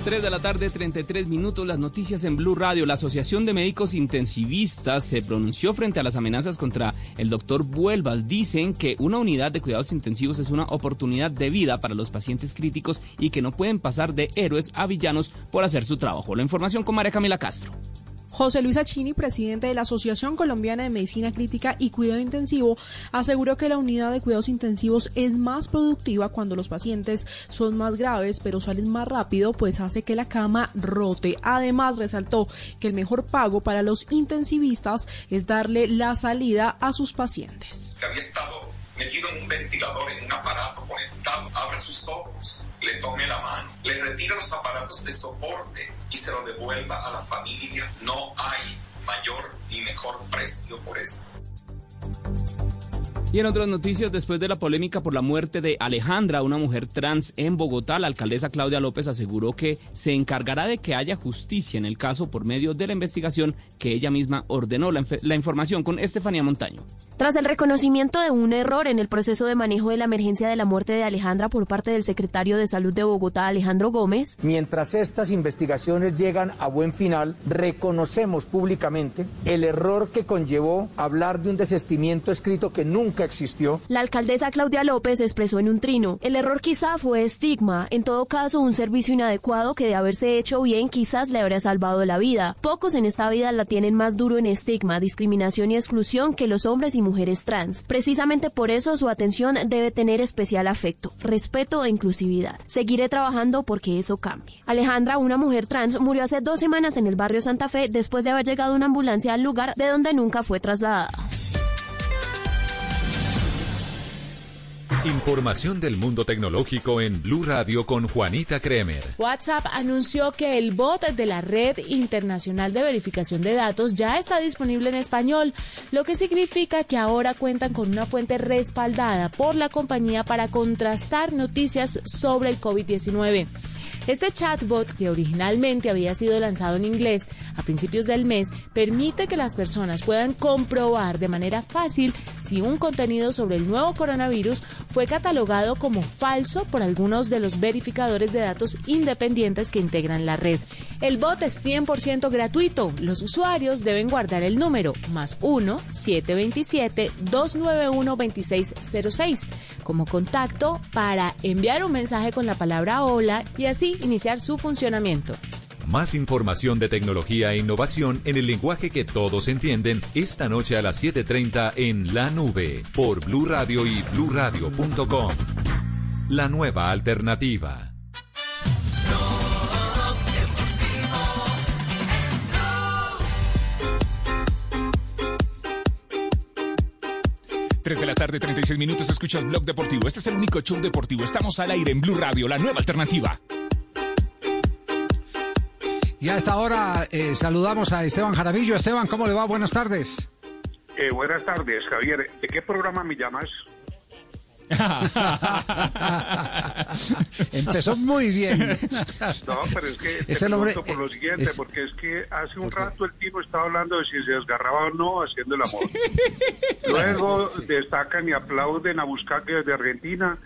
Speaker 26: 3 de la tarde, 33 minutos, las noticias en Blue Radio. La Asociación de Médicos Intensivistas se pronunció frente a las amenazas contra el doctor Vuelvas. Dicen que una unidad de cuidados intensivos es una oportunidad de vida para los pacientes críticos y que no pueden pasar de héroes a villanos por hacer su trabajo. La información con María Camila Castro.
Speaker 76: José Luis Achini, presidente de la Asociación Colombiana de Medicina Crítica y Cuidado Intensivo, aseguró que la unidad de cuidados intensivos es más productiva cuando los pacientes son más graves, pero salen más rápido, pues hace que la cama rote. Además, resaltó que el mejor pago para los intensivistas es darle la salida a sus pacientes.
Speaker 77: Metido en un ventilador, en un aparato conectado, abre sus ojos, le tome la mano, le retira los aparatos de soporte y se lo devuelva a la familia. No hay mayor ni mejor precio por eso.
Speaker 26: Y en otras noticias, después de la polémica por la muerte de Alejandra, una mujer trans en Bogotá, la alcaldesa Claudia López aseguró que se encargará de que haya justicia en el caso por medio de la investigación que ella misma ordenó. La, inf- la información con Estefanía Montaño.
Speaker 27: Tras el reconocimiento de un error en el proceso de manejo de la emergencia de la muerte de Alejandra por parte del secretario de Salud de Bogotá, Alejandro Gómez,
Speaker 78: Mientras estas investigaciones llegan a buen final, reconocemos públicamente el error que conllevó hablar de un desistimiento escrito que nunca existió.
Speaker 27: la alcaldesa Claudia López expresó en un trino, el error quizá fue estigma, en todo caso un servicio inadecuado que de haberse hecho bien quizás le habría salvado la vida. Pocos en esta vida la tienen más duro en estigma, discriminación y exclusión que los hombres y mujeres trans. Precisamente por eso su atención debe tener especial afecto, respeto e inclusividad. Seguiré trabajando porque eso cambie. Alejandra, una mujer trans, murió hace dos semanas en el barrio Santa Fe después de haber llegado una ambulancia al lugar de donde nunca fue trasladada.
Speaker 79: Información del mundo tecnológico en Blue Radio con Juanita Kremer.
Speaker 52: WhatsApp anunció que el bot de la Red Internacional de Verificación de Datos ya está disponible en español, lo que significa que ahora cuentan con una fuente respaldada por la compañía para contrastar noticias sobre el COVID-19. Este chatbot, que originalmente había sido lanzado en inglés a principios del mes, permite que las personas puedan comprobar de manera fácil si un contenido sobre el nuevo coronavirus fue catalogado como falso por algunos de los verificadores de datos independientes que integran la red. El bot es 100% gratuito. Los usuarios deben guardar el número más 1-727-291-2606 como contacto para enviar un mensaje con la palabra hola y así iniciar su funcionamiento.
Speaker 79: Más información de tecnología e innovación en el lenguaje que todos entienden esta noche a las 7:30 en La Nube por Blue Radio y bluradio.com. La nueva alternativa.
Speaker 7: Tres de la tarde, 36 minutos, escuchas Blog Deportivo. Este es el único show deportivo. Estamos al aire en Blue Radio, la nueva alternativa.
Speaker 6: Y a esta hora eh, saludamos a Esteban Jarabillo. Esteban, ¿cómo le va? Buenas tardes.
Speaker 80: Eh, buenas tardes, Javier. ¿De qué programa me llamas?
Speaker 6: Empezó muy bien.
Speaker 80: No, pero es que te
Speaker 6: Ese nombre,
Speaker 80: pregunto por lo siguiente,
Speaker 6: es-
Speaker 80: porque es que hace un rato el tipo estaba hablando de si se desgarraba o no haciendo el amor. Luego destacan y aplauden a Buscaque de Argentina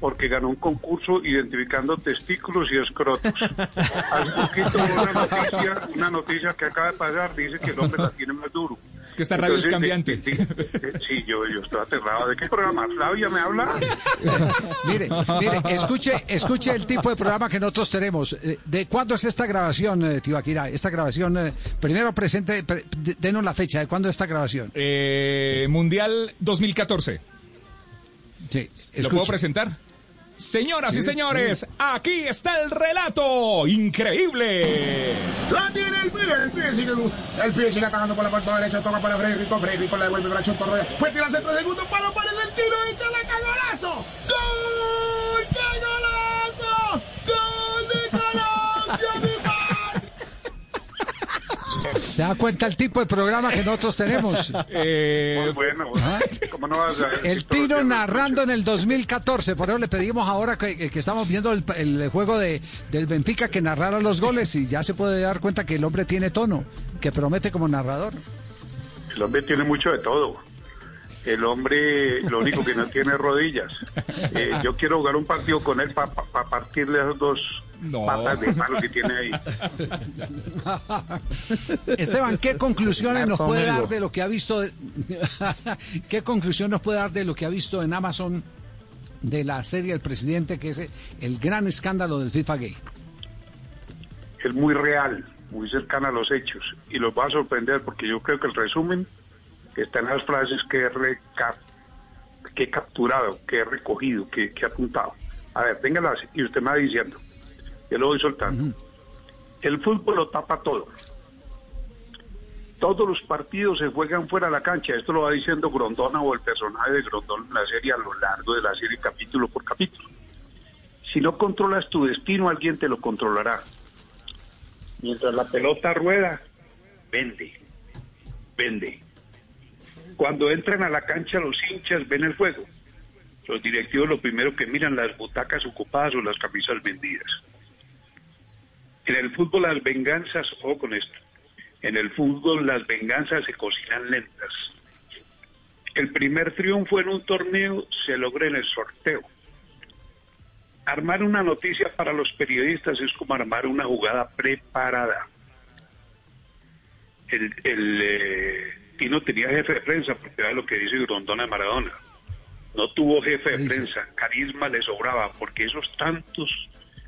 Speaker 80: porque ganó un concurso identificando testículos y escrotos. Hace poquito una noticia, una noticia que acaba de pasar dice que el hombre la tiene más duro.
Speaker 7: Es que esta radio es cambiante.
Speaker 80: de- de- sí, yo, yo estoy aterrado. ¿De qué programa? ¿Flavia me habla?
Speaker 6: Mire, mire, escuche, escuche el tipo de programa que nosotros tenemos. Eh, ¿De cuándo es esta grabación, eh, Tibaquira? Esta grabación, eh, primero presente, pre- de- denos la fecha, ¿de cuándo es esta grabación?
Speaker 7: Eh, Mundial 2014.
Speaker 6: Sí,
Speaker 7: ¿Lo puedo presentar? Señoras y
Speaker 6: Sí,
Speaker 7: señores, aquí está el relato increíble.
Speaker 81: La tiene el pie, el pie sigue, el pie sigue atacando por la parte derecha, toca para Frederico, Frederico le devuelve para Chonto Roya, puede tirar centro segundo, para aparece el tiro de Chalaca, golazo, gol, qué golazo, gol de Colombia,
Speaker 6: ¿Se da cuenta el tipo de programa que nosotros tenemos?
Speaker 80: Muy bueno. ¿Cómo no vas a
Speaker 6: El tiro narrando en el 2014, por eso le pedimos ahora que, que estamos viendo el, el juego de, del Benfica que narrara los goles y ya se puede dar cuenta que el hombre tiene tono, que promete como narrador.
Speaker 80: El hombre tiene mucho de todo. El hombre lo único que no tiene rodillas. Eh, yo quiero jugar un partido con él para partirle esas dos patas de palo que tiene ahí.
Speaker 6: Esteban, ¿qué conclusiones nos puede dar de lo que ha visto? de- ¿Qué conclusión nos puede dar de lo que ha visto en Amazon de la serie El Presidente, que es el gran escándalo del FIFA Gay?
Speaker 80: Es muy real, muy cercana a los hechos. Y los va a sorprender porque yo creo que el resumen está en las frases que he, reca- que he capturado, que he recogido, que, que he apuntado. A ver, téngalas y usted me va diciendo. Yo lo voy soltando. El fútbol lo tapa todo. Todos los partidos se juegan fuera de la cancha. Esto lo va diciendo Grondona o el personaje de Grondona en la serie a lo largo de la serie, capítulo por capítulo. Si no controlas tu destino, alguien te lo controlará. Mientras la pelota rueda, vende, vende. Cuando entran a la cancha los hinchas ven el juego. Los directivos lo primero que miran las butacas ocupadas o las camisas vendidas. En el fútbol las venganzas, ojo con esto, en el fútbol las venganzas se cocinan lentas. El primer triunfo en un torneo se logra en el sorteo. Armar una noticia para los periodistas es como armar una jugada preparada. El, el eh, Tino tenía jefe de prensa, porque era lo que dice Grondona de Maradona. No tuvo jefe de prensa, carisma le sobraba, porque esos tantos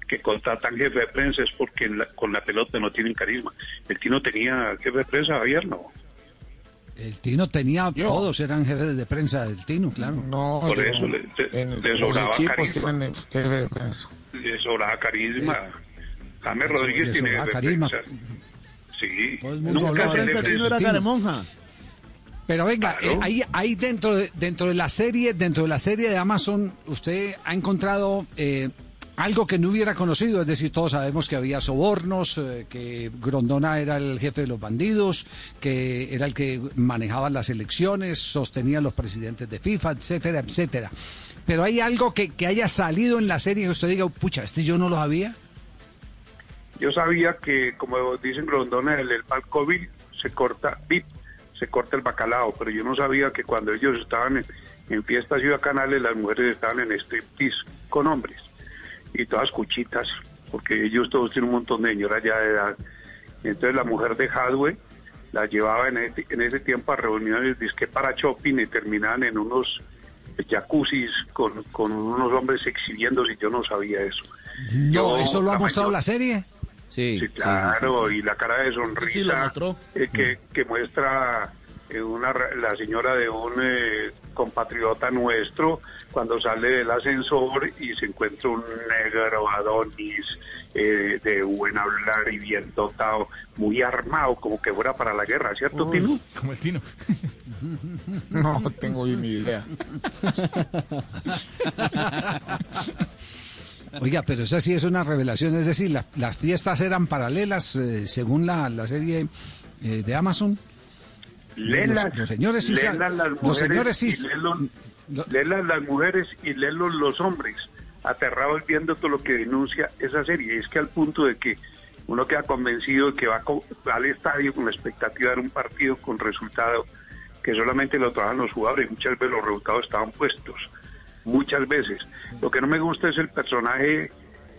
Speaker 80: que contratan jefe de prensa es porque en la- con la pelota no tienen carisma. El Tino tenía jefe de prensa, Javier, no.
Speaker 6: El Tino tenía, todos eran jefes de prensa del Tino, claro.
Speaker 81: No,
Speaker 80: Por eso le, le-
Speaker 81: en
Speaker 80: le
Speaker 81: los
Speaker 80: sobraba
Speaker 81: equipos
Speaker 80: carisma.
Speaker 81: tienen jefe de prensa.
Speaker 80: Le sobraba carisma. James Rodríguez
Speaker 6: le
Speaker 80: tiene
Speaker 6: sobraba
Speaker 80: jefe de
Speaker 6: carisma.
Speaker 80: prensa. Sí.
Speaker 6: mundo
Speaker 80: Nunca
Speaker 6: hablaba
Speaker 80: le-
Speaker 6: Tino. era Caremonja. Pero venga,
Speaker 80: Claro.
Speaker 6: eh, ahí, ahí dentro, de, dentro de la serie, dentro de la serie de Amazon, usted ha encontrado eh, algo que no hubiera conocido, es decir, todos sabemos que había sobornos, eh, que Grondona era el jefe de los bandidos, que era el que manejaba las elecciones, sostenía a los presidentes de FIFA, etcétera, etcétera. Pero hay algo que, que haya salido en la serie que usted diga, pucha, este yo no lo sabía.
Speaker 80: Yo sabía que, como dicen Grondona, el, el Palcovil se corta, bip, se corta el bacalao, pero yo no sabía que cuando ellos estaban en, en fiestas y bacanales, las mujeres estaban en striptease con hombres y todas cuchitas, porque ellos todos tienen un montón de señoras ya de edad. Entonces la mujer de Hadwe la llevaba en ese, en ese tiempo a reuniones disque para shopping y terminaban en unos jacuzzis con, con unos hombres exhibiéndose y yo no sabía eso.
Speaker 6: No,
Speaker 80: Yo,
Speaker 6: ¿eso lo ha mostrado
Speaker 80: mayor-
Speaker 6: la serie?
Speaker 26: Sí,
Speaker 80: Sí, claro, y la cara de sonrisa eh, que, que muestra eh, una, la señora de un eh, compatriota nuestro cuando sale del ascensor y se encuentra un negro Adonis eh, de buen hablar y bien dotado, muy armado, como que fuera para la guerra, ¿cierto,
Speaker 81: Uy.
Speaker 80: Tino?
Speaker 7: Como el Tino.
Speaker 81: No tengo ni idea.
Speaker 6: Oiga, pero esa sí es una revelación, es decir, la- las fiestas eran paralelas eh, según la, la serie eh, de Amazon. Los, los señores sí los señores sí
Speaker 80: y las mujeres y léelos los hombres, aterrados viendo todo lo que denuncia esa serie. Es que al punto de que uno queda convencido de que va, al estadio con la expectativa de un partido con resultado que solamente lo trabajan los jugadores y muchas veces los resultados estaban puestos. Muchas veces. Lo que no me gusta es el personaje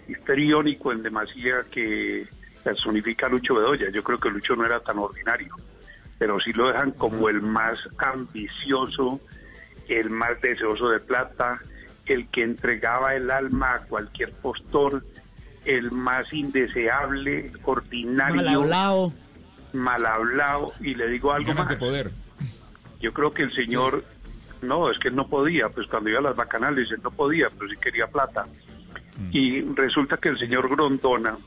Speaker 80: histriónico en demasía que personifica a Lucho Bedoya. Yo creo que Lucho no era tan ordinario pero sí lo dejan como el más ambicioso, el más deseoso de plata, el que entregaba el alma a cualquier postor, el más indeseable, ordinario,
Speaker 36: Mal hablado.
Speaker 80: mal hablado, y le digo algo más.
Speaker 7: de poder.
Speaker 80: Yo creo que el señor, no, es que él no podía, pues cuando iba a las bacanales él no podía, pero sí quería plata. Y resulta que el señor Grondona,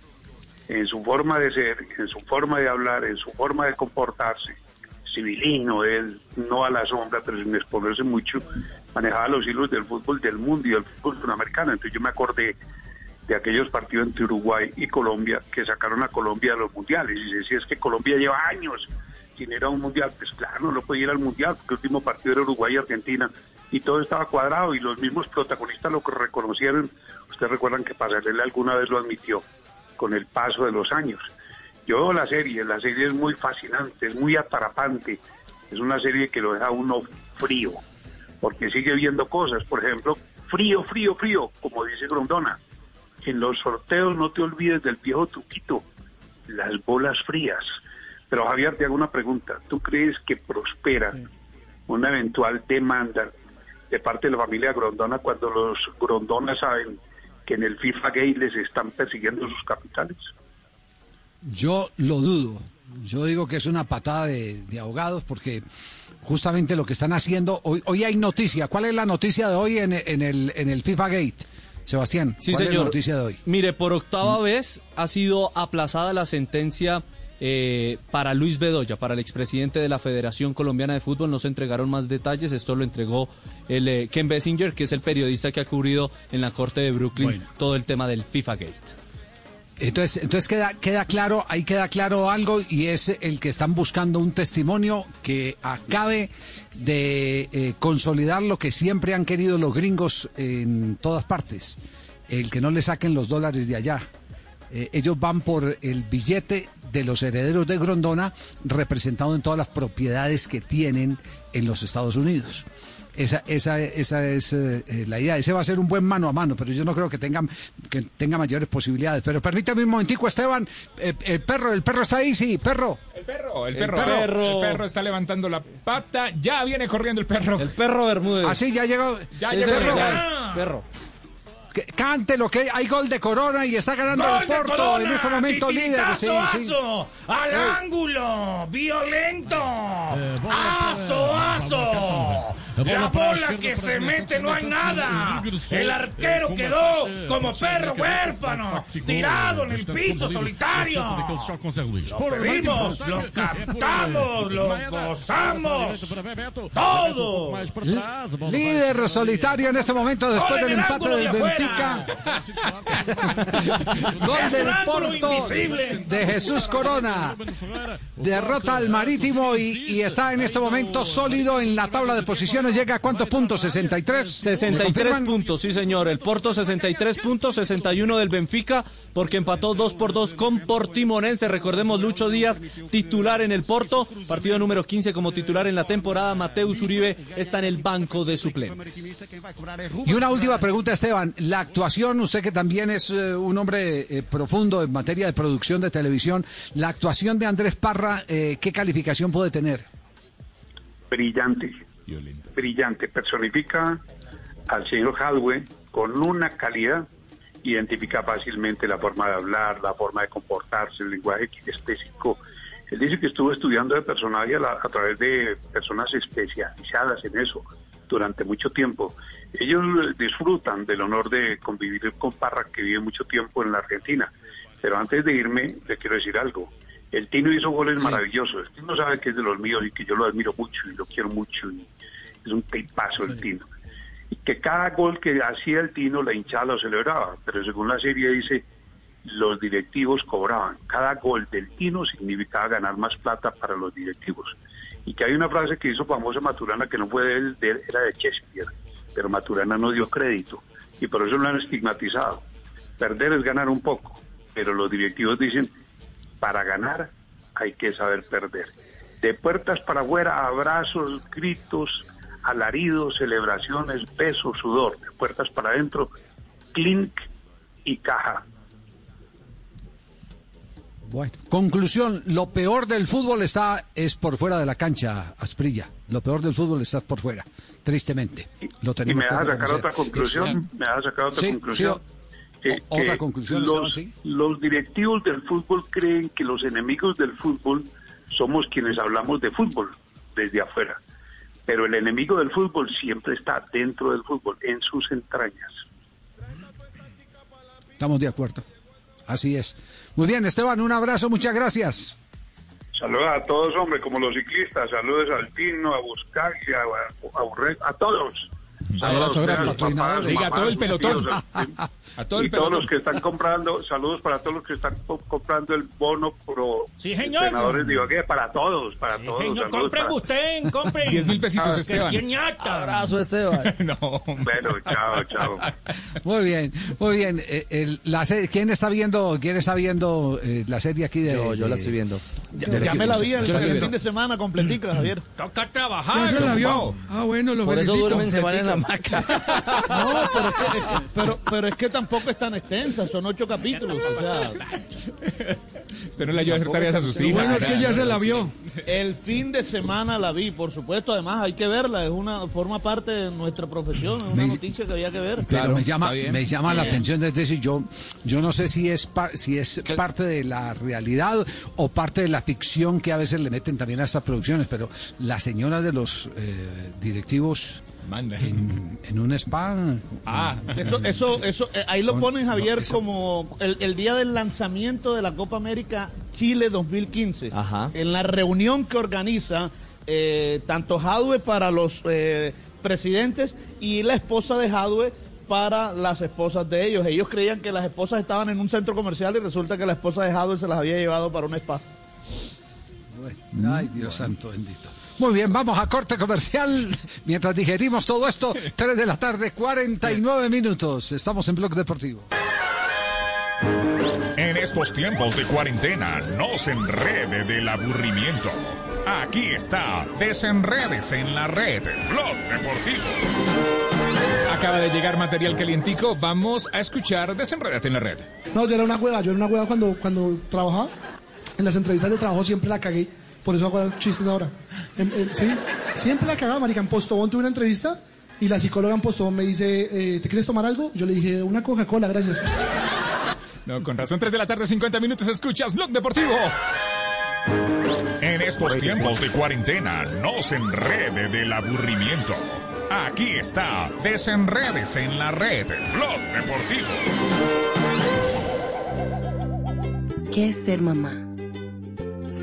Speaker 80: en su forma de ser, en su forma de hablar, en su forma de comportarse, civilino, él no a la sombra, pero sin exponerse mucho, manejaba los hilos del fútbol del mundo y del fútbol sudamericano. Entonces yo me acordé de aquellos partidos entre Uruguay y Colombia que sacaron a Colombia a los mundiales. Y decía es que Colombia lleva años sin ir a un mundial. Pues claro, no podía ir al mundial porque el último partido era Uruguay y Argentina y todo estaba cuadrado y los mismos protagonistas lo reconocieron. Ustedes recuerdan que Pasarela alguna vez lo admitió con el paso de los años. Yo veo la serie, la serie es muy fascinante, es muy atrapante, es una serie que lo deja uno frío, porque sigue viendo cosas, por ejemplo, frío, frío, frío, como dice Grondona. En los sorteos no te olvides del viejo tuquito, las bolas frías. Pero Javier, te hago una pregunta. ¿Tú crees que prospera una eventual demanda de parte de la familia Grondona cuando los Grondona saben que en el FIFA Gay les están persiguiendo sus capitales?
Speaker 6: Yo lo dudo. Yo digo que es una patada de, de ahogados porque justamente lo que están haciendo, hoy, hoy hay noticia. ¿Cuál es la noticia de hoy en, en el, en el FIFA Gate? Sebastián,
Speaker 82: Sí,
Speaker 6: ¿cuál es la
Speaker 82: señor.
Speaker 6: noticia de hoy?
Speaker 82: Mire, por octava vez ha sido aplazada la sentencia eh, para Luis Bedoya, para el expresidente de la Federación Colombiana de Fútbol. No se entregaron más detalles. Esto lo entregó el eh, Ken Bessinger, que es el periodista que ha cubrido en la corte de Brooklyn todo el tema del FIFA Gate.
Speaker 6: Entonces, entonces queda, queda claro, ahí queda claro algo y es el que están buscando un testimonio que acabe de eh, consolidar lo que siempre han querido los gringos en todas partes, el que no le saquen los dólares de allá. Eh, ellos van por el billete de los herederos de Grondona representado en todas las propiedades que tienen en los Estados Unidos. Esa, esa, esa es eh, eh, la idea. Ese va a ser un buen mano a mano, pero yo no creo que tenga, que tenga mayores posibilidades. Pero permítame un momentico, Esteban. Eh, el perro, el perro está ahí, sí, perro.
Speaker 7: El perro, el
Speaker 6: El
Speaker 7: perro,
Speaker 6: perro.
Speaker 7: el perro está levantando la pata. Ya viene corriendo el perro. El
Speaker 82: perro Bermúdez.
Speaker 6: Así Ah, ya llegó.
Speaker 7: Ya
Speaker 6: el
Speaker 7: llegó.
Speaker 6: perro.
Speaker 7: Ya.
Speaker 82: Perro.
Speaker 6: Cante lo que hay gol de Corona y está ganando
Speaker 60: ¡Gol
Speaker 6: el Porto
Speaker 60: Corona!
Speaker 6: en este momento líder. Sí,
Speaker 60: ¡Titicazo,
Speaker 6: sí.
Speaker 60: aso! ¡Al
Speaker 6: Eh.
Speaker 60: ángulo! ¡Violento! ¡Aso,
Speaker 33: para-
Speaker 60: aso!
Speaker 33: bola
Speaker 60: La bola que se mete no hay nada. El
Speaker 33: eh,
Speaker 60: arquero quedó como perro huérfano, tirado en el piso solitario. Lo pedimos, lo captamos, lo gozamos. Todo.
Speaker 6: Líder solitario en este momento después del
Speaker 60: el
Speaker 6: empate del
Speaker 60: de
Speaker 6: Benfica. Gol del Porto de Jesús Corona. Derrota al Marítimo y, y está en este momento sólido en la tabla de posiciones. Llega a cuántos puntos? 63.
Speaker 82: 63 puntos, sí señor. El Porto 63 puntos, 61 del Benfica, porque empató 2 por 2 con Portimonense. Recordemos Lucho Díaz, titular en el Porto, partido número 15 como titular en la temporada. Mateus Uribe está en el banco de suplentes.
Speaker 6: Y una última pregunta, Esteban. La actuación, usted que también es eh, un hombre eh, profundo en materia de producción de televisión, la actuación de Andrés Parra, eh, ¿qué calificación puede tener?
Speaker 80: brillante, brillante, personifica al señor Hadwe con una calidad, identifica fácilmente la forma de hablar, la forma de comportarse, el lenguaje específico. Él dice que estuvo estudiando de personaje a, la- a través de personas especializadas en eso durante mucho tiempo. Ellos disfrutan del honor de convivir con Parra, que vive mucho tiempo en la Argentina. Pero antes de irme, le quiero decir algo. El Tino hizo goles maravillosos. El Tino sabe que es de los míos y que yo lo admiro mucho y lo quiero mucho. Y es un tipazo el Tino. Y que cada gol que hacía el Tino, la hinchada lo celebraba. Pero según la serie dice, los directivos cobraban. Cada gol del Tino significaba ganar más plata para los directivos. Y que hay una frase que hizo famosa Maturana que no fue de él, de él, era de Shakespeare, pero Maturana no dio crédito y por eso lo han estigmatizado. Perder es ganar un poco, pero los directivos dicen, para ganar hay que saber perder. De puertas para afuera, abrazos, gritos, alaridos, celebraciones, besos, sudor. De puertas para adentro, clink y caja.
Speaker 6: Bueno, conclusión, lo peor del fútbol está es por fuera de la cancha, Asprilla. Lo peor del fútbol está por fuera, tristemente. Lo
Speaker 80: Y
Speaker 6: tenemos
Speaker 80: me
Speaker 6: que
Speaker 80: vas a sacar otra conclusión, me vas a sacar otra
Speaker 6: Sí,
Speaker 80: conclusión.
Speaker 6: sí, otra conclusión,
Speaker 80: los,
Speaker 6: sí.
Speaker 80: los directivos del fútbol creen que los enemigos del fútbol somos quienes hablamos de fútbol desde afuera. Pero el enemigo del fútbol siempre está dentro del fútbol, en sus entrañas.
Speaker 6: Estamos de acuerdo. Así es. Muy bien, Esteban, un abrazo, muchas gracias.
Speaker 80: Saludos a todos, hombre, como los ciclistas. Saludos al Tino, a Buscalia, a, a, Urre- a todos. Saludos a los papás,
Speaker 7: Diga, a todo el pelotón.
Speaker 80: tíos,
Speaker 7: A todo el
Speaker 80: y todos
Speaker 7: pelotón.
Speaker 80: los que están comprando, saludos para todos los que están co- comprando el bono pro
Speaker 60: Sí, señor.
Speaker 80: entrenadores de Ibagué, para todos, para todos.
Speaker 60: Señor, compren
Speaker 80: para-
Speaker 60: usted, compren.
Speaker 7: 10 mil pesitos,
Speaker 60: Ah,
Speaker 7: Esteban.
Speaker 82: Abrazo, Esteban.
Speaker 7: no.
Speaker 80: Bueno, chao, chao.
Speaker 6: Muy bien, muy bien. Eh, el- la se- ¿Quién está viendo, quién está viendo eh, la serie aquí de?
Speaker 82: Yo, yo la estoy viendo.
Speaker 33: Ya, ya me la vi el,
Speaker 6: la
Speaker 33: el fin de semana completica, Javier.
Speaker 60: Toca trabajar.
Speaker 33: ¿Ya se la vio? Ah, bueno, lo
Speaker 82: Por eso duermen semana en la hamaca.
Speaker 33: No, pero es, que, es- pero, pero es que tampoco es tan extensa, son ocho capítulos. O sea,
Speaker 7: Usted no le ayuda a hacer tareas a sus hijas.
Speaker 33: bueno es que ya se la
Speaker 7: vio.
Speaker 33: el fin de semana la vi, por supuesto. Además, hay que verla, es una forma parte de nuestra profesión, es una
Speaker 6: Me-
Speaker 33: noticia que había que ver.
Speaker 6: Pero me llama, me llama la atención es decir, yo, yo no sé si es par- si es parte de la realidad o parte de la ficción que a veces le meten también a estas producciones, pero la señora de los eh, directivos en, en un spa.
Speaker 7: Ah,
Speaker 33: Eso, eso, eso, eh, ahí lo ponen Javier
Speaker 6: no, eso-
Speaker 33: como el, el día del lanzamiento de la Copa América Chile 2015.
Speaker 82: Ajá.
Speaker 33: En la reunión que organiza eh, tanto Jadwe para los eh, presidentes y la esposa de Jadwe para las esposas de ellos. Ellos creían que las esposas estaban en un centro comercial y resulta que la esposa de Hadwe se las había llevado para un spa.
Speaker 6: Ay, Dios santo bendito. Muy bien, vamos a corte comercial. Mientras digerimos todo esto, 3 de la tarde, 49 minutos. Estamos en Blog Deportivo.
Speaker 7: En estos tiempos de cuarentena, no se enrede del aburrimiento. Aquí está, desenredes en la red, Blog Deportivo. Acaba de llegar material calientico, vamos a escuchar Desenredate en la red.
Speaker 83: No, yo era una hueva, yo era una hueva cuando, cuando trabajaba. En las entrevistas de trabajo siempre la cagué, por eso hago chistes ahora. En- en- sí, siempre la cagaba, marica. En Postobón tuve una entrevista y la psicóloga en Postobón me dice, eh, ¿te quieres tomar algo? Yo le dije, una Coca-Cola, gracias.
Speaker 7: No, con razón, 3 de la tarde, 50 minutos, escuchas Blog Deportivo. En estos tiempos de cuarentena, no se enrede del aburrimiento. Aquí está, desenredes en la red, Blog Deportivo.
Speaker 84: ¿Qué es ser mamá?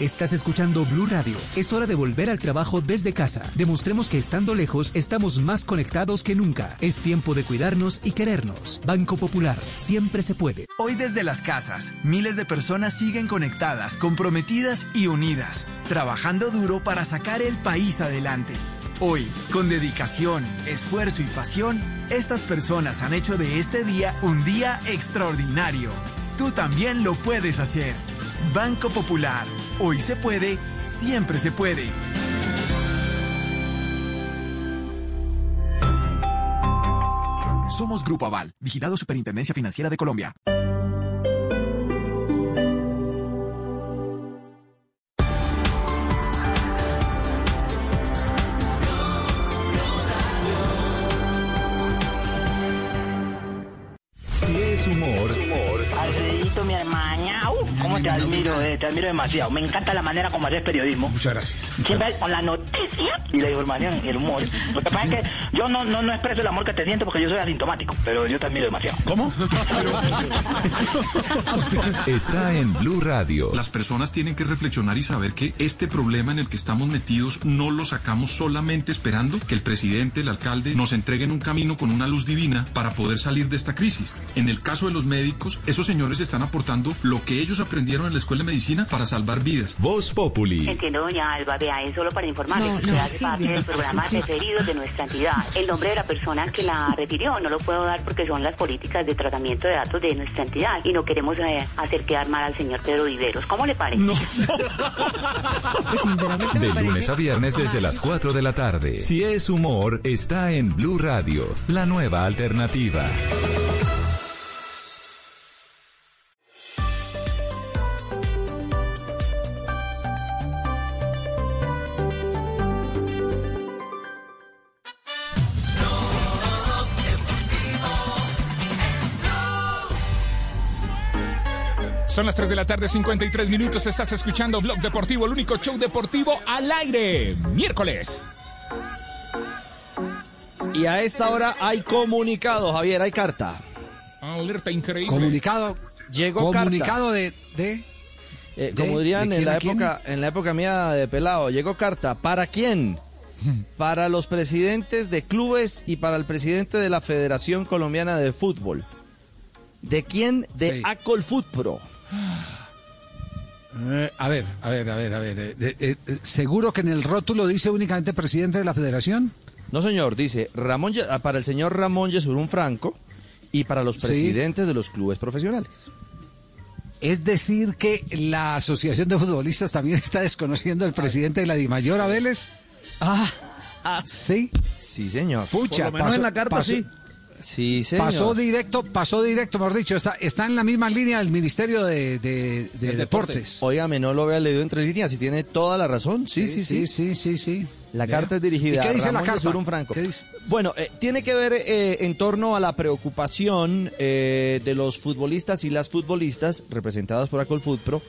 Speaker 85: Estás escuchando Blue Radio. Es hora de volver al trabajo desde casa. Demostremos que estando lejos estamos más conectados que nunca. Es tiempo de cuidarnos y querernos. Banco Popular. Siempre se puede.
Speaker 86: Hoy desde las casas, miles de personas siguen conectadas, comprometidas y unidas, trabajando duro para sacar el país adelante. Hoy, con dedicación, esfuerzo y pasión, estas personas han hecho de este día un día extraordinario. Tú también lo puedes hacer. Banco Popular. Hoy se puede, siempre se puede.
Speaker 87: Somos Grupo Aval, vigilado Superintendencia Financiera de Colombia.
Speaker 2: Si es humor,
Speaker 88: Alfredito, mi hermana, te admiro, eh, te admiro demasiado. Me encanta la manera como haces periodismo.
Speaker 47: Muchas gracias.
Speaker 88: Siempre con la noticia y la información y el humor. Lo que pasa es que yo no, no, no expreso el amor que te siento porque yo soy asintomático, pero yo te admiro demasiado.
Speaker 87: ¿Cómo?
Speaker 2: está en Blue Radio.
Speaker 89: Las personas tienen que reflexionar y saber que este problema en el que estamos metidos no lo sacamos solamente esperando que el presidente, el alcalde, nos entreguen un camino con una luz divina para poder salir de esta crisis. En el caso de los médicos, esos señores están aportando lo que ellos aprendieron en la escuela de medicina para salvar vidas.
Speaker 2: Voz Populi.
Speaker 90: Entiendo, doña Alba, vea, es solo para informarle
Speaker 89: No,
Speaker 90: que usted
Speaker 89: no,
Speaker 90: hace parte del programa referidos de nuestra entidad. El nombre de la persona que la refirió no lo puedo dar porque son las políticas de tratamiento de datos de nuestra entidad y no queremos eh, hacer quedar mal al señor Pedro Viveros. ¿Cómo le parece?
Speaker 2: De lunes a viernes desde las 4 de la tarde. Si es humor, está en Blue Radio, la nueva alternativa.
Speaker 7: Son las 3 de la tarde, 53 minutos. Estás escuchando Blog Deportivo, el único show deportivo al aire. Miércoles.
Speaker 35: Y a esta hora hay comunicado, Javier, hay carta.
Speaker 7: Alerta increíble.
Speaker 6: Comunicado.
Speaker 35: Llegó
Speaker 6: comunicado
Speaker 35: carta.
Speaker 6: de, de
Speaker 35: Eh,
Speaker 6: ¿De-
Speaker 35: como dirían
Speaker 6: quién
Speaker 35: en la época, en la época mía de pelado, llegó carta. ¿Para quién? Para los presidentes de clubes y para el presidente de la Federación Colombiana de Fútbol. ¿De quién? De Acol Pro.
Speaker 6: Eh, a ver, a ver, a ver, a ver. eh, eh, eh, ¿Seguro que en el rótulo dice únicamente presidente de la federación?
Speaker 35: No, señor, dice Ramón, ah, para el señor Ramón Yesurún Franco y para los
Speaker 6: Sí.
Speaker 35: presidentes de los clubes profesionales.
Speaker 6: Es decir, que la Asociación de Futbolistas también está desconociendo al presidente de la Dimayor, a Vélez.
Speaker 35: Ah,
Speaker 6: sí.
Speaker 35: Sí, señor.
Speaker 6: Pucha,
Speaker 33: Por lo menos en la carta, sí.
Speaker 35: Sí, señor.
Speaker 6: Pasó directo, pasó directo, mejor dicho, está, está en la misma línea del Ministerio de, de- de Deportes.
Speaker 35: Óigame, no lo había leído entre líneas y tiene toda la razón. Sí, sí, sí.
Speaker 6: sí, sí, sí.
Speaker 35: La carta es dirigida
Speaker 6: ¿Y qué dice
Speaker 35: a
Speaker 6: la carta?
Speaker 35: Franco.
Speaker 6: ¿Qué dice?
Speaker 35: Bueno, eh, tiene que ver eh, en torno a la preocupación eh, de los futbolistas y las futbolistas representadas por Acolfutpro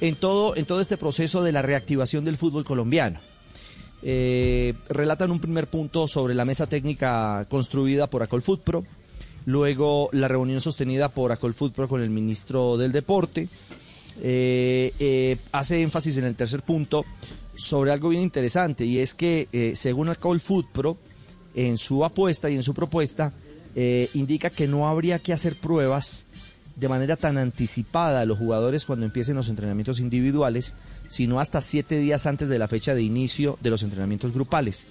Speaker 35: en todo, en todo este proceso de la reactivación del fútbol colombiano. Eh, relatan un primer punto sobre la mesa técnica construida por Acolfutpro, luego la reunión sostenida por Acolfutpro con el ministro del Deporte, eh, eh, hace énfasis en el tercer punto sobre algo bien interesante y es que eh, según Alcohol Food Pro en su apuesta y en su propuesta eh, indica que no habría que hacer pruebas de manera tan anticipada a los jugadores cuando empiecen los entrenamientos individuales, sino hasta siete días antes de la fecha de inicio de los entrenamientos grupales.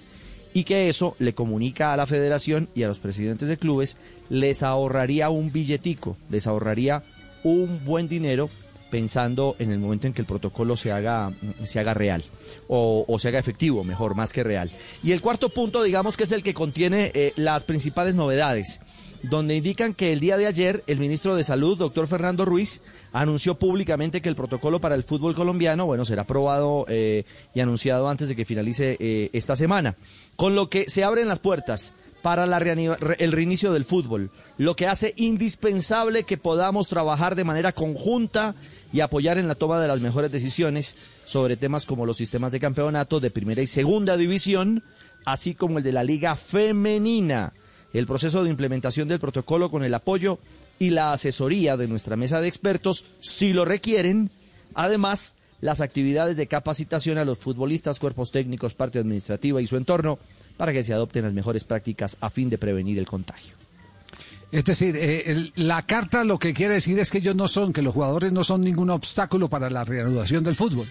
Speaker 35: Y que eso le comunica a la federación y a los presidentes de clubes, les ahorraría un billetico, les ahorraría un buen dinero pensando en el momento en que el protocolo se haga, se haga real o, o se haga efectivo, mejor, más que real. Y el cuarto punto, digamos que es el que contiene eh, las principales novedades, donde indican que el día de ayer el ministro de Salud, doctor Fernando Ruiz, anunció públicamente que el protocolo para el fútbol colombiano, bueno, será aprobado eh, y anunciado antes de que finalice eh, esta semana, con lo que se abren las puertas para la el reinicio del fútbol, lo que hace indispensable que podamos trabajar de manera conjunta y apoyar en la toma de las mejores decisiones sobre temas como los sistemas de campeonato de primera y segunda división, así como el de la liga femenina, el proceso de implementación del protocolo con el apoyo y la asesoría de nuestra mesa de expertos, si lo requieren, además las actividades de capacitación a los futbolistas, cuerpos técnicos, parte administrativa y su entorno, para que se adopten las mejores prácticas a fin de prevenir el contagio.
Speaker 6: Es decir, eh, la carta lo que quiere decir es que ellos no son, que los jugadores no son ningún obstáculo para la reanudación del fútbol.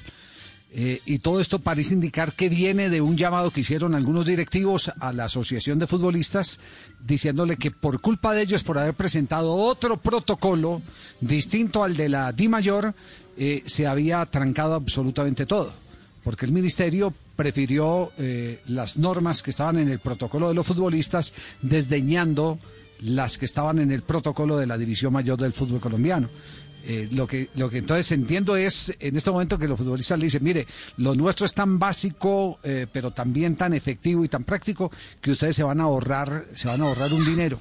Speaker 6: Eh, y todo esto parece indicar que viene de un llamado que hicieron algunos directivos a la Asociación de Futbolistas, diciéndole que por culpa de ellos, por haber presentado otro protocolo distinto al de la Di Mayor, eh, se había trancado absolutamente todo. Porque el ministerio prefirió eh, las normas que estaban en el protocolo de los futbolistas, desdeñando las que estaban en el protocolo de la división mayor del fútbol colombiano. Eh, lo que lo que entonces entiendo es en este momento que los futbolistas le dicen mire lo nuestro es tan básico eh, pero también tan efectivo y tan práctico que ustedes se van a ahorrar se van a ahorrar un dinero.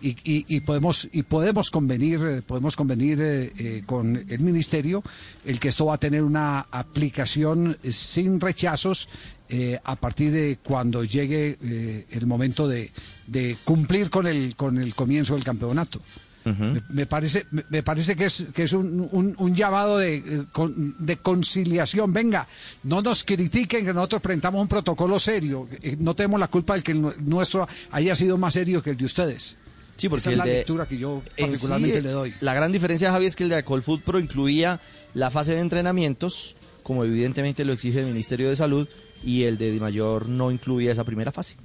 Speaker 6: Y, y- y podemos y podemos convenir eh, podemos convenir con el ministerio el que esto va a tener una aplicación sin rechazos a partir de cuando llegue el momento de, de cumplir con el con el comienzo del campeonato me, me parece me, parece que es que es un, un- un llamado de, eh, de conciliación venga no nos critiquen que nosotros presentamos un protocolo serio eh, no tenemos la culpa de que el nu- nuestro haya sido más serio que el de ustedes
Speaker 35: Sí, porque
Speaker 6: esa es la
Speaker 35: de-
Speaker 6: lectura que yo
Speaker 35: En
Speaker 6: particularmente
Speaker 35: sí,
Speaker 6: le doy
Speaker 35: La gran diferencia, Javi, es que el de Alcohol Food Pro incluía la fase de entrenamientos, como evidentemente lo exige el Ministerio de Salud, y el de Di Mayor no incluía esa primera fase.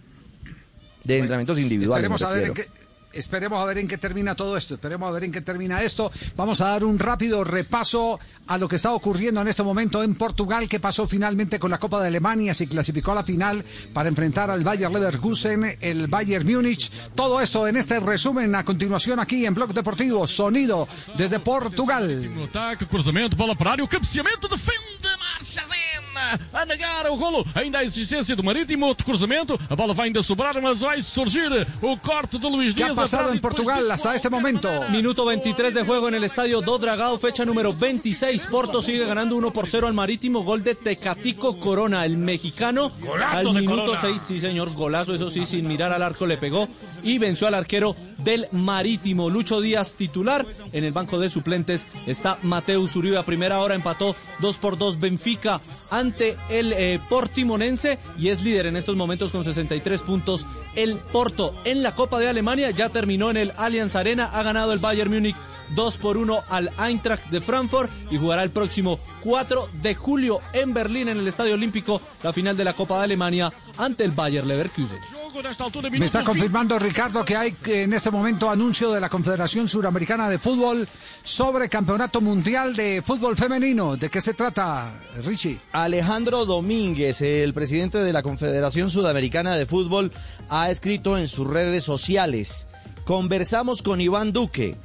Speaker 35: De entrenamientos individuales.
Speaker 6: Esperemos
Speaker 35: me
Speaker 6: a ver en
Speaker 35: refiero.
Speaker 6: qué. Esperemos a ver en qué termina todo esto. Esperemos a ver en qué termina esto. Vamos a dar un rápido repaso a lo que está ocurriendo en este momento en Portugal, que pasó finalmente con la Copa de Alemania, se clasificó a la final para enfrentar al Bayer Leverkusen, el Bayern Múnich. Todo esto en este resumen a continuación aquí en Blog Deportivo, sonido desde Portugal.
Speaker 3: Cruzamento, bola para área, o cabeceamento, marcha A negar o golo, ainda a existência do Marítimo, outro cruzamento, a bola vai ainda sobrar, mas vai surgir o corte de Luís
Speaker 6: ¿Qué ha
Speaker 3: Dias.
Speaker 6: pasado en Portugal hasta este momento?
Speaker 4: Minuto 23 de juego en el estadio Do Dragao, fecha número 26. Porto sigue ganando 1 por 0 al Marítimo. Gol de Tecatico Corona, el mexicano.
Speaker 36: Golazo
Speaker 4: al minuto
Speaker 36: Corona.
Speaker 4: 6, sí señor, golazo, eso sí, sin mirar al arco le pegó y venció al arquero del Marítimo. Lucho Díaz titular. En el banco de suplentes está Mateus Uribe a primera hora, empató 2 por 2 Benfica ante el eh, Portimonense y es líder en estos momentos con 63 puntos. El Porto en la Copa de Alemania ya terminó en el Allianz Arena, ha ganado el Bayern Múnich 2 por 1 al Eintracht de Frankfurt y jugará el próximo 4 de julio en Berlín en el Estadio Olímpico la final de la Copa de Alemania ante el Bayer Leverkusen.
Speaker 6: Me está confirmando Ricardo que hay eh, en este momento anuncio de la Confederación Suramericana de Fútbol sobre Campeonato Mundial de Fútbol Femenino. ¿De qué se trata, Richie?
Speaker 35: Alejandro Domínguez, el presidente de la Confederación Sudamericana de Fútbol, ha escrito en sus redes sociales Conversamos con Iván Duque,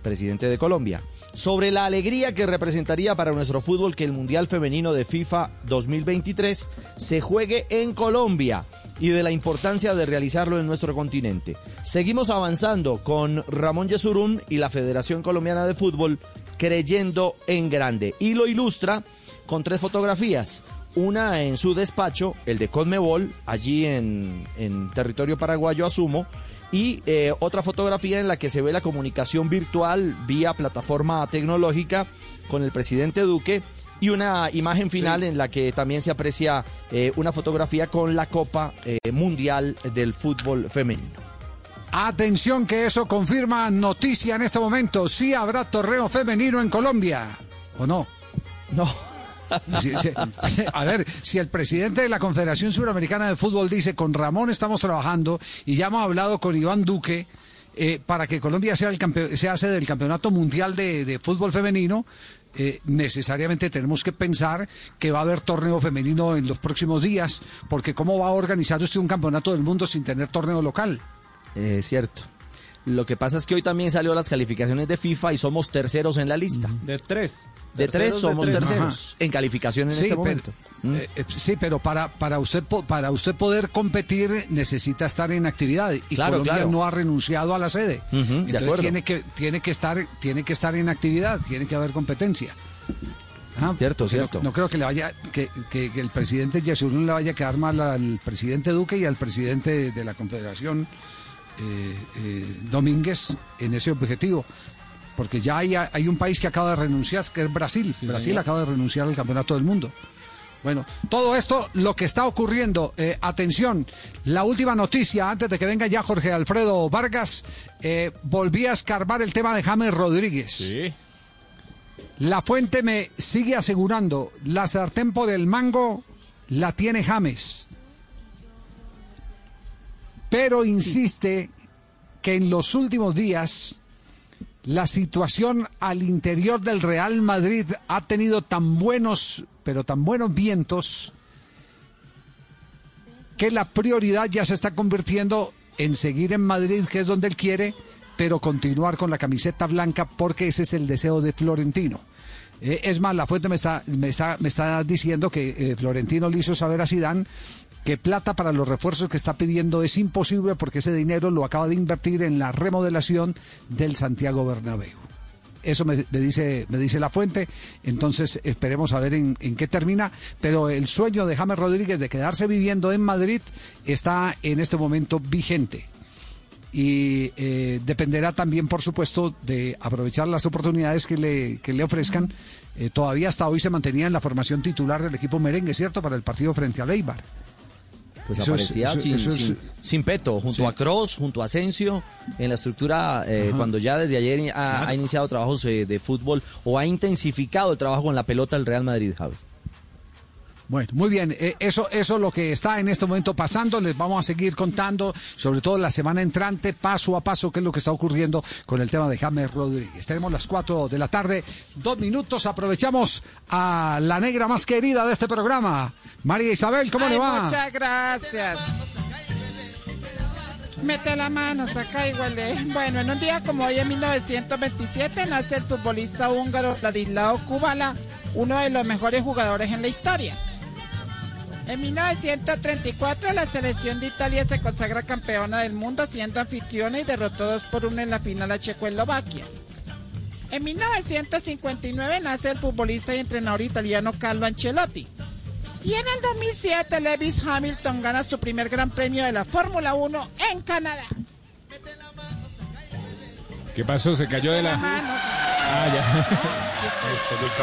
Speaker 35: presidente de Colombia, sobre la alegría que representaría para nuestro fútbol que el Mundial Femenino de FIFA 2023 se juegue en Colombia y de la importancia de realizarlo en nuestro continente. Seguimos avanzando con Ramón Yesurún y la Federación Colombiana de Fútbol creyendo en grande. Y lo ilustra con tres fotografías. Una en su despacho, el de Conmebol, allí en, en territorio paraguayo, asumo, y eh, otra fotografía en la que se ve la comunicación virtual vía plataforma tecnológica con el presidente Duque y una imagen final en la que también se aprecia eh, una fotografía con la Copa eh, Mundial del Fútbol Femenino.
Speaker 6: Atención que eso confirma noticia en este momento. Sí habrá torneo femenino en Colombia. ¿O no?
Speaker 35: No.
Speaker 6: A ver, si el presidente de la Confederación Suramericana de Fútbol dice, con Ramón estamos trabajando y ya hemos hablado con Iván Duque eh, para que Colombia sea, el sea sede del Campeonato Mundial de, de Fútbol Femenino, eh, necesariamente tenemos que pensar que va a haber torneo femenino en los próximos días, porque ¿cómo va a organizar usted un campeonato del mundo sin tener torneo local?
Speaker 35: Es cierto. Lo que pasa es que hoy también salió las calificaciones de FIFA y somos terceros en la lista.
Speaker 82: De tres.
Speaker 35: De tres
Speaker 82: de
Speaker 35: somos
Speaker 82: tres.
Speaker 35: terceros en calificación en
Speaker 6: Sí,
Speaker 35: este
Speaker 6: pero-
Speaker 35: momento. Mm.
Speaker 6: Eh, eh, sí, pero para, para, usted, po- para usted poder competir necesita estar en actividad y
Speaker 35: Claro,
Speaker 6: Colombia
Speaker 35: claro.
Speaker 6: no ha renunciado a la sede. Entonces
Speaker 35: acuerdo.
Speaker 6: tiene que, tiene, que estar, tiene que estar en actividad, tiene que haber competencia. Ajá,
Speaker 35: Cierto,
Speaker 6: no-
Speaker 35: cierto.
Speaker 6: No, creo que le vaya que, que- que el presidente Yesurún le vaya a quedar mal al presidente Duque y al presidente de la Confederación Domínguez en ese objetivo. Porque ya hay, hay un país que acaba de renunciar, que es Brasil. Brasil
Speaker 82: señor.
Speaker 6: acaba de renunciar al Campeonato del Mundo. Bueno, todo esto, lo que está ocurriendo, eh, atención, la última noticia, antes de que venga ya Jorge Alfredo Vargas, eh, volví a escarbar el tema de James Rodríguez. La fuente me sigue asegurando, la sartén por el mango la tiene James. Pero insiste que en los últimos días la situación al interior del Real Madrid ha tenido tan buenos, pero tan buenos vientos, que la prioridad ya se está convirtiendo en seguir en Madrid, que es donde él quiere, pero continuar con la camiseta blanca porque ese es el deseo de Florentino. Eh, es más, la fuente me está, me está, me está diciendo que eh, Florentino le hizo saber a Sidán que plata para los refuerzos que está pidiendo es imposible porque ese dinero lo acaba de invertir en la remodelación del Santiago Bernabéu. Eso me, dice, me dice la fuente. Entonces esperemos a ver en, en qué termina. Pero el sueño de James Rodríguez de quedarse viviendo en Madrid está en este momento vigente. Y eh, dependerá también, por supuesto, de aprovechar las oportunidades que le, que le ofrezcan. Eh, todavía hasta hoy se mantenía en la formación titular del equipo merengue, ¿cierto? Para el partido frente a Leibar.
Speaker 35: Pues
Speaker 6: Eso
Speaker 35: aparecía sin,
Speaker 6: eso es-
Speaker 35: sin, sin peto, junto
Speaker 6: Sí.
Speaker 35: a Cross, junto a Asensio, en la estructura, eh, cuando ya desde ayer ha, ha iniciado trabajos eh, de fútbol o ha intensificado el trabajo con la pelota del Real Madrid, Javi.
Speaker 6: Bueno, muy bien, eh, eso, eso es lo que está en este momento pasando, les vamos a seguir contando, sobre todo la semana entrante, paso a paso, qué es lo que está ocurriendo con el tema de James Rodríguez. Tenemos las 4 de la tarde, dos minutos, aprovechamos a la negra más querida de este programa, María Isabel, ¿cómo
Speaker 91: Ay,
Speaker 6: le va?
Speaker 91: Muchas gracias. Mete la mano, saca y huele. Bueno, en un día como hoy, en 1927, nace el futbolista húngaro Ladislao Kubala, uno de los mejores jugadores en la historia. En 1934, la selección de Italia se consagra campeona del mundo, siendo anfitriona y derrotó 2 por 1 en la final a Checoslovaquia. En 1959 nace el futbolista y entrenador italiano Carlo Ancelotti. Y en el 2007 Lewis Hamilton gana su primer gran premio de la Fórmula 1 en Canadá.
Speaker 7: ¿Qué pasó? ¿Se cayó de la...? Ah, ya.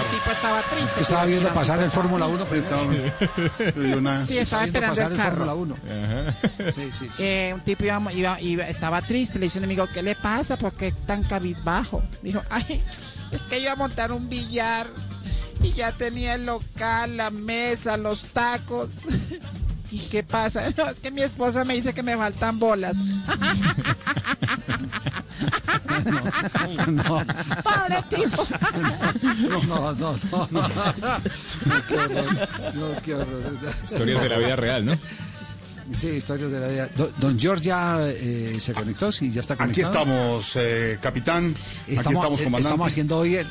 Speaker 91: El tipo estaba triste.
Speaker 6: Es que estaba viendo pasar el Fórmula 1, pero
Speaker 91: Sí, estaba esperando el carro.
Speaker 6: Fórmula 1.
Speaker 7: Ajá.
Speaker 6: Sí, sí, sí.
Speaker 91: Eh, un tipo iba, iba- iba- estaba triste, le dice a un amigo, ¿qué le pasa? ¿Por qué tan cabizbajo? Dijo, ay, es que iba a montar un billar y ya tenía el local, la mesa, los tacos. ¿Y qué pasa? No, es que mi esposa me dice que me faltan bolas.
Speaker 6: No,
Speaker 91: Pobre tipo.
Speaker 6: no, no, no, no, no. Qué horror, no, qué horror.
Speaker 7: Historias de la vida real, ¿no?
Speaker 6: Sí, historias de la vida. Do- Don George ya eh, se conectó, sí, ya está
Speaker 47: Aquí
Speaker 6: conectado.
Speaker 47: estamos, eh, capitán. Aquí estamos,
Speaker 6: eh,
Speaker 47: comandante.
Speaker 6: estamos haciendo hoy el,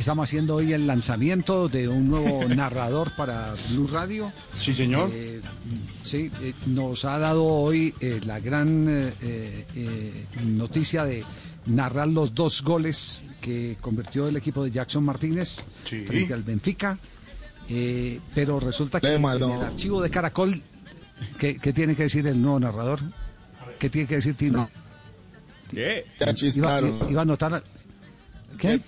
Speaker 6: estamos haciendo hoy el lanzamiento de un nuevo narrador para Blue Radio.
Speaker 47: Sí, señor.
Speaker 6: Eh, sí, eh, nos ha dado hoy eh, la gran eh, eh, eh, noticia de narrar los dos goles que convirtió el equipo de Jackson Martínez
Speaker 47: Sí.
Speaker 6: frente al Benfica. Eh, pero resulta que en el archivo de Caracol, ¿qué, qué tiene que decir el nuevo narrador? ¿Qué tiene que decir Tino?
Speaker 7: ¿Qué?
Speaker 6: Iba,
Speaker 47: chistaron.
Speaker 6: iba a anotar. ¿Qué?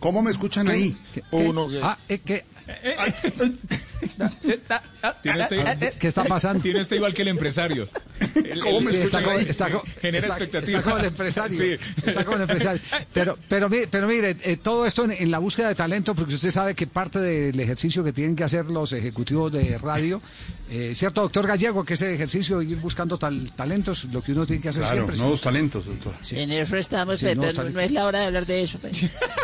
Speaker 47: ¿Cómo me escuchan ahí?
Speaker 6: Uno Ah, eh, ¿qué?
Speaker 7: Tiene este,
Speaker 6: ¿Qué está pasando?
Speaker 7: Tiene este igual que el empresario. El-
Speaker 6: ¿Cómo
Speaker 7: el-
Speaker 6: me
Speaker 7: sí,
Speaker 6: está como- está como-
Speaker 7: genera
Speaker 6: está-
Speaker 7: expectativa.
Speaker 6: Está como el empresario.
Speaker 7: Sí.
Speaker 6: Está como el empresario. Pero, pero, pero mire, eh, todo esto en, en la búsqueda de talento, porque usted sabe que parte del ejercicio que tienen que hacer los ejecutivos de radio, eh, ¿cierto, doctor Gallego? Que ese ejercicio de ir buscando tal- talentos, lo que uno tiene que hacer
Speaker 47: Claro,
Speaker 6: siempre. ¿sí?
Speaker 47: nuevos talentos, doctor.
Speaker 91: En eso estamos,
Speaker 6: no,
Speaker 91: pero no es la hora de hablar de eso. pe.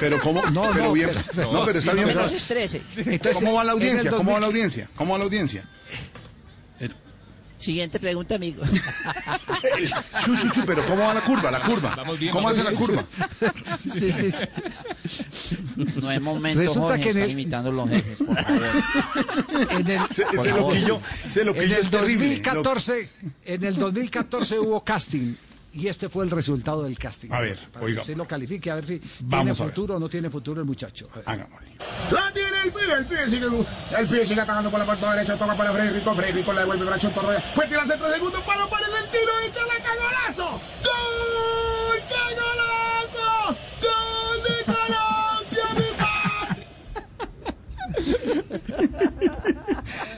Speaker 47: Pero cómo,
Speaker 6: No,
Speaker 47: pero
Speaker 6: no,
Speaker 47: bien,
Speaker 6: pero-
Speaker 47: no, pero está bien.
Speaker 91: estrese.
Speaker 6: Entonces,
Speaker 47: ¿Cómo va la
Speaker 6: en el
Speaker 47: audiencia? ¿Cómo va la
Speaker 6: 2000?
Speaker 47: audiencia? ¿Cómo va la audiencia?
Speaker 91: Siguiente pregunta, amigo.
Speaker 47: Chu, chu, chu, pero ¿cómo va la curva? La curva.
Speaker 7: Vamos bien,
Speaker 47: ¿Cómo hace la curva?
Speaker 91: Sí, sí, sí.
Speaker 92: No es momento,
Speaker 6: Resulta
Speaker 92: Jorge,
Speaker 6: que en
Speaker 92: está
Speaker 6: el-
Speaker 92: imitando los jefes, por favor.
Speaker 6: En el,
Speaker 47: Ese,
Speaker 92: Por
Speaker 47: ese
Speaker 92: favor.
Speaker 47: loquillo, ese
Speaker 6: en
Speaker 47: loquillo
Speaker 6: el
Speaker 47: es terrible.
Speaker 6: 2014, en el 2014 hubo casting. Y este fue el resultado del casting.
Speaker 47: A ver,
Speaker 6: Para
Speaker 47: oiga.
Speaker 6: que usted lo califique, a ver si
Speaker 47: Vamos
Speaker 6: tiene futuro o no tiene futuro el muchacho.
Speaker 47: Hagámosle.
Speaker 81: La tiene el pibe, el pibe sigue, el pibe sigue atacando por la parte derecha, toca para Frederico, Frederico le devuelve para Chontorroya, puede tirar centro segundo, palo, parece el tiro, echa la cagolazo, gol, cagolazo, gol de Colombia,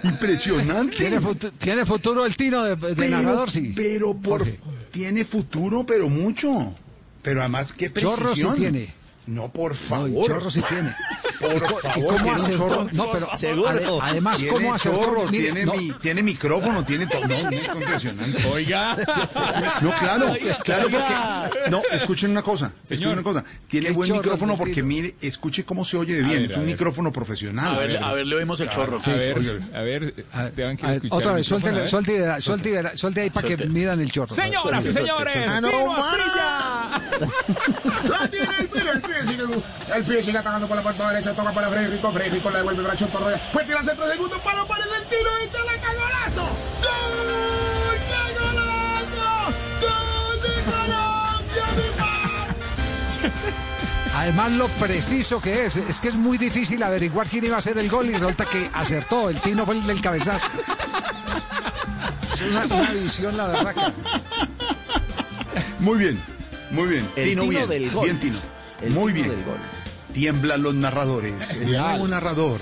Speaker 81: mi
Speaker 47: Impresionante.
Speaker 6: ¿Tiene, futu- tiene futuro el tino de, de
Speaker 47: Pero-
Speaker 6: narrador? Sí.
Speaker 47: Pero por
Speaker 6: Jorge.
Speaker 47: Tiene futuro, pero mucho. Pero además qué precisión.
Speaker 6: Chorro sí tiene.
Speaker 47: No, por favor.
Speaker 6: chorro sí tiene.
Speaker 47: Por
Speaker 6: ¿Y co-
Speaker 47: favor,
Speaker 6: cómo
Speaker 47: tiene un chorro.
Speaker 6: No, pero
Speaker 35: Seguro.
Speaker 6: ade- además,
Speaker 47: tiene
Speaker 6: ¿cómo acertó?
Speaker 47: chorro,
Speaker 6: Mire,
Speaker 47: tiene,
Speaker 6: no,
Speaker 47: mi- tiene micrófono, tiene todo. No, no, es impresionante.
Speaker 7: Oiga.
Speaker 47: No, claro,
Speaker 7: Oiga,
Speaker 47: claro,
Speaker 7: oiga.
Speaker 47: porque. No, escuchen una cosa. Escuchen una cosa. Tiene buen
Speaker 6: chorro
Speaker 47: micrófono porque, mire, escuche cómo se oye de bien.
Speaker 7: ver,
Speaker 47: es un micrófono profesional.
Speaker 33: A ver, a ver, le oímos el chorro.
Speaker 7: A ver, a ver, Esteban quiere escuchar.
Speaker 6: otra vez, suelte,
Speaker 7: ver.
Speaker 6: suelte, suelte, suelte ahí para que midan el chorro.
Speaker 7: Señoras y señores,
Speaker 81: Ah, no,
Speaker 7: Tino
Speaker 81: ma.
Speaker 7: Asprilla.
Speaker 81: La tiene el pibe, el pibe sigue, atacando por la parte derecha, toca para Frederico, Frederico le devuelve para Chontorroya, puede tirar centro segundo, palo, parece el tiro, echa la cagolazo, gol, cagolazo, gol de Colombia, mi
Speaker 6: Además, lo preciso que es, es que es muy difícil averiguar quién iba a hacer el gol y resulta que acertó. El Tino fue el del cabezazo. Es una, una visión, la verdad.
Speaker 47: Muy bien, muy bien.
Speaker 35: El
Speaker 47: Tino,
Speaker 35: Tino
Speaker 47: bien.
Speaker 35: del gol.
Speaker 47: Bien, Tino.
Speaker 35: El
Speaker 47: muy
Speaker 35: tino
Speaker 47: bien.
Speaker 35: del gol.
Speaker 47: Tiemblan los narradores. El nuevo narrador.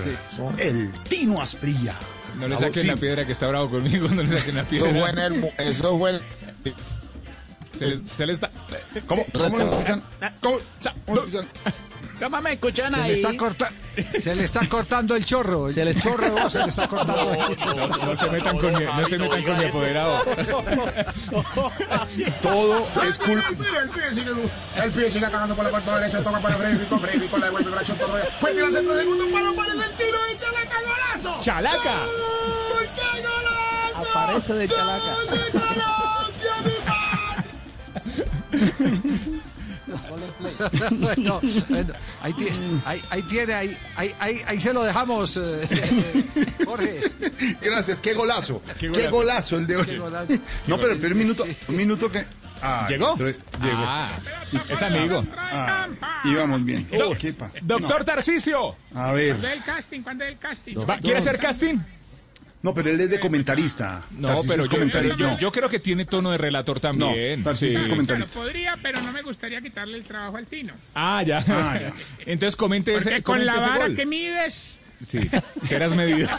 Speaker 47: El Tino Asprilla.
Speaker 7: No le saquen la piedra que está bravo conmigo, no le saquen la
Speaker 81: Eso
Speaker 7: piedra.
Speaker 81: fue en el, mu- eso fue el,
Speaker 7: Se le, se le está.
Speaker 47: ¿Cómo? ¿Cómo? ¿Cómo? ¿Cómo lo escuchan?
Speaker 92: ¿Cómo me escuchan
Speaker 6: Se le, está corta- se le está cortando el chorro. El
Speaker 35: Se le está-
Speaker 6: chorro de voz se le está cortando.
Speaker 7: No, no se metan con mi, no se metan con mi apoderado.
Speaker 47: Todo es culpa.
Speaker 81: El el pibe sigue, el pibe sigue atacando por la parte derecha, toca para Frederico, Frederico le devuelve para Chontorroya, puede tirar centro segundo, palo, parece el tiro, echa la cagolazo,
Speaker 7: ¡Chalaca!
Speaker 81: gol, cagolazo,
Speaker 33: Aparece de chalaca.
Speaker 81: gol de Colombia, mi
Speaker 6: Bueno, bueno, ahí, ti- ahí- ahí tiene, ahí, ahí, ahí, ahí se lo dejamos, eh, Jorge.
Speaker 47: Gracias, qué golazo.
Speaker 7: Qué
Speaker 47: Qué
Speaker 7: golazo.
Speaker 47: el de hoy.
Speaker 6: Qué golazo.
Speaker 47: No, pero, pero un minuto,
Speaker 6: sí, sí.
Speaker 47: un minuto que. Ah,
Speaker 7: ¿Llegó?
Speaker 47: entró- Llegó.
Speaker 7: Ah, es amigo.
Speaker 47: Ah, íbamos bien.
Speaker 7: Do-
Speaker 47: ¿Qué pa-
Speaker 7: Doctor Tarcisio,
Speaker 47: No, a ver.
Speaker 60: ¿Cuándo es el casting? ¿Cuándo es el casting?
Speaker 7: ¿va- ¿quiere hacer casting?
Speaker 47: No, pero él es de comentarista.
Speaker 7: No, pero
Speaker 47: es
Speaker 7: yo,
Speaker 47: comentarista.
Speaker 7: yo, yo creo que tiene tono de relator también.
Speaker 47: No, Tarcisio es
Speaker 7: Sí.
Speaker 47: comentarista.
Speaker 60: Claro, podría, pero no me gustaría quitarle el trabajo al Tino.
Speaker 7: Ah, ya.
Speaker 47: Ah, ya.
Speaker 7: Entonces comente
Speaker 60: Porque
Speaker 7: ese,
Speaker 60: con
Speaker 7: comente
Speaker 60: la
Speaker 7: ese
Speaker 60: vara
Speaker 7: gol.
Speaker 60: que mides...
Speaker 7: Sí, serás medido.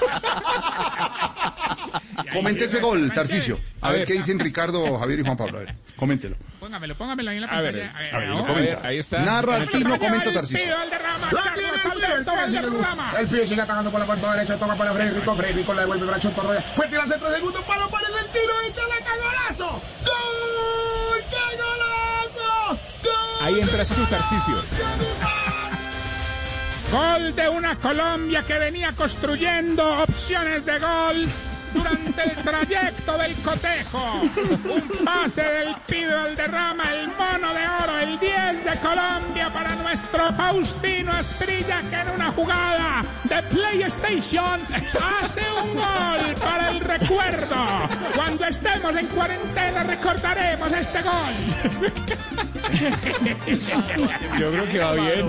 Speaker 47: Comente ese gol, Tarcisio. A,
Speaker 7: A
Speaker 47: ver,
Speaker 7: ver.
Speaker 47: qué dicen Ricardo, Javier y Juan Pablo. A ver, coméntelo.
Speaker 60: Póngamelo, póngamelo ahí en la
Speaker 7: A ver,
Speaker 60: pantalla.
Speaker 7: a ver,
Speaker 60: ahora.
Speaker 7: lo comenta. ahí está.
Speaker 47: Narra el Tino, comenta
Speaker 81: tiene el pibe sigue, atacando por la parte derecha, toca para Frederico, Frederico le devuelve para Chontorroya, puede tirar centro segundo, palo, parece el tiro, echa la cagolazo, gol, cagolazo, gol.
Speaker 7: Ahí entras tú, Tarcisio.
Speaker 60: Gol de una Colombia que venía construyendo opciones de gol durante el trayecto del cotejo. Un pase del Pido Valderrama, el mono de oro, el 10 de Colombia para nuestro Faustino Asprilla que en una jugada de PlayStation hace un gol para el recuerdo. Cuando estemos en cuarentena recordaremos este gol.
Speaker 7: Yo creo que va bien.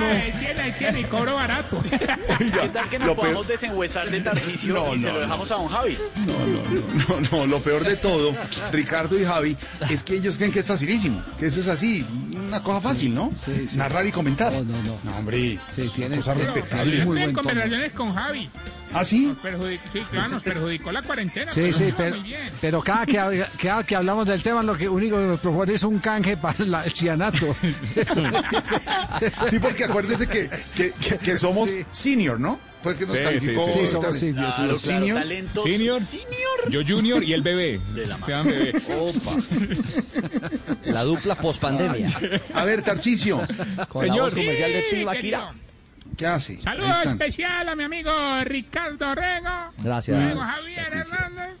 Speaker 60: Ay, tiene, tiene y cobro barato.
Speaker 92: ¿Qué tal que nos
Speaker 47: Lo peor-
Speaker 92: podamos desenhuesar de Tarcisio
Speaker 47: No,
Speaker 92: y se
Speaker 47: no,
Speaker 92: lo
Speaker 47: no.
Speaker 92: Dejamos a don Javi?
Speaker 47: No, no, lo peor de todo, Ricardo y Javi, es que ellos creen que es facilísimo, que eso es así, una cosa fácil, ¿no? Narrar y comentar. No,
Speaker 6: no,
Speaker 47: no. hombre,
Speaker 6: sí, tiene,
Speaker 47: cosa respetable.
Speaker 60: estoy en conversaciones con Javi.
Speaker 47: ¿Ah, sí?
Speaker 60: Nos perjudic- sí, claro, nos perjudicó la cuarentena.
Speaker 6: Sí,
Speaker 60: pero
Speaker 6: sí, pero,
Speaker 60: muy bien.
Speaker 6: pero cada, que, cada que hablamos del tema, lo que único que me propone es un canje para la- el cianato.
Speaker 47: Sí, porque acuérdese que, que, que- que somos
Speaker 6: Sí.
Speaker 47: senior, ¿no? Fue que nos
Speaker 7: Sí,
Speaker 47: calificó.
Speaker 7: sí, sí.
Speaker 6: Sí, somos senior,
Speaker 92: Claro,
Speaker 47: senior.
Speaker 92: talentos.
Speaker 7: Senior, yo junior y el bebé.
Speaker 92: De la
Speaker 7: Esteban bebé.
Speaker 35: La dupla pospandemia.
Speaker 47: A ver, Tarcicio,
Speaker 35: Con la voz comercial de
Speaker 60: Sí,
Speaker 35: Tibaquira.
Speaker 47: ¿Qué hace?
Speaker 60: Saludo especial a mi amigo Ricardo Rego.
Speaker 35: Gracias.
Speaker 60: Luego Javier. Hernández.